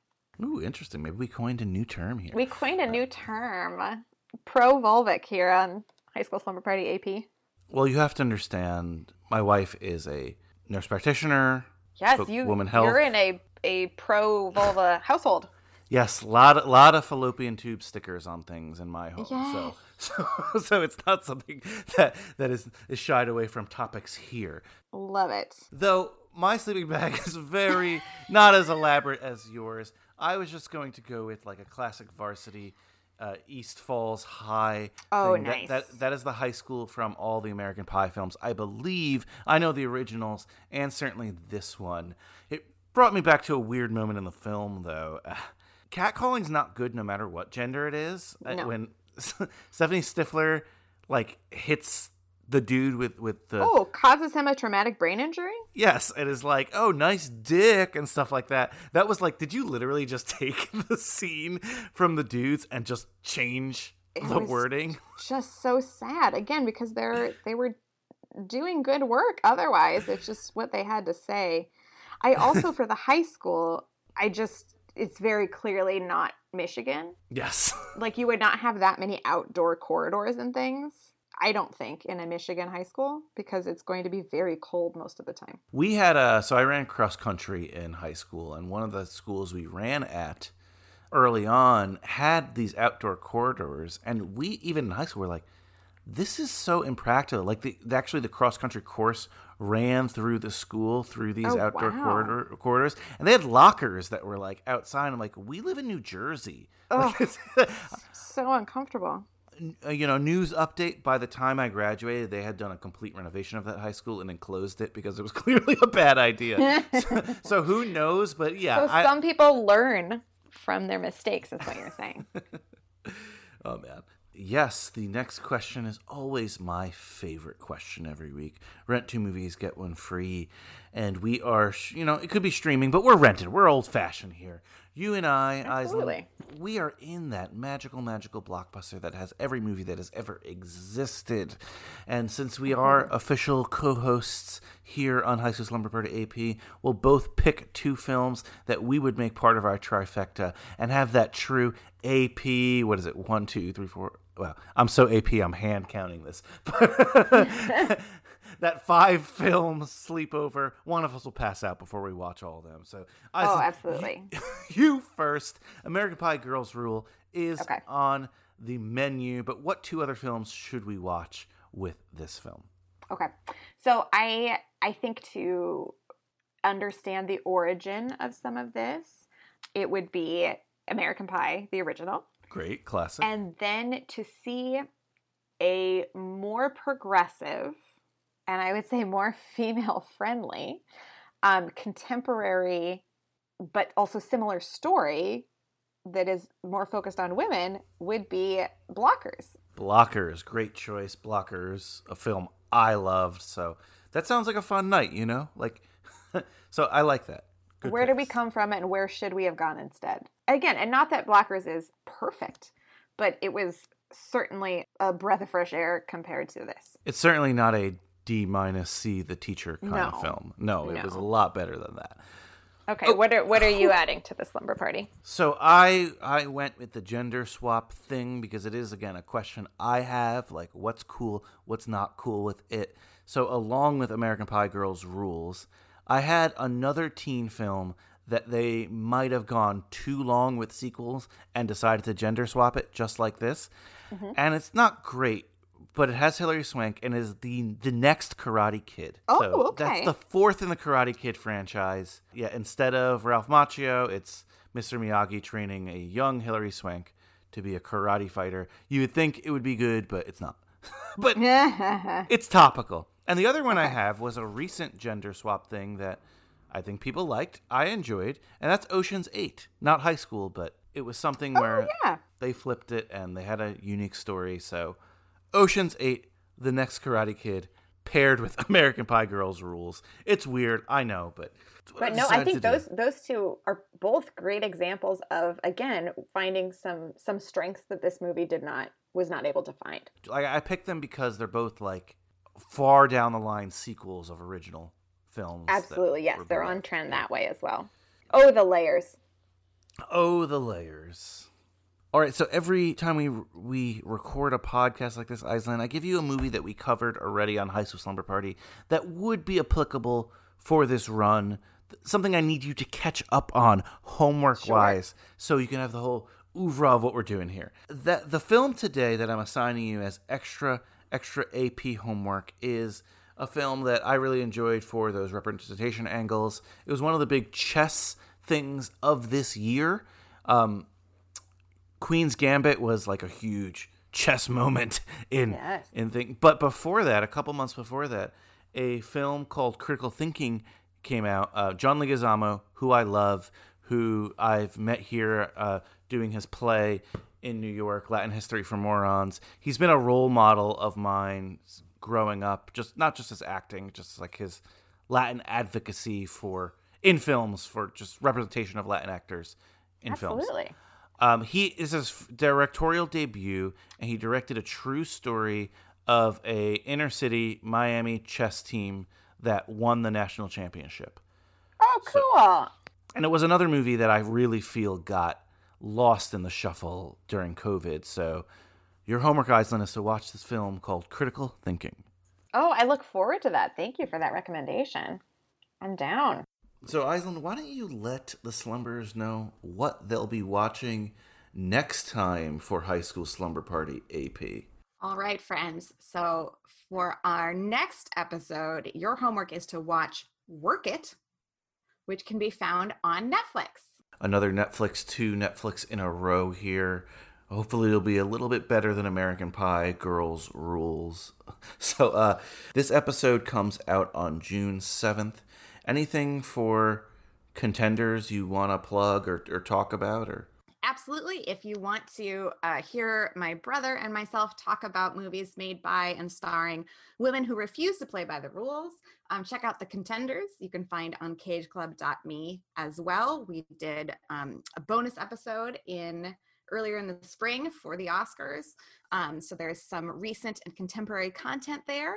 Ooh, interesting. Maybe we coined a new term here. We coined a uh, new term, pro vulvic, here on High School Slumber Party AP. Well, you have to understand. My wife is a nurse practitioner. Yes, you woman health. you're in a a pro vulva household. Yes, lot lot of fallopian tube stickers on things in my home. So, (laughs) so so it's not something that that is, is shied away from topics here. Love it. Though my sleeping bag is very not as elaborate as yours. I was just going to go with like a classic varsity uh, East Falls High. Oh, thing. Nice. That, that is the high school from all the American Pie films. I believe I know the originals and certainly this one. It brought me back to a weird moment in the film, though. Uh, (sighs) catcalling's not good no matter what gender it is. Uh, No. When (laughs) Stephanie Stifler like hits the dude with with the Oh, causes him a traumatic brain injury? yes, it is like, oh, nice dick and stuff like that. That was like, did you literally just (laughs) take the scene from the dudes and just change It the was wording? Just so sad. Again, because they're they were doing good work otherwise. It's just what they had to say. I also for the high school, I just it's very clearly not Michigan. Yes. (laughs) Like you would not have that many outdoor corridors and things. I don't think in a Michigan high school because it's going to be very cold most of the time. We had a so I ran cross country in high school, and one of the schools we ran at early on had these outdoor corridors, and we even in high school were like, "This is so impractical." Like the, the actually the cross country course ran through the school through these Oh, outdoor wow. corridor corridors, and they had lockers that were like outside. I'm like, we live in New Jersey. (laughs) Oh, so uncomfortable. uh, you know, news update. By the time I graduated, they had done a complete renovation of that high school and then closed it because it was (laughs) clearly a bad idea. (laughs) so, so who knows? But yeah, so I, some people learn from their mistakes, is what you're saying. oh man. Yes, the next question is always my favorite question every week. Rent two movies, get one free. And we are, you know, it could be streaming, but we're rented. We're old fashioned here. You and I, Absolutely. Aislinn, we are in that magical, magical blockbuster that has every movie that has ever existed. And since we mm-hmm. are official co hosts here on High School Slumber Party AP, we'll both pick two films that we would make part of our trifecta and have that true AP, what is it, one, two, three, four. Well, I'm so AP, I'm hand counting this. (laughs) (laughs) that five (laughs) film sleepover. One of us will pass out before we watch all of them. So, Oh, Aislinn, absolutely. (laughs) you first. American Pie Girls Rule is Okay. on the menu, but what two other films should we watch with this film? Okay. So I I think to understand the origin of some of this, it would be American Pie, the original, Great, classic. and then to see a more progressive and I would say more (laughs) female friendly um, contemporary but also similar story that is more focused on women would be Blockers. Blockers, great choice. Blockers, a film I loved. So that sounds like a fun night, you know? Like, (laughs) so I like that. Good where did we come from and where should we have gone instead? Again, and not that Blockers is perfect, but it was certainly a breath of fresh air compared to this. It's certainly not a D minus C, the teacher kind No. of film. No, it was a lot better than that. Okay, what are what are you (laughs) adding to the slumber party? So I I went with the gender swap thing because it is again a question I have like what's cool, what's not cool with it. So along with American Pie Girls Rules, I had another teen film that they might have gone too long with sequels and decided to gender swap it just like this. Mm-hmm. And it's not great, but it has Hilary Swank and is the the next Karate Kid. Oh, so That's the fourth in the Karate Kid franchise. Yeah, instead of Ralph Macchio, it's Mr. Miyagi training a young Hilary Swank to be a karate fighter. You would think it would be good, but it's not. (laughs) but (laughs) it's topical. And the other one I have was a recent gender swap thing that I think people liked. I enjoyed, and that's Ocean's 8. Not high school, but it was something oh, where yeah. they flipped it and they had a unique story. So, Ocean's 8, The Next Karate Kid, paired with (laughs) American Pie Girls Rules. It's weird, I know, but But no, I think to do. those those two are both great examples of again finding some some strengths that this movie did not was not able to find. like I picked them because they're both like far down the line sequels of original films. Absolutely, yes, they're on trend that way as well. Oh, the layers. Oh, the layers. All right, so every time we we record a podcast like this, Aislinn, I give you a movie that we covered already on High School Slumber Party that would be applicable for this run. Something I need you to catch up on homework wise, so you can have the whole oeuvre of what we're doing here. That the film today that I'm assigning you as extra extra AP homework is a film that I really enjoyed for those representation angles. It was one of the big chess things of this year. Um, Queen's Gambit was like a huge chess moment (laughs) in Yes. in thing. But before that, a couple months before that, a film called Critical Thinking came out. Uh, John Leguizamo, who I love, who I've met here uh, doing his play in New York, Latin History for Morons. He's been a role model of mine growing up, just not just his acting, just like his Latin advocacy for in films for just representation of Latin actors in films. Absolutely. Um, he is his directorial debut, and he directed a true story of a inner city Miami chess team that won the national championship. Oh, cool. And it was another movie that I really feel got lost in the shuffle during COVID. So your homework, Aislinn, is to watch this film called Critical Thinking. Oh, I look forward to that. Thank you for that recommendation. I'm down. So, Aislinn, why don't you let the slumberers know what they'll be watching next time for High School Slumber Party AP? All right, friends. So, for our next episode, your homework is to watch Work It, which can be found on Netflix. Another Netflix, two Netflix in a row here. Hopefully, it'll be a little bit better than American Pie Girls Rules. (laughs) So, uh, this episode comes out on June 7th. Anything for contenders you want to plug or, or talk about? or Absolutely. If you want to uh, hear my brother and myself talk about movies made by and starring women who refuse to play by the rules, um, check out The Contenders. You can find on cageclub.me as well. We did um, a bonus episode in earlier in the spring for the Oscars. Um, so there's some recent and contemporary content there.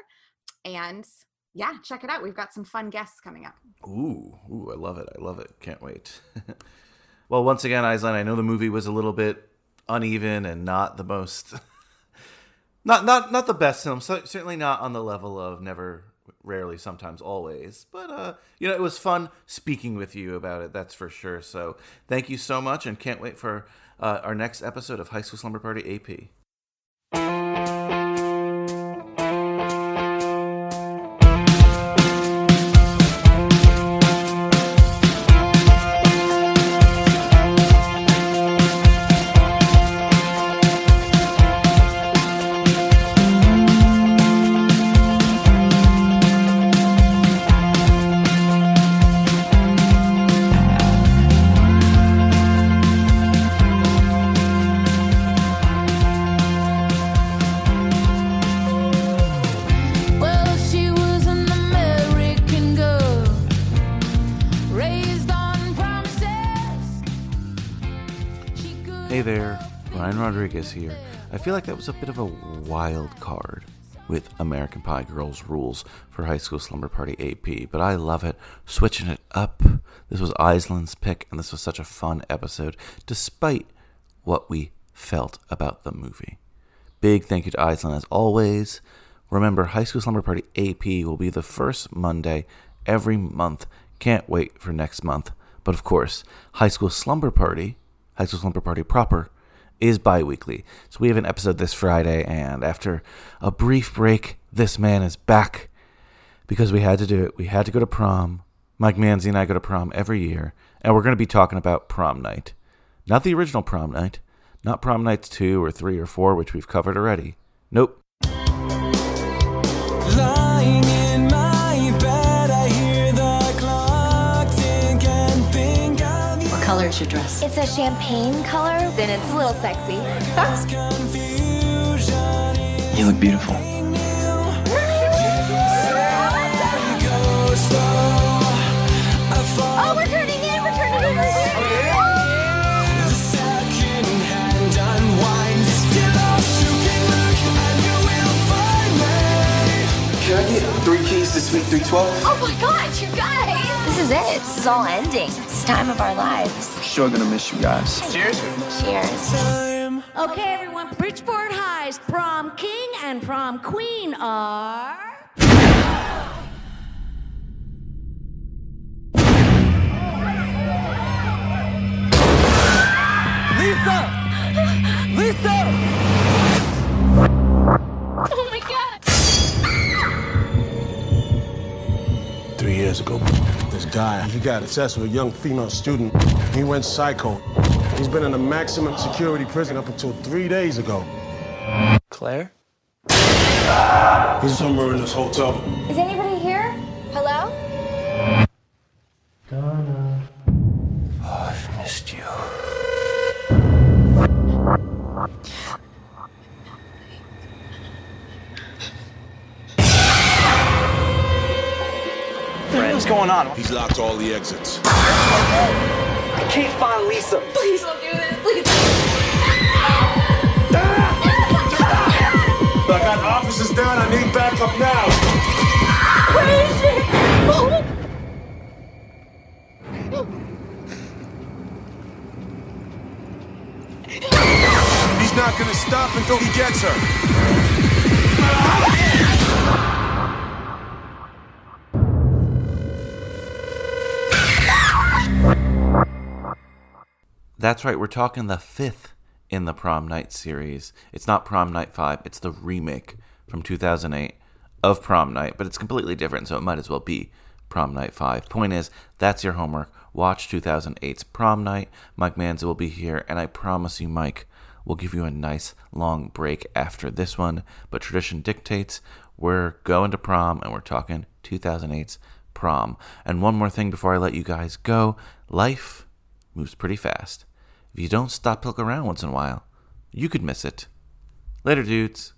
And yeah, check it out. We've got some fun guests coming up. Ooh, ooh, I love it. I love it. Can't wait. (laughs) well, once again, Aislinn, I know the movie was a little bit uneven and not the most (laughs) not not not the best film. So, certainly not on the level of Never Rarely Sometimes Always. But uh, you know, it was fun speaking with you about it, that's for sure. So, thank you so much and can't wait for uh, our next episode of High School Slumber Party AP. Here. I feel like that was a bit of a wild card with American Pie Girls Rules for High School Slumber Party AP, but I love it. Switching it up. This was Aislinn's pick, and this was such a fun episode, despite what we felt about the movie. Big thank you to Island as always. Remember, High School Slumber Party AP will be the first Monday every month. Can't wait for next month. But of course, High School Slumber Party, High School Slumber Party proper, is bi weekly. So we have an episode this Friday, and after a brief break, this man is back because we had to do it. We had to go to prom. Mike Manzi and I go to prom every year, and we're going to be talking about prom night. Not the original prom night, not prom nights two or three or four, which we've covered already. Nope. Color is your dress? It's a champagne color, then it's a little sexy. You look beautiful. Oh, we're turning in, we're turning in, we're turning in. The second-hand unwind, still all shooting look, and you will find me. Can I get three keys to Suite 312? Oh my god, you guys! This is it. This is all ending. It's time of our lives. Sure gonna miss you guys. Cheers. Cheers. Okay, everyone, Bridgeport High's prom king and prom queen are. Lisa! Lisa! Oh my god! Three years ago, this he got obsessed with a young female student. He went psycho. He's been in a maximum security prison up until three days ago. Claire? He's somewhere in this hotel. Is anybody here? Hello? Donna. Oh, I've missed you. What's going on? He's locked all the exits. I can't find Lisa. Please don't do this. Please. I got officers down. I need backup now. Where is she? Oh. He's not gonna stop until he gets her. That's right, we're talking the fifth in the Prom Night series. It's not Prom Night 5, it's the remake from 2008 of Prom Night, but it's completely different, so it might as well be Prom Night 5. Point is, that's your homework. Watch 2008's Prom Night. Mike Manza will be here, and I promise you, Mike, we'll give you a nice long break after this one. But tradition dictates we're going to prom, and we're talking 2008's Prom. And one more thing before I let you guys go life moves pretty fast. If you don't stop to look around once in a while, you could miss it. Later, dudes.